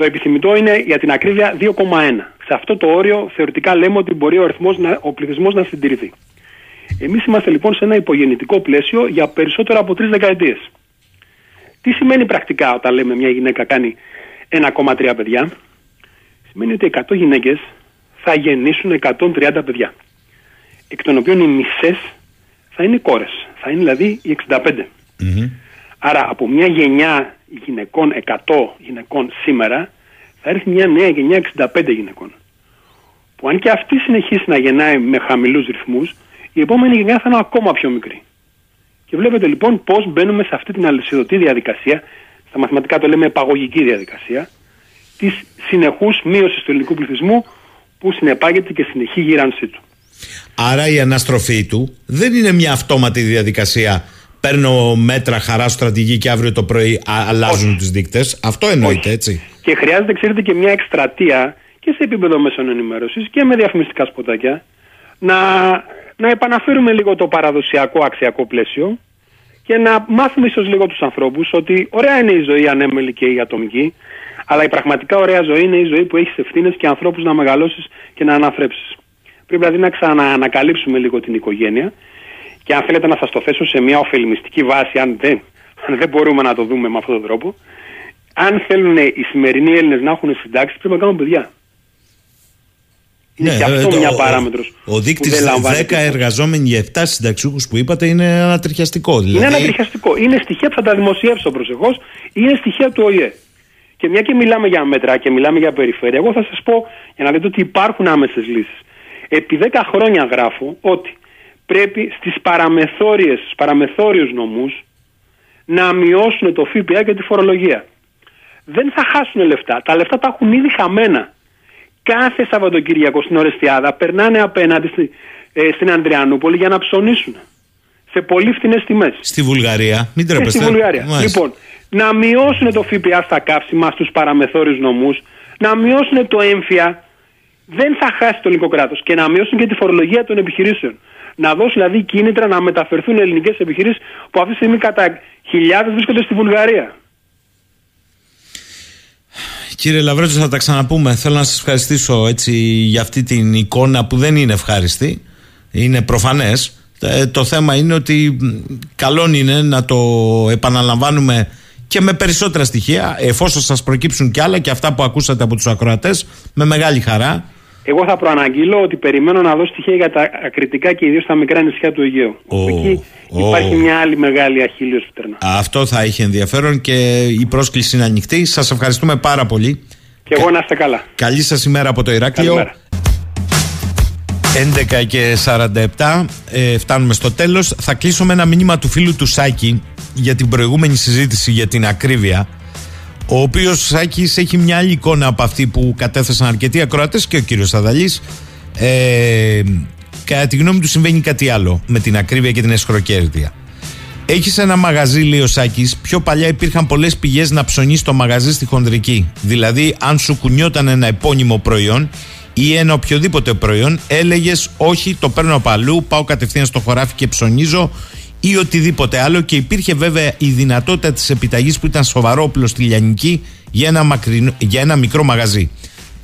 Το επιθυμητό είναι για την ακρίβεια 2,1. Σε αυτό το όριο θεωρητικά λέμε ότι μπορεί ο, αριθμός να, ο πληθυσμός να συντηρηθεί. Εμείς είμαστε λοιπόν σε ένα υπογεννητικό πλαίσιο για περισσότερο από τρεις δεκαετίες. Τι σημαίνει πρακτικά όταν λέμε μια γυναίκα κάνει 1,3 παιδιά; Σημαίνει ότι 100 γυναίκες θα γεννήσουν 130 παιδιά. Εκ των οποίων οι μισές θα είναι κόρες. Θα είναι δηλαδή οι 65. mm Άρα από μια γενιά γυναικών, 100 γυναικών σήμερα, θα έρθει μια νέα γενιά 65 γυναικών. Που αν και αυτή συνεχίσει να γεννάει με χαμηλούς ρυθμούς, η επόμενη γενιά θα είναι ακόμα πιο μικρή. Και βλέπετε λοιπόν πώς μπαίνουμε σε αυτή την αλυσιδωτή διαδικασία, στα μαθηματικά το λέμε επαγωγική διαδικασία, της συνεχούς μείωσης του ελληνικού πληθυσμού που συνεπάγεται και συνεχή γύρανσή του. Άρα η αναστροφή του δεν είναι μια αυτόματη διαδικασία παίρνω μέτρα χαρά στρατηγική και αύριο το πρωί αλλάζουν τι δείκτες. Αυτό εννοείται, έτσι. Και χρειάζεται, ξέρετε, και μια εκστρατεία και σε επίπεδο μέσων ενημέρωσης και με διαφημιστικά σποτάκια να, να επαναφέρουμε λίγο το παραδοσιακό αξιακό πλαίσιο και να μάθουμε ίσως λίγο τους ανθρώπους ότι ωραία είναι η ζωή ανέμελη και η ατομική, αλλά η πραγματικά ωραία ζωή είναι η ζωή που έχεις ευθύνες και ανθρώπους να μεγαλώσεις και να αναθρέψεις. Πρέπει δηλαδή να ξαναανακαλύψουμε λίγο την οικογένεια και αν θέλετε να σας το θέσω σε μια ωφελημιστική βάση, αν δεν, αν δεν μπορούμε να το δούμε με αυτόν τον τρόπο, αν θέλουν οι σημερινοί Έλληνες να έχουν συντάξεις, πρέπει να κάνουν παιδιά. Είναι ναι, και αυτό μια παράμετρος. Ο, ο δείκτης 10 εργαζόμενοι για 7 συνταξιούχους που είπατε είναι ανατριχιαστικό. Δηλαδή... Είναι ανατριχιαστικό. Είναι στοιχεία που θα τα δημοσιεύσω προσεχώς, είναι στοιχεία του ΟΗΕ. Και μια και μιλάμε για μέτρα και μιλάμε για περιφέρεια, εγώ θα σας πω για να δείτε ότι υπάρχουν άμεσες λύσεις. Επί 10 χρόνια γράφω ότι πρέπει στις παραμεθόριες, στους παραμεθόριους νομούς να μειώσουν το ΦΠΑ και τη φορολογία. Δεν θα χάσουν λεφτά. Τα λεφτά τα έχουν ήδη χαμένα. Κάθε Σαββατοκύριακο στην Ορεστιάδα περνάνε απέναντι στη, ε, στην Ανδριανούπολη για να ψωνίσουν. Σε πολύ φθηνέ τιμές. Στη Βουλγαρία, μην Και τρέπεστε. στη Βουλγαρία. Μάλιστα. Λοιπόν, να μειώσουν το ΦΠΑ στα καύσιμα στους παραμεθόριους νομούς, να μειώσουν το έμφυα. Δεν θα χάσει το ελληνικό κράτος. Και να μειώσουν και τη φορολογία των επιχειρήσεων. Να δώσουν δηλαδή κίνητρα να μεταφερθούν ελληνικές επιχειρήσεις που αυτή τη στιγμή κατά χιλιάδες βρίσκονται στη Βουλγαρία. Κύριε Λαβρέτζο, θα τα ξαναπούμε. Θέλω να σας ευχαριστήσω έτσι για αυτή την εικόνα που δεν είναι ευχάριστη. Είναι προφανές. Ε, το θέμα είναι ότι μ, καλό είναι να το επαναλαμβάνουμε και με περισσότερα στοιχεία, εφόσον σας προκύψουν κι άλλα και αυτά που ακούσατε από τους ακροατές, με μεγάλη χαρά. Εγώ θα προαναγγείλω ότι περιμένω να δω στοιχεία για τα ακριτικά και ιδίως στα μικρά νησιά του Αιγαίου. Ω, Εκεί ω. υπάρχει μια άλλη μεγάλη αχίλιος που τερνά. Αυτό θα είχε ενδιαφέρον και η πρόσκληση είναι ανοιχτή. Σας ευχαριστούμε πάρα πολύ. Και εγώ να είστε καλά. Καλή σας ημέρα από το Ηράκλειο. Καλημέρα. 11 και 47 ε, φτάνουμε στο τέλος θα κλείσω με ένα μήνυμα του φίλου του Σάκη για την προηγούμενη συζήτηση για την ακρίβεια ο οποίος Σάκης έχει μια άλλη εικόνα από αυτή που κατέθεσαν αρκετοί ακροατές και ο κύριος Αδαλής ε, κατά τη γνώμη του συμβαίνει κάτι άλλο με την ακρίβεια και την εσχροκέρδεια έχεις ένα μαγαζί, λέει ο Σάκης. Πιο παλιά υπήρχαν πολλές πηγές να ψωνείς το μαγαζί στη χονδρική. Δηλαδή, αν σου κουνιόταν ένα επώνυμο προϊόν ή ένα οποιοδήποτε προϊόν, έλεγες Όχι, το παίρνω από αλλού, πάω κατευθείαν στο χωράφι και ψωνίζω ή οτιδήποτε άλλο. Και υπήρχε βέβαια η δυνατότητα της επιταγής που ήταν σοβαρό όπλο στη Λιανική για ένα, μακρινό, για ένα μικρό μαγαζί.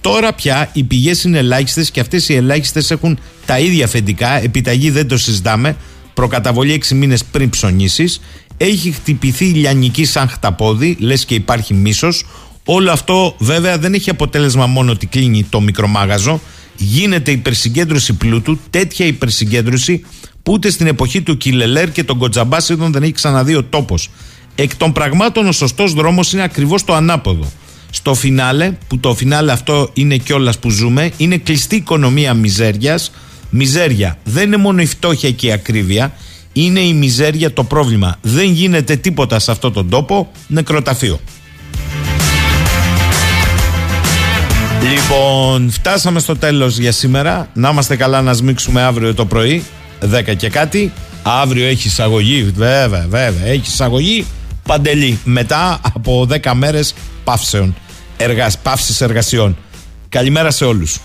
Τώρα πια οι πηγές είναι ελάχιστες και αυτές οι ελάχιστες έχουν τα ίδια αφεντικά. Επιταγή δεν το συζητάμε. Προκαταβολή 6 μήνες πριν ψωνίσεις. Έχει χτυπηθεί η λιανική σαν χταπόδι, λες και υπάρχει μίσος. Όλο αυτό βέβαια δεν έχει αποτέλεσμα μόνο ότι κλείνει το μικρομάγαζο. Γίνεται υπερσυγκέντρωση πλούτου, τέτοια υπερσυγκέντρωση που ούτε στην εποχή του Κιλελέρ και τον Κοτζαμπά σχεδόν δεν έχει ξαναδεί ο τόπος. Εκ των πραγμάτων ο σωστός δρόμος είναι ακριβώς το ανάποδο. Στο φινάλε, που το φινάλε αυτό είναι κιόλας που ζούμε, είναι κλειστή οικονομία μιζέριας. Μιζέρια δεν είναι μόνο η φτώχεια και η ακρίβεια, είναι η μιζέρια το πρόβλημα. Δεν γίνεται τίποτα σε αυτόν τον τόπο, νεκροταφείο. Λοιπόν, φτάσαμε στο τέλος για σήμερα. Να είμαστε καλά να σμίξουμε αύριο το πρωί, 10 και κάτι. Αύριο έχει εισαγωγή, βέβαια, βέβαια, έχει εισαγωγή παντελή. Μετά από 10 μέρες παύσεων, εργασ, παύσης εργασιών. Καλημέρα σε όλους.